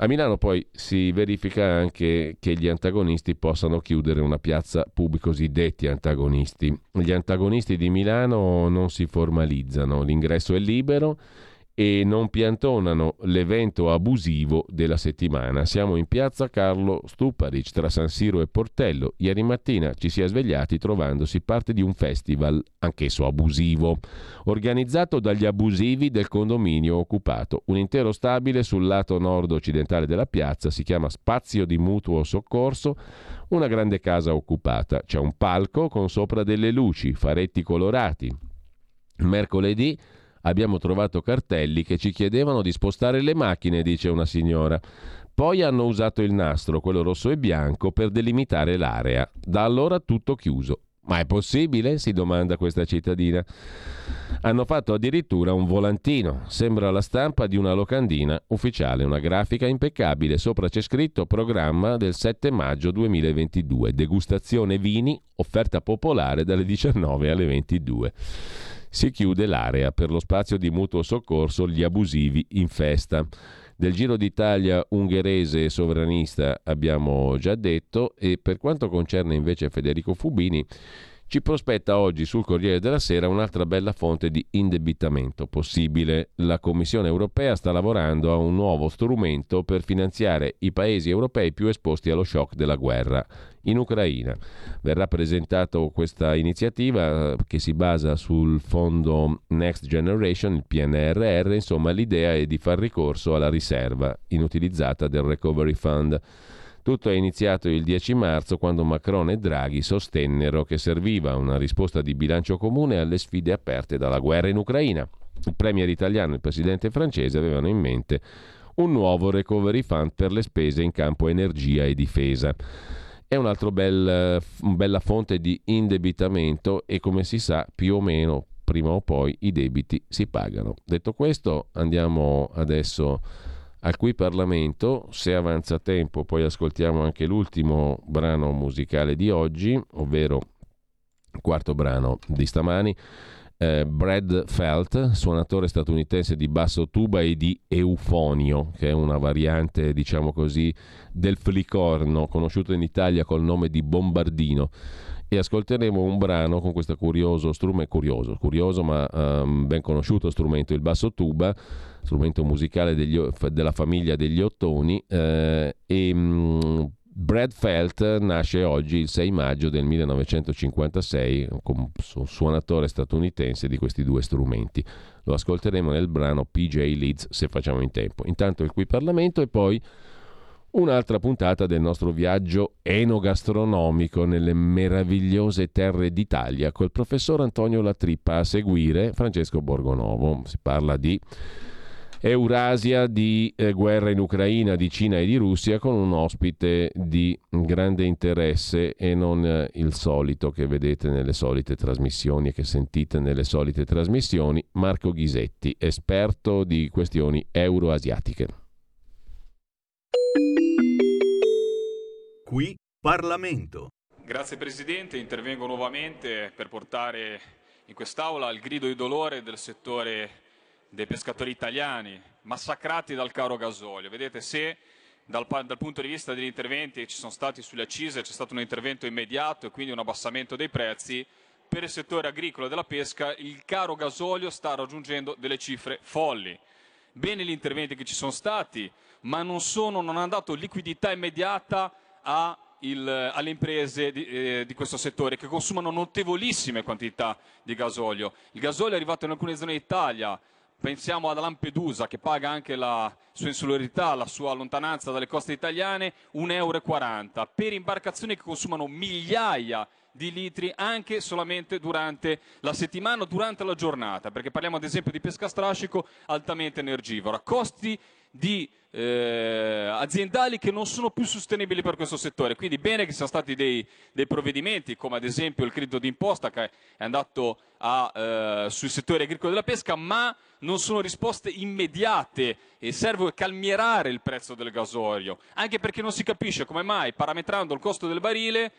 A Milano poi si verifica anche che gli antagonisti possano chiudere una piazza pubblica, cosiddetti antagonisti. Gli antagonisti di Milano non si formalizzano, l'ingresso è libero e non piantonano l'evento abusivo della settimana. Siamo in piazza Carlo Stuparic tra San Siro e Portello. Ieri mattina ci si è svegliati trovandosi parte di un festival, anch'esso abusivo, organizzato dagli abusivi del condominio occupato. Un intero stabile sul lato nord-occidentale della piazza si chiama Spazio di Mutuo Soccorso, una grande casa occupata. C'è un palco con sopra delle luci, faretti colorati. Mercoledì Abbiamo trovato cartelli che ci chiedevano di spostare le macchine, dice una signora. Poi hanno usato il nastro, quello rosso e bianco, per delimitare l'area. Da allora tutto chiuso. Ma è possibile? si domanda questa cittadina. Hanno fatto addirittura un volantino, sembra la stampa di una locandina ufficiale, una grafica impeccabile, sopra c'è scritto programma del 7 maggio 2022, degustazione vini, offerta popolare dalle 19 alle 22 si chiude l'area per lo spazio di mutuo soccorso gli abusivi in festa. Del Giro d'Italia ungherese e sovranista abbiamo già detto e per quanto concerne invece Federico Fubini ci prospetta oggi sul Corriere della Sera un'altra bella fonte di indebitamento possibile. La Commissione europea sta lavorando a un nuovo strumento per finanziare i paesi europei più esposti allo shock della guerra in Ucraina. Verrà presentata questa iniziativa che si basa sul fondo Next Generation, il PNRR, insomma l'idea è di far ricorso alla riserva inutilizzata del Recovery Fund. Tutto è iniziato il 10 marzo quando Macron e Draghi sostennero che serviva una risposta di bilancio comune alle sfide aperte dalla guerra in Ucraina. Il premier italiano e il presidente francese avevano in mente un nuovo recovery fund per le spese in campo energia e difesa. È un altro bel, bella fonte di indebitamento e come si sa più o meno prima o poi i debiti si pagano. Detto questo andiamo adesso al cui Parlamento, se avanza tempo, poi ascoltiamo anche l'ultimo brano musicale di oggi, ovvero il quarto brano di stamani. Eh, Brad Felt, suonatore statunitense di basso tuba e di eufonio, che è una variante, diciamo così, del flicorno, conosciuto in Italia col nome di bombardino. E ascolteremo un brano con questo curioso strumento, curioso, curioso ma um, ben conosciuto strumento, il basso tuba, strumento musicale degli, della famiglia degli ottoni eh, e um, Brad Felt nasce oggi il 6 maggio del 1956 come suonatore statunitense di questi due strumenti. Lo ascolteremo nel brano PJ Leeds se facciamo in tempo. Intanto il qui Parlamento e poi un'altra puntata del nostro viaggio enogastronomico nelle meravigliose terre d'Italia col professor Antonio Latrippa a seguire Francesco Borgonovo. Si parla di Eurasia, di eh, guerra in Ucraina, di Cina e di Russia con un ospite di grande interesse e non eh, il solito che vedete nelle solite trasmissioni e che sentite nelle solite trasmissioni, Marco Ghisetti, esperto di questioni euroasiatiche. Qui Parlamento. Grazie Presidente, intervengo nuovamente per portare in quest'Aula il grido di dolore del settore dei pescatori italiani massacrati dal caro gasolio. Vedete, se dal, dal, punto di vista degli interventi che ci sono stati sulle accise, c'è stato un intervento immediato e quindi un abbassamento dei prezzi. Per il settore agricolo e della pesca il caro gasolio sta raggiungendo delle cifre folli. Bene gli interventi che ci sono stati, ma non, sono, non hanno dato liquidità immediata a il, alle imprese di, eh, di, questo settore che consumano notevolissime quantità di gasolio. Il gasolio è arrivato in alcune zone d'Italia pensiamo ad Lampedusa che paga anche la sua insularità, la sua lontananza dalle coste italiane, 1,40 euro per imbarcazioni che consumano migliaia di litri anche solamente durante la settimana o durante la giornata, perché parliamo ad esempio di pesca strascico altamente energivora. Costi di eh, aziendali che non sono più sostenibili per questo settore. Quindi bene che siano stati dei, dei provvedimenti, come ad esempio il credito d'imposta che è andato a, eh, sui settori agricoli della pesca, ma non sono risposte immediate e serve calmierare il prezzo del gasolio, anche perché non si capisce come mai parametrando il costo del barile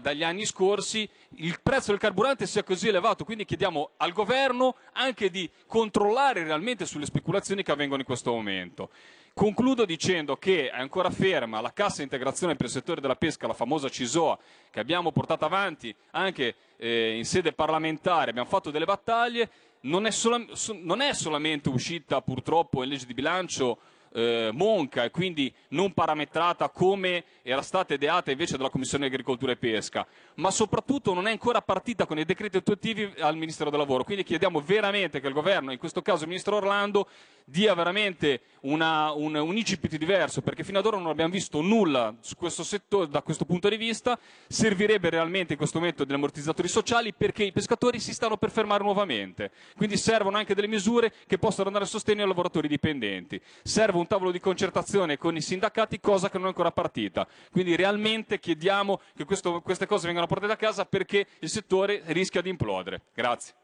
dagli anni scorsi il prezzo del carburante sia così elevato, quindi chiediamo al governo anche di controllare realmente sulle speculazioni che avvengono in questo momento. Concludo dicendo che è ancora ferma la cassa integrazione per il settore della pesca, la famosa CISOA, che abbiamo portato avanti anche eh, in sede parlamentare, abbiamo fatto delle battaglie, non è, sola, non è solamente uscita purtroppo in legge di bilancio eh, monca e quindi non parametrata come era stata ideata invece dalla Commissione Agricoltura e Pesca, ma soprattutto non è ancora partita con i decreti attuativi al Ministero del Lavoro. Quindi chiediamo veramente che il Governo, in questo caso il Ministro Orlando, dia veramente una, un, un incipit diverso, perché fino ad ora non abbiamo visto nulla questo settore, da questo punto di vista. Servirebbe realmente in questo momento degli ammortizzatori sociali perché i pescatori si stanno per fermare nuovamente. Quindi servono anche delle misure che possano dare sostegno ai lavoratori dipendenti. Serve un tavolo di concertazione con i sindacati, cosa che non è ancora partita. Quindi realmente chiediamo che questo, queste cose vengano portate a casa perché il settore rischia di implodere. Grazie.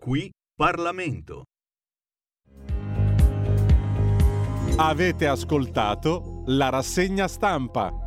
Qui Parlamento. Avete ascoltato la rassegna stampa.